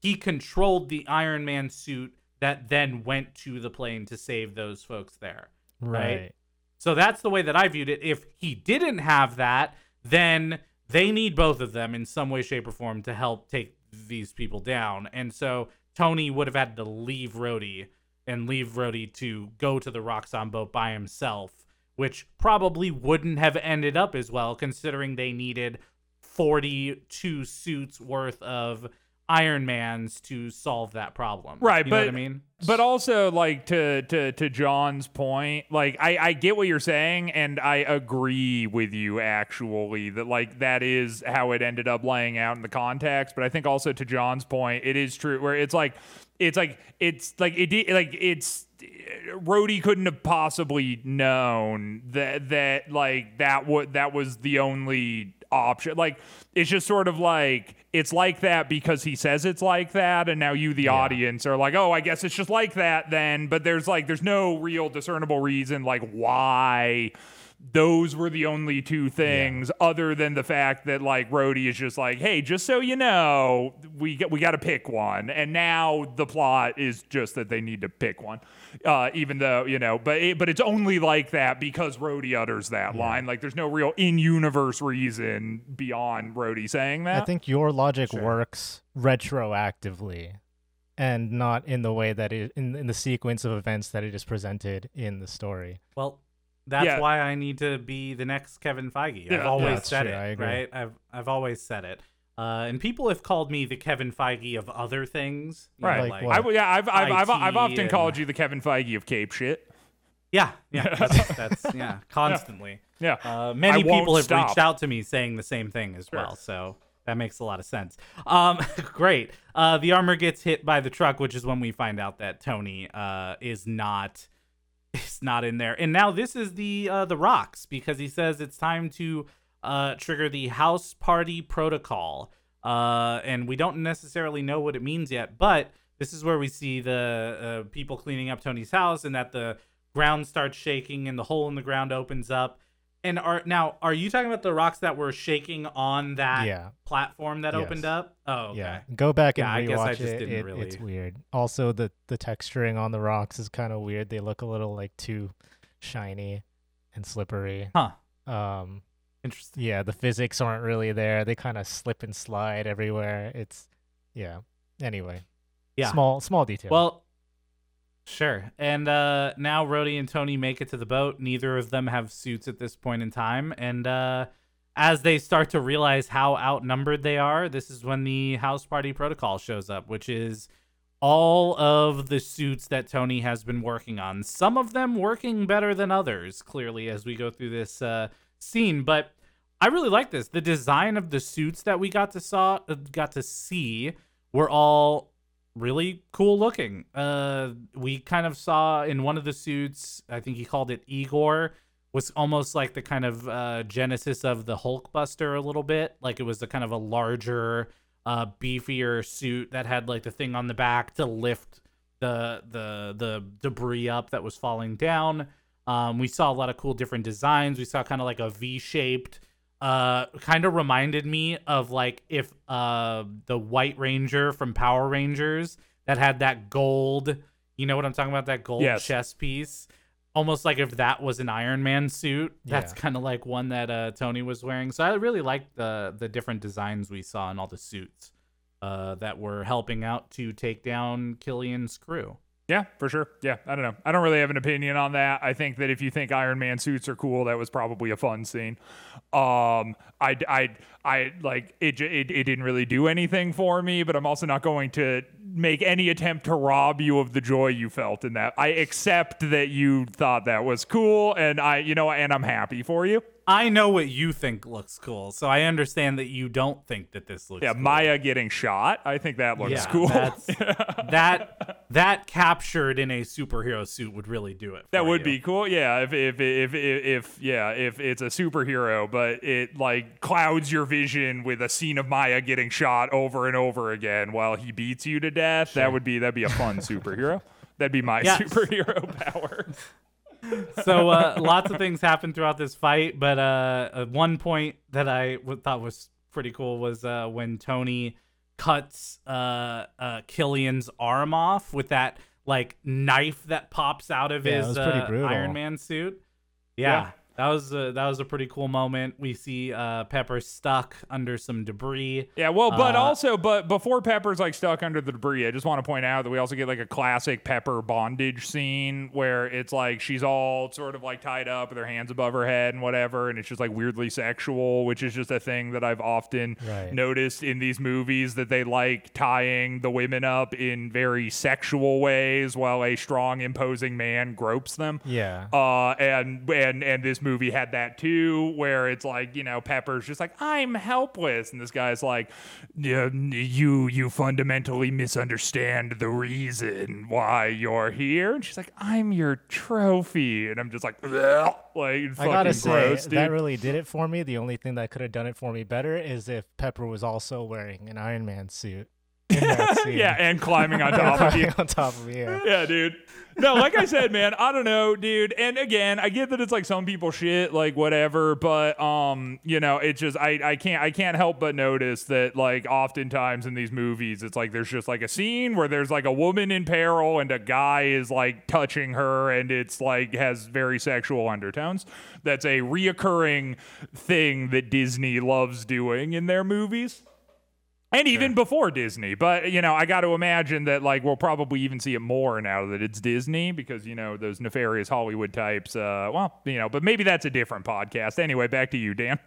He controlled the Iron Man suit that then went to the plane to save those folks there. right. So that's the way that I viewed it. If he didn't have that, then they need both of them in some way, shape, or form to help take these people down. And so Tony would have had to leave Rhodey and leave Rhodey to go to the Roxxon boat by himself, which probably wouldn't have ended up as well, considering they needed 42 suits worth of Iron Mans to solve that problem. Right, you know but what I mean? But also, like to to to John's point, like I I get what you're saying, and I agree with you actually that like that is how it ended up laying out in the context. But I think also to John's point, it is true where it's like it's like it's like it like it's Rhodey couldn't have possibly known that that like that would that was the only option. Like it's just sort of like it's like that because he says it's like that, and now you, the audience, are like, oh, I guess it's just like that then. But there's like there's no real discernible reason like why those were the only two things other than the fact that like Rhodey is just like, hey, just so you know, we get, we got to pick one, and now the plot is just that they need to pick one, uh, even though you know, but it, but it's only like that because Rhodey utters that line. Like, there's no real in-universe reason beyond Rhodey saying that. I think your logic works retroactively and not in the way that it in, in the sequence of events that it is presented in the story. Well, that's Yeah. why I need to be the next Kevin Feige. I've Yeah. always Yeah, said true. it, I agree. right? I've I've always said it. Uh, and people have called me the Kevin Feige of other things. you know, Right. Like I, yeah, I've, I've, I've, I've often and- called you the Kevin Feige of Cape shit. yeah, yeah, that's, that's yeah, constantly. Yeah. Uh, many I people have stop. reached out to me saying the same thing as Sure. well. So that makes a lot of sense. Um, great. Uh, the armor gets hit by the truck, which is when we find out that Tony uh, is not is not in there. And now this is the uh, the rocks because he says it's time to uh, trigger the house party protocol. Uh, and we don't necessarily know what it means yet, but this is where we see the uh, people cleaning up Tony's house, and that the ground starts shaking, and the hole in the ground opens up. And are now are you talking about the rocks that were shaking on that Yeah. platform that Yes. opened up? Oh, okay. Yeah, go back and Yeah, I guess I rewatch just it. didn't It- really- It's weird. Also, the the texturing on the rocks is kind of weird. They look a little like too shiny and slippery. Huh. Um, Interesting. yeah, the physics aren't really there. They kind of slip and slide everywhere. It's yeah. Anyway, Yeah. small small detail. Well, sure. And uh, now Rhodey and Tony make it to the boat. Neither of them have suits at this point in time. And uh, as they start to realize how outnumbered they are, this is when the house party protocol shows up, which is all of the suits that Tony has been working on. Some of them working better than others, clearly, as we go through this uh, scene. But I really like this. The design of the suits that we got to saw uh, got to see were all really cool looking. Uh, we kind of saw in one of the suits, I think he called it Igor, was almost like the kind of uh, genesis of the Hulkbuster a little bit. Like it was a kind of a larger, uh, beefier suit that had like the thing on the back to lift the the the debris up that was falling down. Um, we saw a lot of cool different designs. We saw kind of like a V-shaped uh kind of reminded me of like if uh the white ranger from power rangers that had that gold you know what i'm talking about that gold Yes. chest piece almost like if that was an iron man suit that's Yeah. kind of like one that uh tony was wearing so i really liked the the different designs we saw in all the suits uh that were helping out to take down killian's crew Yeah, for sure. Yeah, I don't know. I don't really have an opinion on that. I think that if you think Iron Man suits are cool, that was probably a fun scene. Um, I, I, I like it, it. It didn't really do anything for me, but I'm also not going to make any attempt to rob you of the joy you felt in that. I accept that you thought that was cool, and I, you know, and I'm happy for you. I know what you think looks cool so i understand that you don't think that this looks Yeah, cool. Maya getting shot. I think that looks yeah, cool. That that captured in a superhero suit would really do it. That would you. be cool. Yeah, if if, if if if yeah, if it's a superhero, but it like clouds your vision with a scene of Maya getting shot over and over again while he beats you to death, that would be that'd be a fun superhero. That'd be my Yes. superhero power. So uh, lots of things happen throughout this fight, but uh, uh, one point that I w- thought was pretty cool was uh, when Tony cuts uh, uh, Killian's arm off with that like knife that pops out of Yeah, his. Iron Man suit. Yeah. That was a, that was a pretty cool moment. We see uh, Pepper stuck under some debris. Yeah, well, but Uh, also, but before Pepper's like stuck under the debris, I just want to point out that we also get like a classic Pepper bondage scene where it's like she's all sort of like tied up with her hands above her head and whatever, and it's just like weirdly sexual, which is just a thing that I've often Right. noticed in these movies that they like tying the women up in very sexual ways while a strong, imposing man gropes them. yeah. Uh, and and and this movie had that too, where it's like you know Pepper's just like I'm helpless, and this guy's like, yeah, you you fundamentally misunderstand the reason why you're here, and she's like, I'm your trophy, and I'm just like, "Ugh," like I fucking gotta say gross, dude. that really did it for me. The only thing that could have done it for me better is if Pepper was also wearing an Iron Man suit. In that scene. yeah, and climbing on top of you. On top of you. Yeah. yeah, dude. No, like I said, man, I don't know, dude. And again, I get that it's like some people shit, like whatever, but um, you know, it's just I I can't I can't help but notice that like oftentimes in these movies, it's like there's just like a scene where there's like a woman in peril and a guy is like touching her and it's like has very sexual undertones. That's a reoccurring thing that Disney loves doing in their movies and even before Disney. But you know, I got to imagine that like we'll probably even see it more now that it's Disney because you know those nefarious Hollywood types. Uh, well, you know, but maybe that's a different podcast. Anyway, back to you, Dan.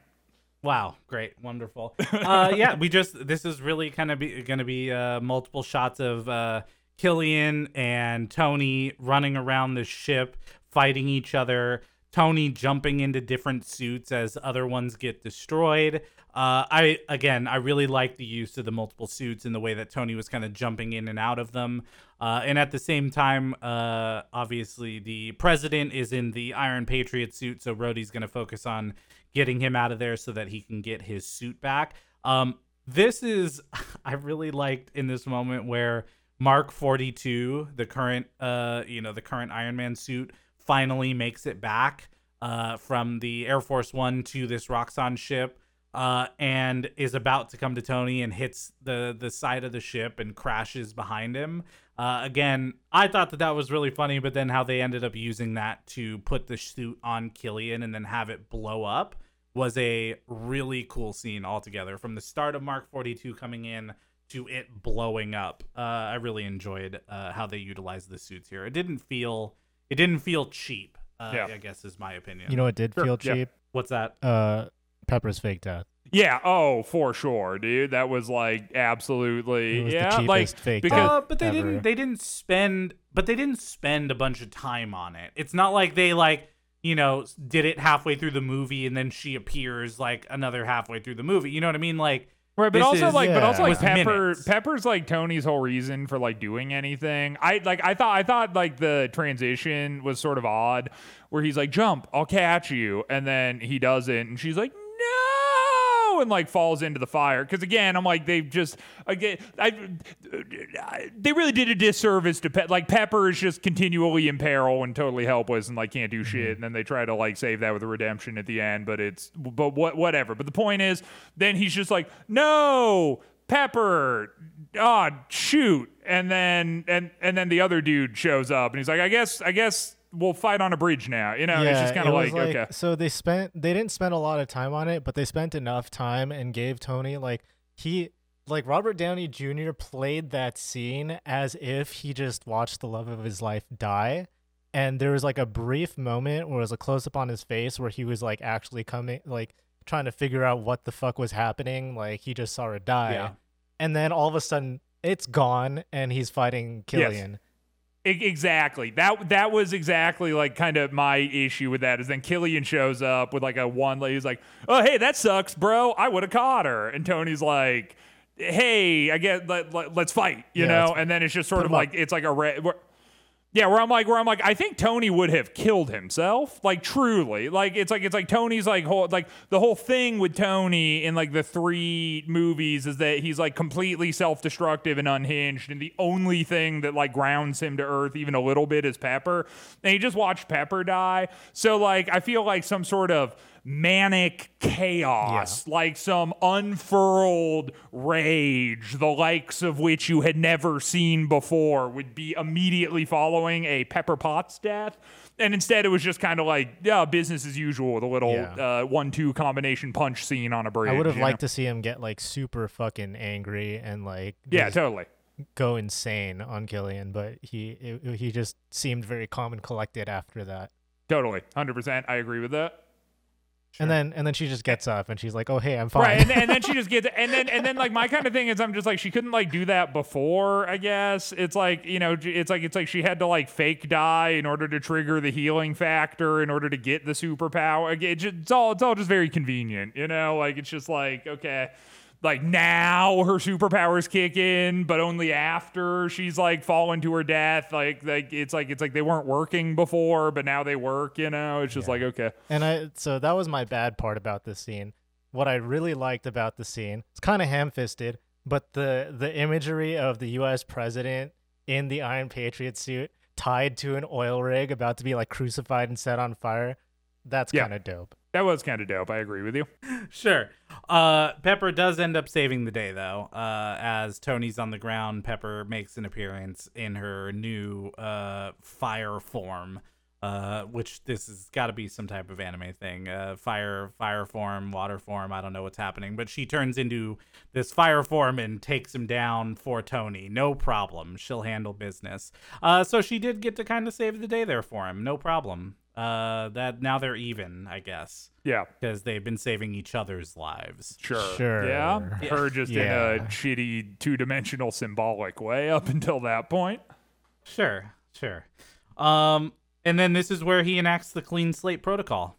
Wow, great, wonderful. Uh, yeah, we just this is really kind of be, going to be uh, multiple shots of uh, Killian and Tony running around the ship, fighting each other. Tony jumping into different suits as other ones get destroyed. Uh, I again, I really like the use of the multiple suits and the way that Tony was kind of jumping in and out of them. Uh, and at the same time, uh, obviously the president is in the Iron Patriot suit, so Rhodey's going to focus on getting him out of there so that he can get his suit back. Um, this is I really liked in this moment where Mark 42, the current uh, you know, the current Iron Man suit finally makes it back uh, from the Air Force One to this Roxxon ship, uh, and is about to come to Tony and hits the the side of the ship and crashes behind him. Uh, again, I thought that that was really funny, but then how they ended up using that to put the suit on Killian and then have it blow up was a really cool scene altogether. From the start of Mark 42 coming in to it blowing up, uh, I really enjoyed uh, how they utilized the suits here. It didn't feel it didn't feel cheap. Uh, Yeah. I guess is my opinion. You know what did Sure, feel yeah. cheap? what's that? Pepper's fake death. Yeah. Oh, for sure, dude. That was like absolutely. It was yeah. the cheapest like fake because- death Uh, but they ever. didn't. They didn't spend. But they didn't spend a bunch of time on it. It's not like they like you know did it halfway through the movie and then she appears like another halfway through the movie. You know what I mean? Like Right, but also is- like, but Yeah. also like Pepper. minutes. Pepper's like Tony's whole reason for like doing anything. I like. I thought. I thought like the transition was sort of odd, where he's like, "Jump, I'll catch you," and then he doesn't, and she's like, And like falls into the fire. Because again, I'm like, they've just again, I, they really did a disservice to Pe- like Pepper is just continually in peril and totally helpless and like can't do shit, and then they try to like save that with a redemption at the end, but it's but what whatever. But the point is, then he's just like, no. Pepper, ah, shoot, and then and and then the other dude shows up, and he's like, I guess, I guess we'll fight on a bridge now, you know? and it's just kind of was like, okay, So they spent they didn't spend a lot of time on it, but they spent enough time and gave Tony like he like Robert Downey Jr. played that scene as if he just watched the love of his life die. And there was like a brief moment where it was a close up on his face where he was like actually coming like trying to figure out what the fuck was happening. Like he just saw her die. Yeah. And then all of a sudden it's gone and he's fighting Killian. E- Exactly. That that was exactly like kind of my issue with that. Is then Killian shows up with like a one. He's like, "Oh, hey, that sucks, bro. I would have caught her." And Tony's like, "Hey, I get let, let, us fight," you Yeah, know. And then it's just sort of 'em up. like it's like a re- yeah, where I'm like, where I'm like, I think Tony would have killed himself, like truly, like it's like it's like Tony's like whole like the whole thing with Tony in like the three movies is that he's like completely self-destructive and unhinged, and the only thing that like grounds him to earth even a little bit is Pepper, and he just watched Pepper die, so like I feel like some sort of manic chaos, like some unfurled rage, the likes of which you had never seen before, would be immediately following a Pepper Potts death. And instead, it was just kind of like, yeah, business as usual with a little Yeah. uh, one-two combination punch scene on a bridge. I would have you know? liked to see him get like super fucking angry and like Yeah, totally. go insane on Killian, but he it, he just seemed very calm and collected after that. Totally. 100%. I agree with that. And then and then she just gets up and she's like, "Oh hey, I'm fine." Right, and, and then she just gets, and then and then like my kind of thing is, I'm just like she couldn't like do that before. I guess it's like you know, it's like it's like she had to like fake die in order to trigger the healing factor in order to get the superpower. Again, it's, just, it's all it's all just very convenient, you know. Like it's just like okay, like now her superpowers kick in, but only after she's like fallen to her death. Like like it's like it's like they weren't working before, but now they work. You know, it's just Yeah. like okay. And I so that was my bad part about this scene. What I really liked about the scene, it's kind of ham-fisted, but the the imagery of the U.S. president in the Iron Patriot suit tied to an oil rig about to be like crucified and set on fire, that's Yeah. kind of dope. That was kind of dope. I agree with you. Sure. Uh, Pepper does end up saving the day, though. Uh, as Tony's on the ground, Pepper makes an appearance in her new uh, fire form, uh, which this has got to be some type of anime thing. Uh, fire, fire form, water form. I don't know what's happening, but she turns into this fire form and takes him down for Tony. No problem. She'll handle business. Uh, so she did get to kind of save the day there for him. No problem. Uh, that now they're even, I guess Yeah. because they've been saving each other's lives. Sure. Sure. Yeah. Her just in a shitty two dimensional symbolic way up until that point. Sure, sure. Um, and then this is where he enacts the clean slate protocol,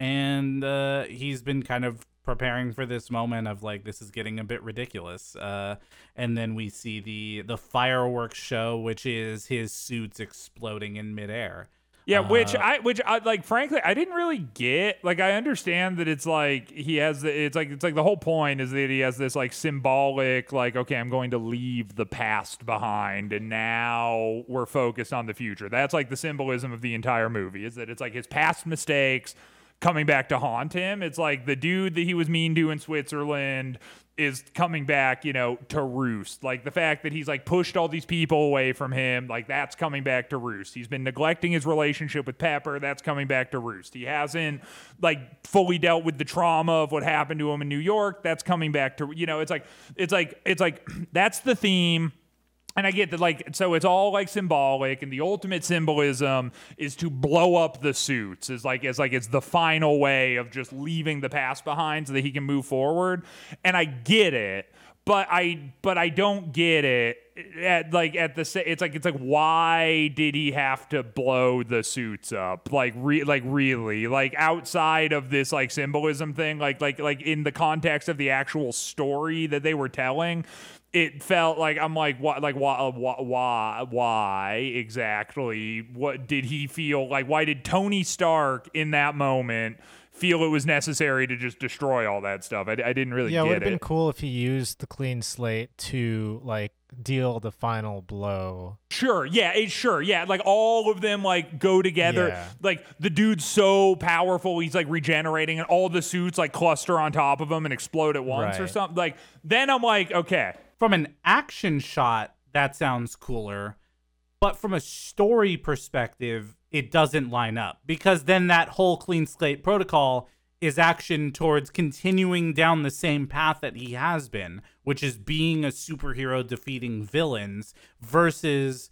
and uh, he's been kind of preparing for this moment of like this is getting a bit ridiculous. Uh, and then we see the the fireworks show, which is his suits exploding in midair. Yeah, which Uh, I which I like frankly I didn't really get. Like I understand that it's like he has the it's like it's like the whole point is that he has this like symbolic like okay, I'm going to leave the past behind and now we're focused on the future. That's like the symbolism of the entire movie is that it's like his past mistakes coming back to haunt him. It's like the dude that he was mean to in Switzerland is coming back, you know, to roost. Like the fact that he's like pushed all these people away from him, like that's coming back to roost. He's been neglecting his relationship with Pepper, that's coming back to roost. He hasn't like fully dealt with the trauma of what happened to him in New York, that's coming back to, you know, it's like it's like it's like that's the theme and I get that, like, so it's all like symbolic, and the ultimate symbolism is to blow up the suits. Is like, it's like it's the final way of just leaving the past behind so that he can move forward. And I get it, but I, but I don't get it at like at the it's like it's like why did he have to blow the suits up like re- like really like outside of this like symbolism thing like like like in the context of the actual story that they were telling it felt like I'm like what like why uh, why why why exactly what did he feel like why did Tony Stark in that moment feel it was necessary to just destroy all that stuff I, I didn't really Yeah, it would have been cool if he used the clean slate to like deal the final blow. Sure, yeah, it, sure, yeah. Like all of them like go together. Yeah. Like the dude's so powerful, he's like regenerating, and all the suits like cluster on top of him and explode at once or something. Like then I'm like, okay, From an action shot, that sounds cooler, but from a story perspective, it doesn't line up because then that whole clean slate protocol is action towards continuing down the same path that he has been, which is being a superhero defeating villains versus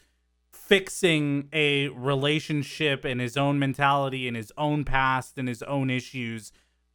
fixing a relationship and his own mentality and his own past and his own issues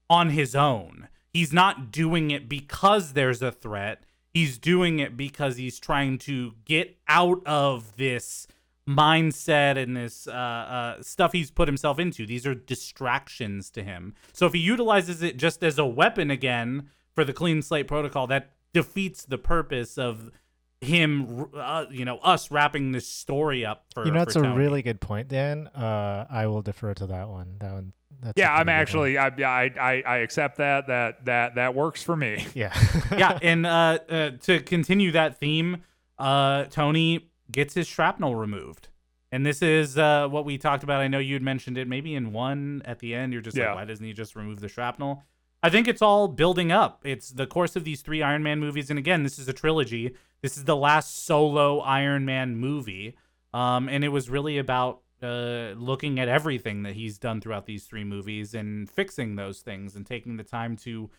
on his own. He's not doing it because there's a threat. He's doing it because he's trying to get out of this mindset and this uh, uh, stuff he's put himself into. These are distractions to him. So if he utilizes it just as a weapon again for the clean slate protocol, that defeats the purpose of him, uh, you know, us wrapping this story up for. you know, that's a really good point, Dan. Uh, I will defer to that one. That one. That's yeah, I'm pretty good one. actually, I, yeah, I, I, I accept that. That that that works for me. Yeah. yeah, and uh, uh, to continue that theme, uh, Tony gets his shrapnel removed. And this is uh, what we talked about. I know you'd mentioned it maybe in one at the end. You're just Yeah. like, why doesn't he just remove the shrapnel? I think it's all building up. It's the course of these three Iron Man movies. And again, this is a trilogy. This is the last solo Iron Man movie. Um, and it was really about uh, looking at everything that he's done throughout these three movies and fixing those things and taking the time to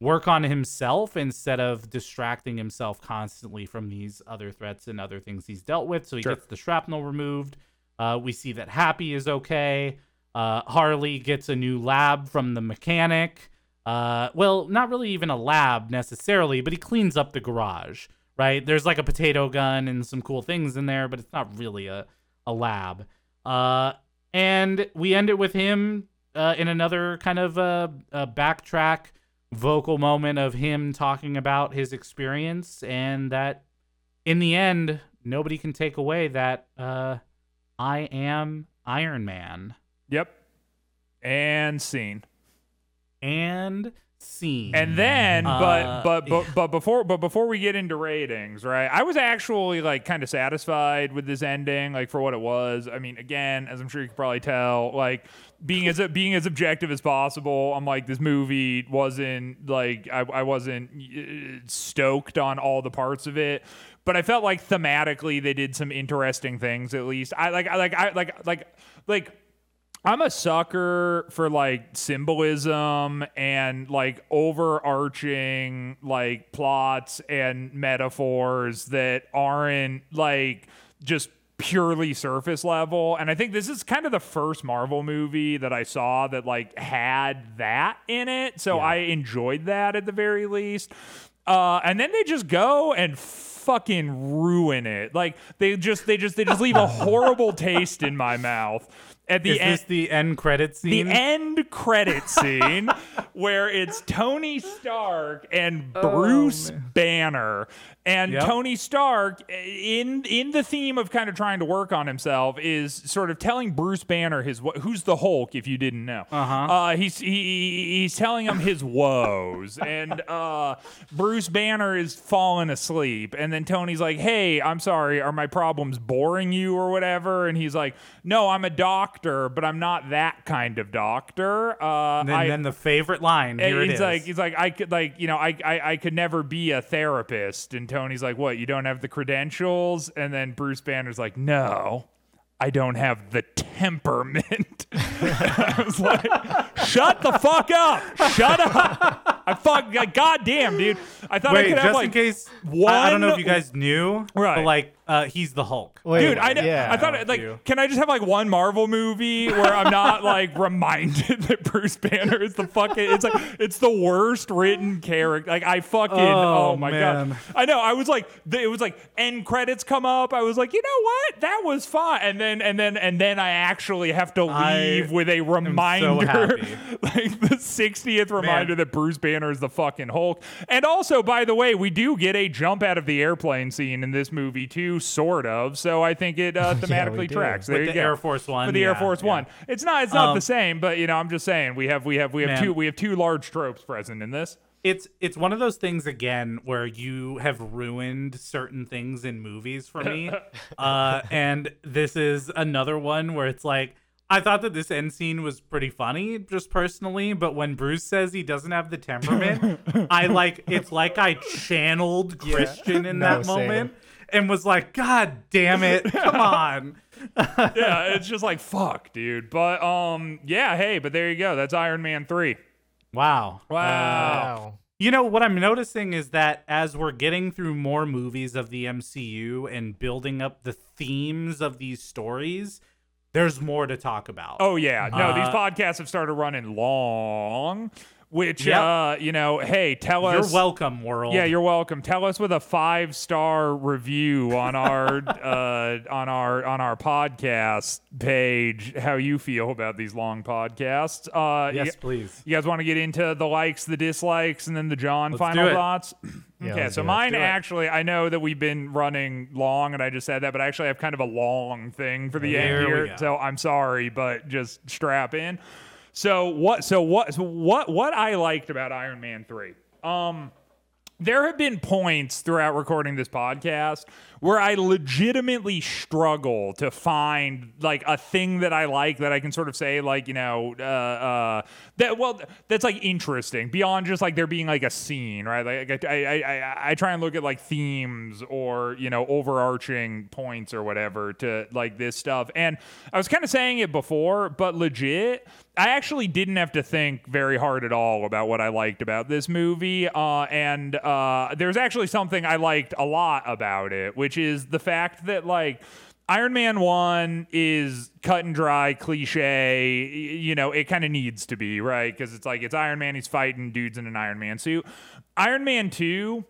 work on himself instead of distracting himself constantly from these other threats and other things he's dealt with. So he Sure. gets the shrapnel removed. Uh, we see that Happy is okay. Uh, Harley gets a new lab from the mechanic. Uh, well, not really even a lab necessarily, but he cleans up the garage, right? There's like a potato gun and some cool things in there, but it's not really a, a lab. Uh, and we end it with him uh, in another kind of uh, uh, backtrack vocal moment of him talking about his experience and that in the end nobody can take away that uh, i am iron man Yep. And scene. and scene. And then, Uh, but but but but before but before we get into ratings, right? I was actually like kind of satisfied with this ending, like for what it was. I mean, again, as I'm sure you can probably tell, like being as being as objective as possible. I'm like this movie wasn't like I, I wasn't uh, stoked on all the parts of it. But I felt like thematically they did some interesting things. At least I like I like I like like like I'm a sucker for like symbolism and like overarching like plots and metaphors that aren't like just purely surface level. And I think this is kind of the first Marvel movie that I saw that like had that in it. So I enjoyed that at the very least. Uh, and then they just go and fucking ruin it. Like they just they just they just leave a horrible taste in my mouth at the is end this the end credit scene? the end credit scene where it's Tony Stark and Bruce Banner. And Yep. Tony Stark, in in the theme of kind of trying to work on himself, is sort of telling Bruce Banner his who's the Hulk, if you didn't know. Uh-huh. Uh, he's he, he's telling him his woes, and uh, Bruce Banner is falling asleep, and then Tony's like, "Hey, I'm sorry, are my problems boring you or whatever?" And he's like, "No, I'm a doctor, but I'm not that kind of doctor." Uh, and then, I, then the favorite line. Here it he's is. like, he's like, I could like, you know, I, I, I could never be a therapist. And Tony's like, what? You don't have the credentials? And then Bruce Banner's like, no, I don't have the temperament. I was like, shut the fuck up, shut up. I fuck, like, goddamn, dude. I thought I Wait, could just have like in case. I, I don't know if you guys knew, Right. But like, uh, he's the Hulk. Wait, Dude, I, yeah. I thought like, you. can I just have like one Marvel movie where I'm not like reminded that Bruce Banner is the fucking? It's like it's the worst written character. Like I fucking oh, Oh, my man. god, I know. I was like, it was like end credits come up. I was like, you know what, that was fun. And then and then and then I actually have to I leave with a reminder, happy. like the 60th reminder Man. that Bruce Banner is the fucking Hulk. And also, by the way, we do get a jump out of the airplane scene in this movie too, sort of. So I think it uh, thematically do. tracks. With you the go. Air Force One, With the Air Force yeah. One. It's not. It's not Um, the same, but you know, I'm just saying we have we have we have Man. two we have two large tropes present in this. it's it's one of those things again where you have ruined certain things in movies for me uh and this is another one where it's like I thought that this end scene was pretty funny, just personally, but when Bruce says he doesn't have the temperament, I like it's like I channeled Christian in No, that same. And was like, God damn it, come on. yeah, it's just like fuck, dude. But um, yeah, hey, but there you go. That's Iron Man three. Wow. Wow. Wow. You know, what I'm noticing is that as we're getting through more movies of the MCU and building up the themes of these stories, there's more to talk about. Oh yeah, no, these Uh, podcasts have started running long. Which Yep. uh, you know, hey, tell us. you're welcome, world. Yeah, you're welcome. Tell us with a five star review on our uh, on our on our podcast page how you feel about these long podcasts. Uh, you, Yes, please. you guys want to get into the likes, the dislikes, and then the John Let's final thoughts? Yeah, okay, so mine actually, I know that we've been running long, and I just said that, but I actually have kind of a long thing for the Here end here. So I'm sorry, but just strap in. So what? So what? So what? What I liked about Iron Man three. Um, there have been points throughout recording this podcast where I legitimately struggle to find like a thing that I like that I can sort of say like you know uh, uh, that well that's like interesting beyond just like there being like a scene right like I, I, I, I try and look at like themes or you know overarching points or whatever to like this stuff and I was kind of saying it before but legit I actually didn't have to think very hard at all about what I liked about this movie. Uh, and uh, there's actually something I liked a lot about it, which is the fact that, like, Iron Man 1 is cut and dry, cliche. You know, it kind of needs to be, right? Because it's like, it's Iron Man, he's fighting dudes in an Iron Man suit. Iron Man 2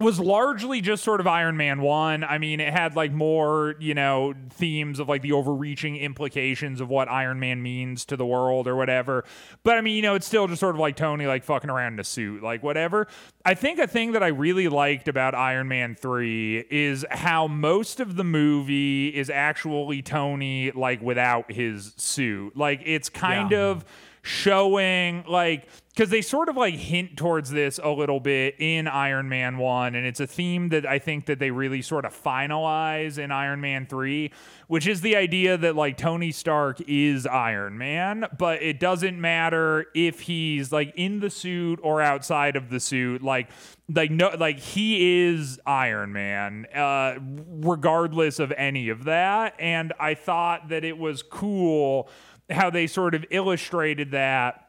was largely just sort of Iron Man 1. I mean, it had like more, you know, themes of like the overreaching implications of what Iron Man means to the world or whatever. But I mean, you know, it's still just sort of like Tony like fucking around in a suit, like whatever. I think a thing that I really liked about Iron Man 3 is how most of the movie is actually Tony like without his suit. Like it's kind Yeah. of showing like because they sort of like hint towards this a little bit in Iron Man 1 and it's a theme that I think that they really sort of finalize in Iron Man 3 which is the idea that like Tony Stark is Iron Man but it doesn't matter if he's like in the suit or outside of the suit like like no like he is Iron Man uh regardless of any of that and I thought that it was cool how they sort of illustrated that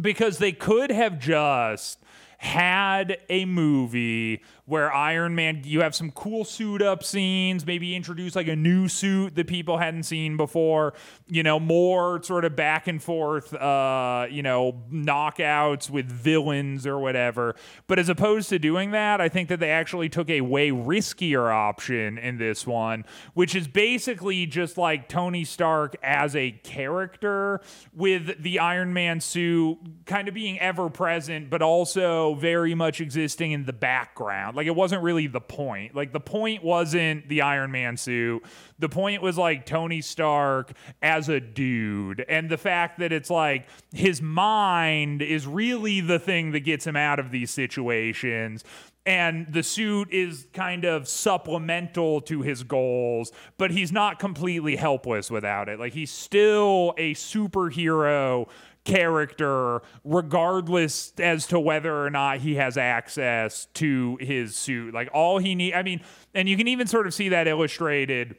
because they could have just had a movie where Iron Man, you have some cool suit up scenes, maybe introduce like a new suit that people hadn't seen before, you know, more sort of back and forth, uh, you know, knockouts with villains or whatever. But as opposed to doing that, I think that they actually took a way riskier option in this one, which is basically just like Tony Stark as a character with the Iron Man suit kind of being ever present, but also very much existing in the background. Like it wasn't really the point. Like the point wasn't the Iron Man suit. The point was like Tony Stark as a dude. And the fact that it's like his mind is really the thing that gets him out of these situations. And the suit is kind of supplemental to his goals, but he's not completely helpless without it. Like he's still a superhero character regardless as to whether or not he has access to his suit like all he need i mean and you can even sort of see that illustrated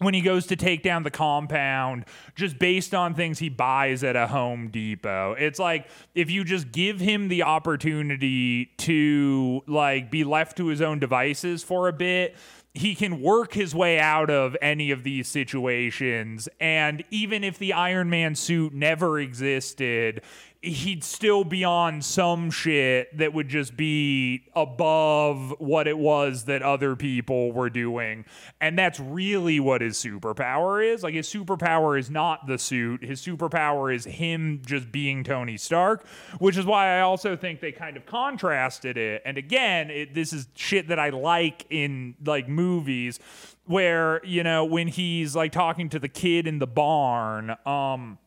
when he goes to take down the compound just based on things he buys at a Home Depot. It's like if you just give him the opportunity to like be left to his own devices for a bit, he can work his way out of any of these situations. And even if the Iron Man suit never existed, he'd still be on some shit that would just be above what it was that other people were doing. And that's really what his superpower is. Like, his superpower is not the suit, his superpower is him just being Tony Stark, which is why I also think they kind of contrasted it. And again, it, this is shit that I like in like movies where, you know, when he's like talking to the kid in the barn, um,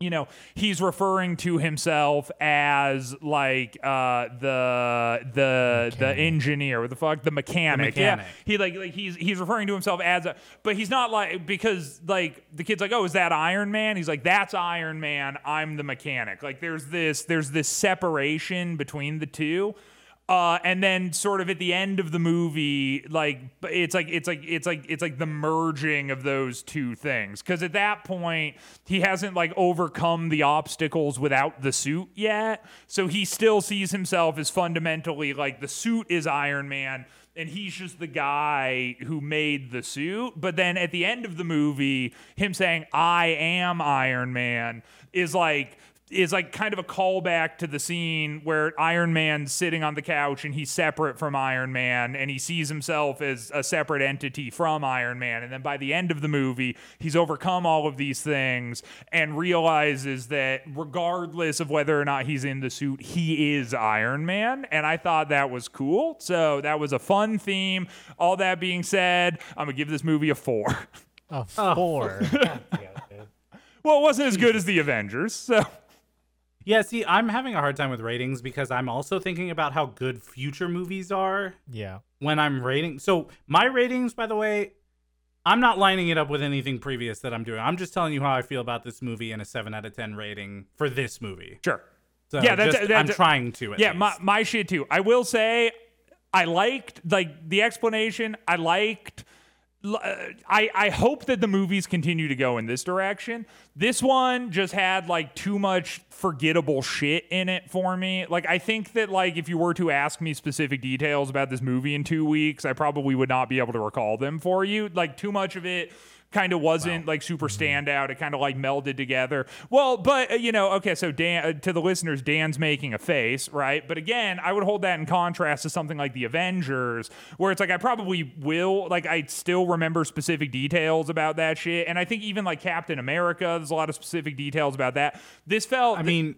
you know he's referring to himself as like uh the the the engineer. The fuck? The mechanic, The mechanic. yeah he like like he's he's referring to himself as a but he's not like because like the kid's like oh is that iron man? He's like that's iron man. I'm the mechanic. Like there's this there's this separation between the two uh, and then sort of at the end of the movie, like it's like it's like it's like it's like the merging of those two things. Because at that point, he hasn't like overcome the obstacles without the suit yet, so he still sees himself as fundamentally like the suit is Iron Man. And he's just the guy who made the suit. But then at the end of the movie, him saying, I am Iron Man is like is like kind of a callback to the scene where Iron Man's sitting on the couch and he's separate from Iron Man and he sees himself as a separate entity from Iron Man. And then by the end of the movie, he's overcome all of these things and realizes that regardless of whether or not he's in the suit, he is Iron Man. And I thought that was cool. So that was a fun theme. All that being said, I'm going to give this movie a four. A four. God well, it wasn't as good as the Avengers. So. Yeah, see, I'm having a hard time with ratings because I'm also thinking about how good future movies are Yeah. when I'm rating. So, my ratings, by the way, I'm not lining it up with anything previous that I'm doing. I'm just telling you how I feel about this movie and a 7 out of 10 rating for this movie. Sure. So Yeah, that's- just- that's- I'm trying to. At yeah, least. my, my shit too. I will say, I liked like the explanation. I liked. Uh, I I hope that the movies continue to go in this direction. This one just had like too much forgettable shit in it for me. Like I think that like if you were to ask me specific details about this movie in two weeks, I probably would not be able to recall them for you. Like too much of it kind of wasn't like super standout. It kind of like melded together. Well, but uh, you know, okay, so Dan uh, to the listeners, Dan's making a face, right? But again, I would hold that in contrast to something like the Avengers, where it's like I probably will like I still remember specific details about that shit, and I think even like Captain America, there's a lot of specific details about that. This felt, I mean,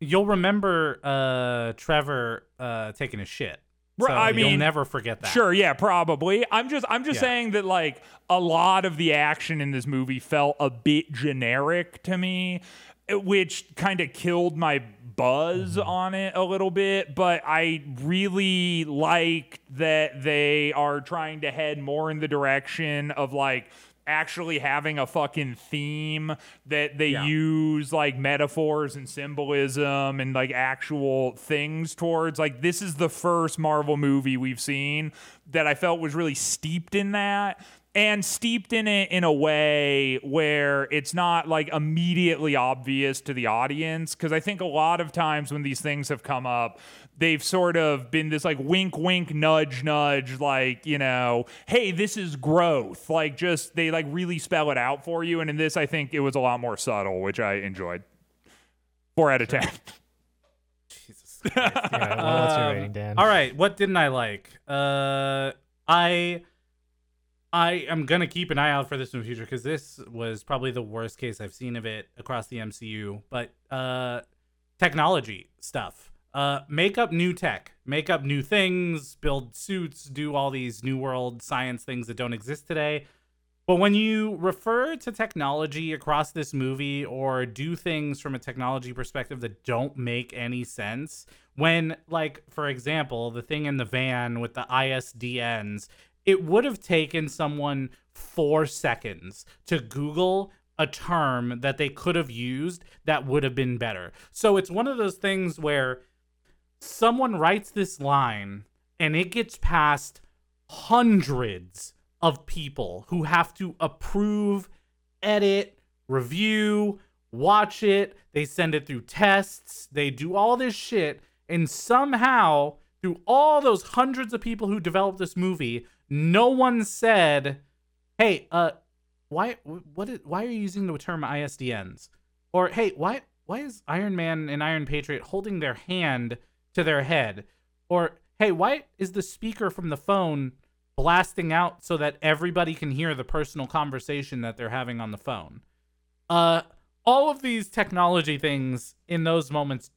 you'll remember uh, Trevor uh, taking a shit. So I you'll mean, never forget that. Sure, yeah, probably. I'm just I'm just Yeah. saying that like a lot of the action in this movie felt a bit generic to me. which kind of killed my buzz mm-hmm. on it a little bit. But I really like that they are trying to head more in the direction of like actually having a fucking theme that they Yeah. use like metaphors and symbolism and like actual things towards like this is the first Marvel movie we've seen that I felt was really steeped in that and steeped in it in a way where it's not like immediately obvious to the audience because I think a lot of times when these things have come up they've sort of been this like wink wink nudge nudge like you know hey this is growth like just they like really spell it out for you and in this I think it was a lot more subtle which I enjoyed 4 out of 10 Jesus. Yeah, well, what's your Um, rating, Dan? All right, what didn't I like? Uh, I I am gonna keep an eye out for this in the future because this was probably the worst case I've seen of it across the MCU. But uh, technology stuff. Uh, make up new tech, make up new things, build suits, do all these new world science things that don't exist today. But when you refer to technology across this movie or do things from a technology perspective that don't make any sense, when, like, for example, the thing in the van with the ISDNs, it would have taken someone four seconds to Google a term that they could have used that would have been better. So it's one of those things where someone writes this line and it gets past hundreds of people who have to approve, edit, review, watch it. They send it through tests. They do all this shit. And somehow, through all those hundreds of people who developed this movie, no one said, hey, uh, why, what is, why are you using the term ISDNs? Or, hey, why, why is Iron Man and Iron Patriot holding their hand to their head? Or, hey, why is the speaker from the phone blasting out so that everybody can hear the personal conversation that they're having on the phone? Uh, all of these technology things in those moments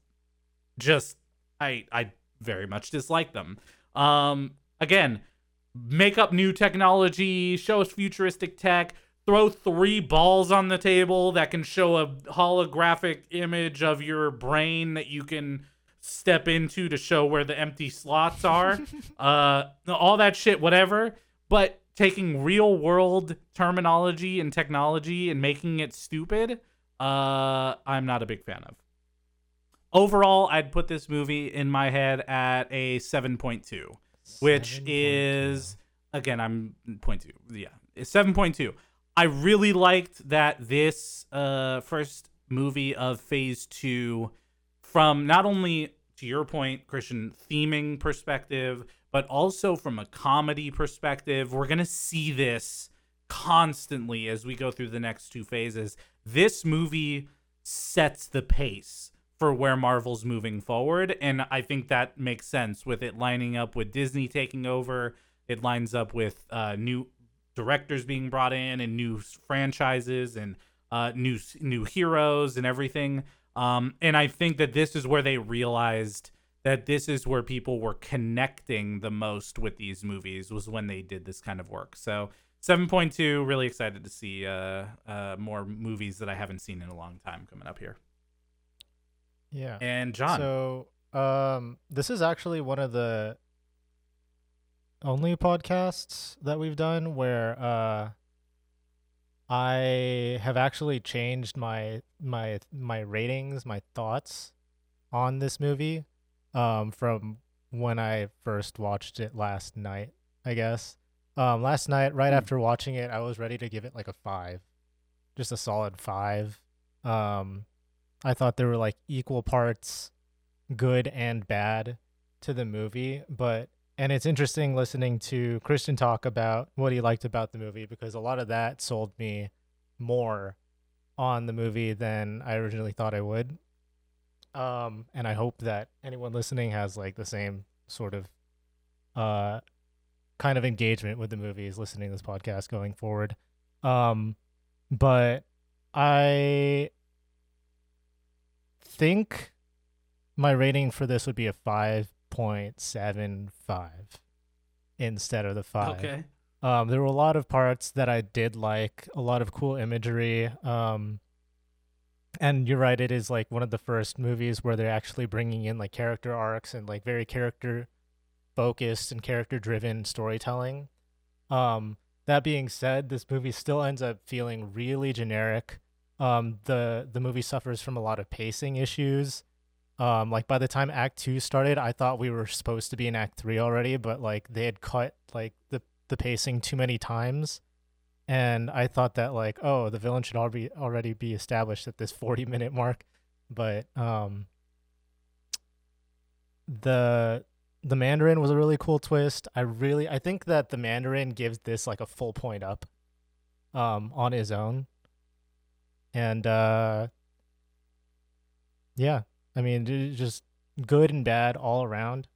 just I I very much dislike them. Um again, make up new technology, show us futuristic tech, throw three balls on the table that can show a holographic image of your brain that you can step into to show where the empty slots are. uh all that shit whatever, but taking real world terminology and technology and making it stupid, uh I'm not a big fan of. Overall, I'd put this movie in my head at a 7.2, which 7.2. is again, I'm point two. Yeah, it's 7.2. I really liked that this uh first movie of phase 2 from not only to your point, Christian, theming perspective, but also from a comedy perspective. We're going to see this constantly as we go through the next two phases. This movie sets the pace for where Marvel's moving forward. And I think that makes sense with it lining up with Disney taking over. It lines up with uh, new directors being brought in and new franchises and uh, new new heroes and everything. Um, and I think that this is where they realized that this is where people were connecting the most with these movies was when they did this kind of work. So 7.2, really excited to see uh, uh, more movies that I haven't seen in a long time coming up here. Yeah. And John, So, um, this is actually one of the only podcasts that we've done where uh, I have actually changed my my my ratings, my thoughts on this movie, um, from when I first watched it last night. I guess. Um, last night, right Hmm. after watching it, I was ready to give it like a five, just a solid five. Um, I thought there were like equal parts good and bad to the movie, but and it's interesting listening to Christian talk about what he liked about the movie because a lot of that sold me more on the movie than I originally thought I would. Um, and I hope that anyone listening has like the same sort of uh kind of engagement with the movies listening to this podcast going forward. Um, but I think my rating for this would be a 5.75 instead of the 5. okay. Um, there were a lot of parts that I did like, a lot of cool imagery. Um, and you're right, it is like one of the first movies where they're actually bringing in like character arcs and like very character focused and character driven storytelling. Um, that being said, this movie still ends up feeling really generic. Um, the the movie suffers from a lot of pacing issues. Um, like by the time Act Two started, I thought we were supposed to be in Act Three already, but like they had cut like the the pacing too many times, and I thought that like oh the villain should already already be established at this forty minute mark, but um the the Mandarin was a really cool twist. I really I think that the Mandarin gives this like a full point up um on his own. And uh yeah, I mean just good and bad all around.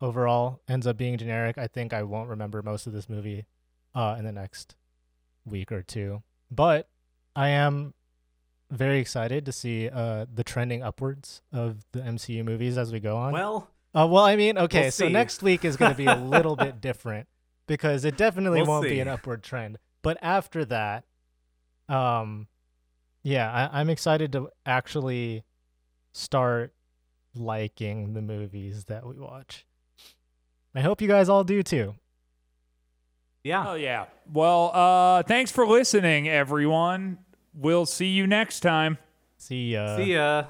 Overall ends up being generic. I think I won't remember most of this movie uh in the next week or two. But I am very excited to see uh the trending upwards of the MCU movies as we go on. Well, Uh, well, I mean, okay, We'll so see. next week is going to be a little bit different because it definitely We'll won't be an upward trend. But after that, um, yeah, I, I'm excited to actually start liking the movies that we watch. I hope you guys all do too. yeah. Oh yeah. Well, uh, thanks for listening, everyone. We'll see you next time. See ya. See ya.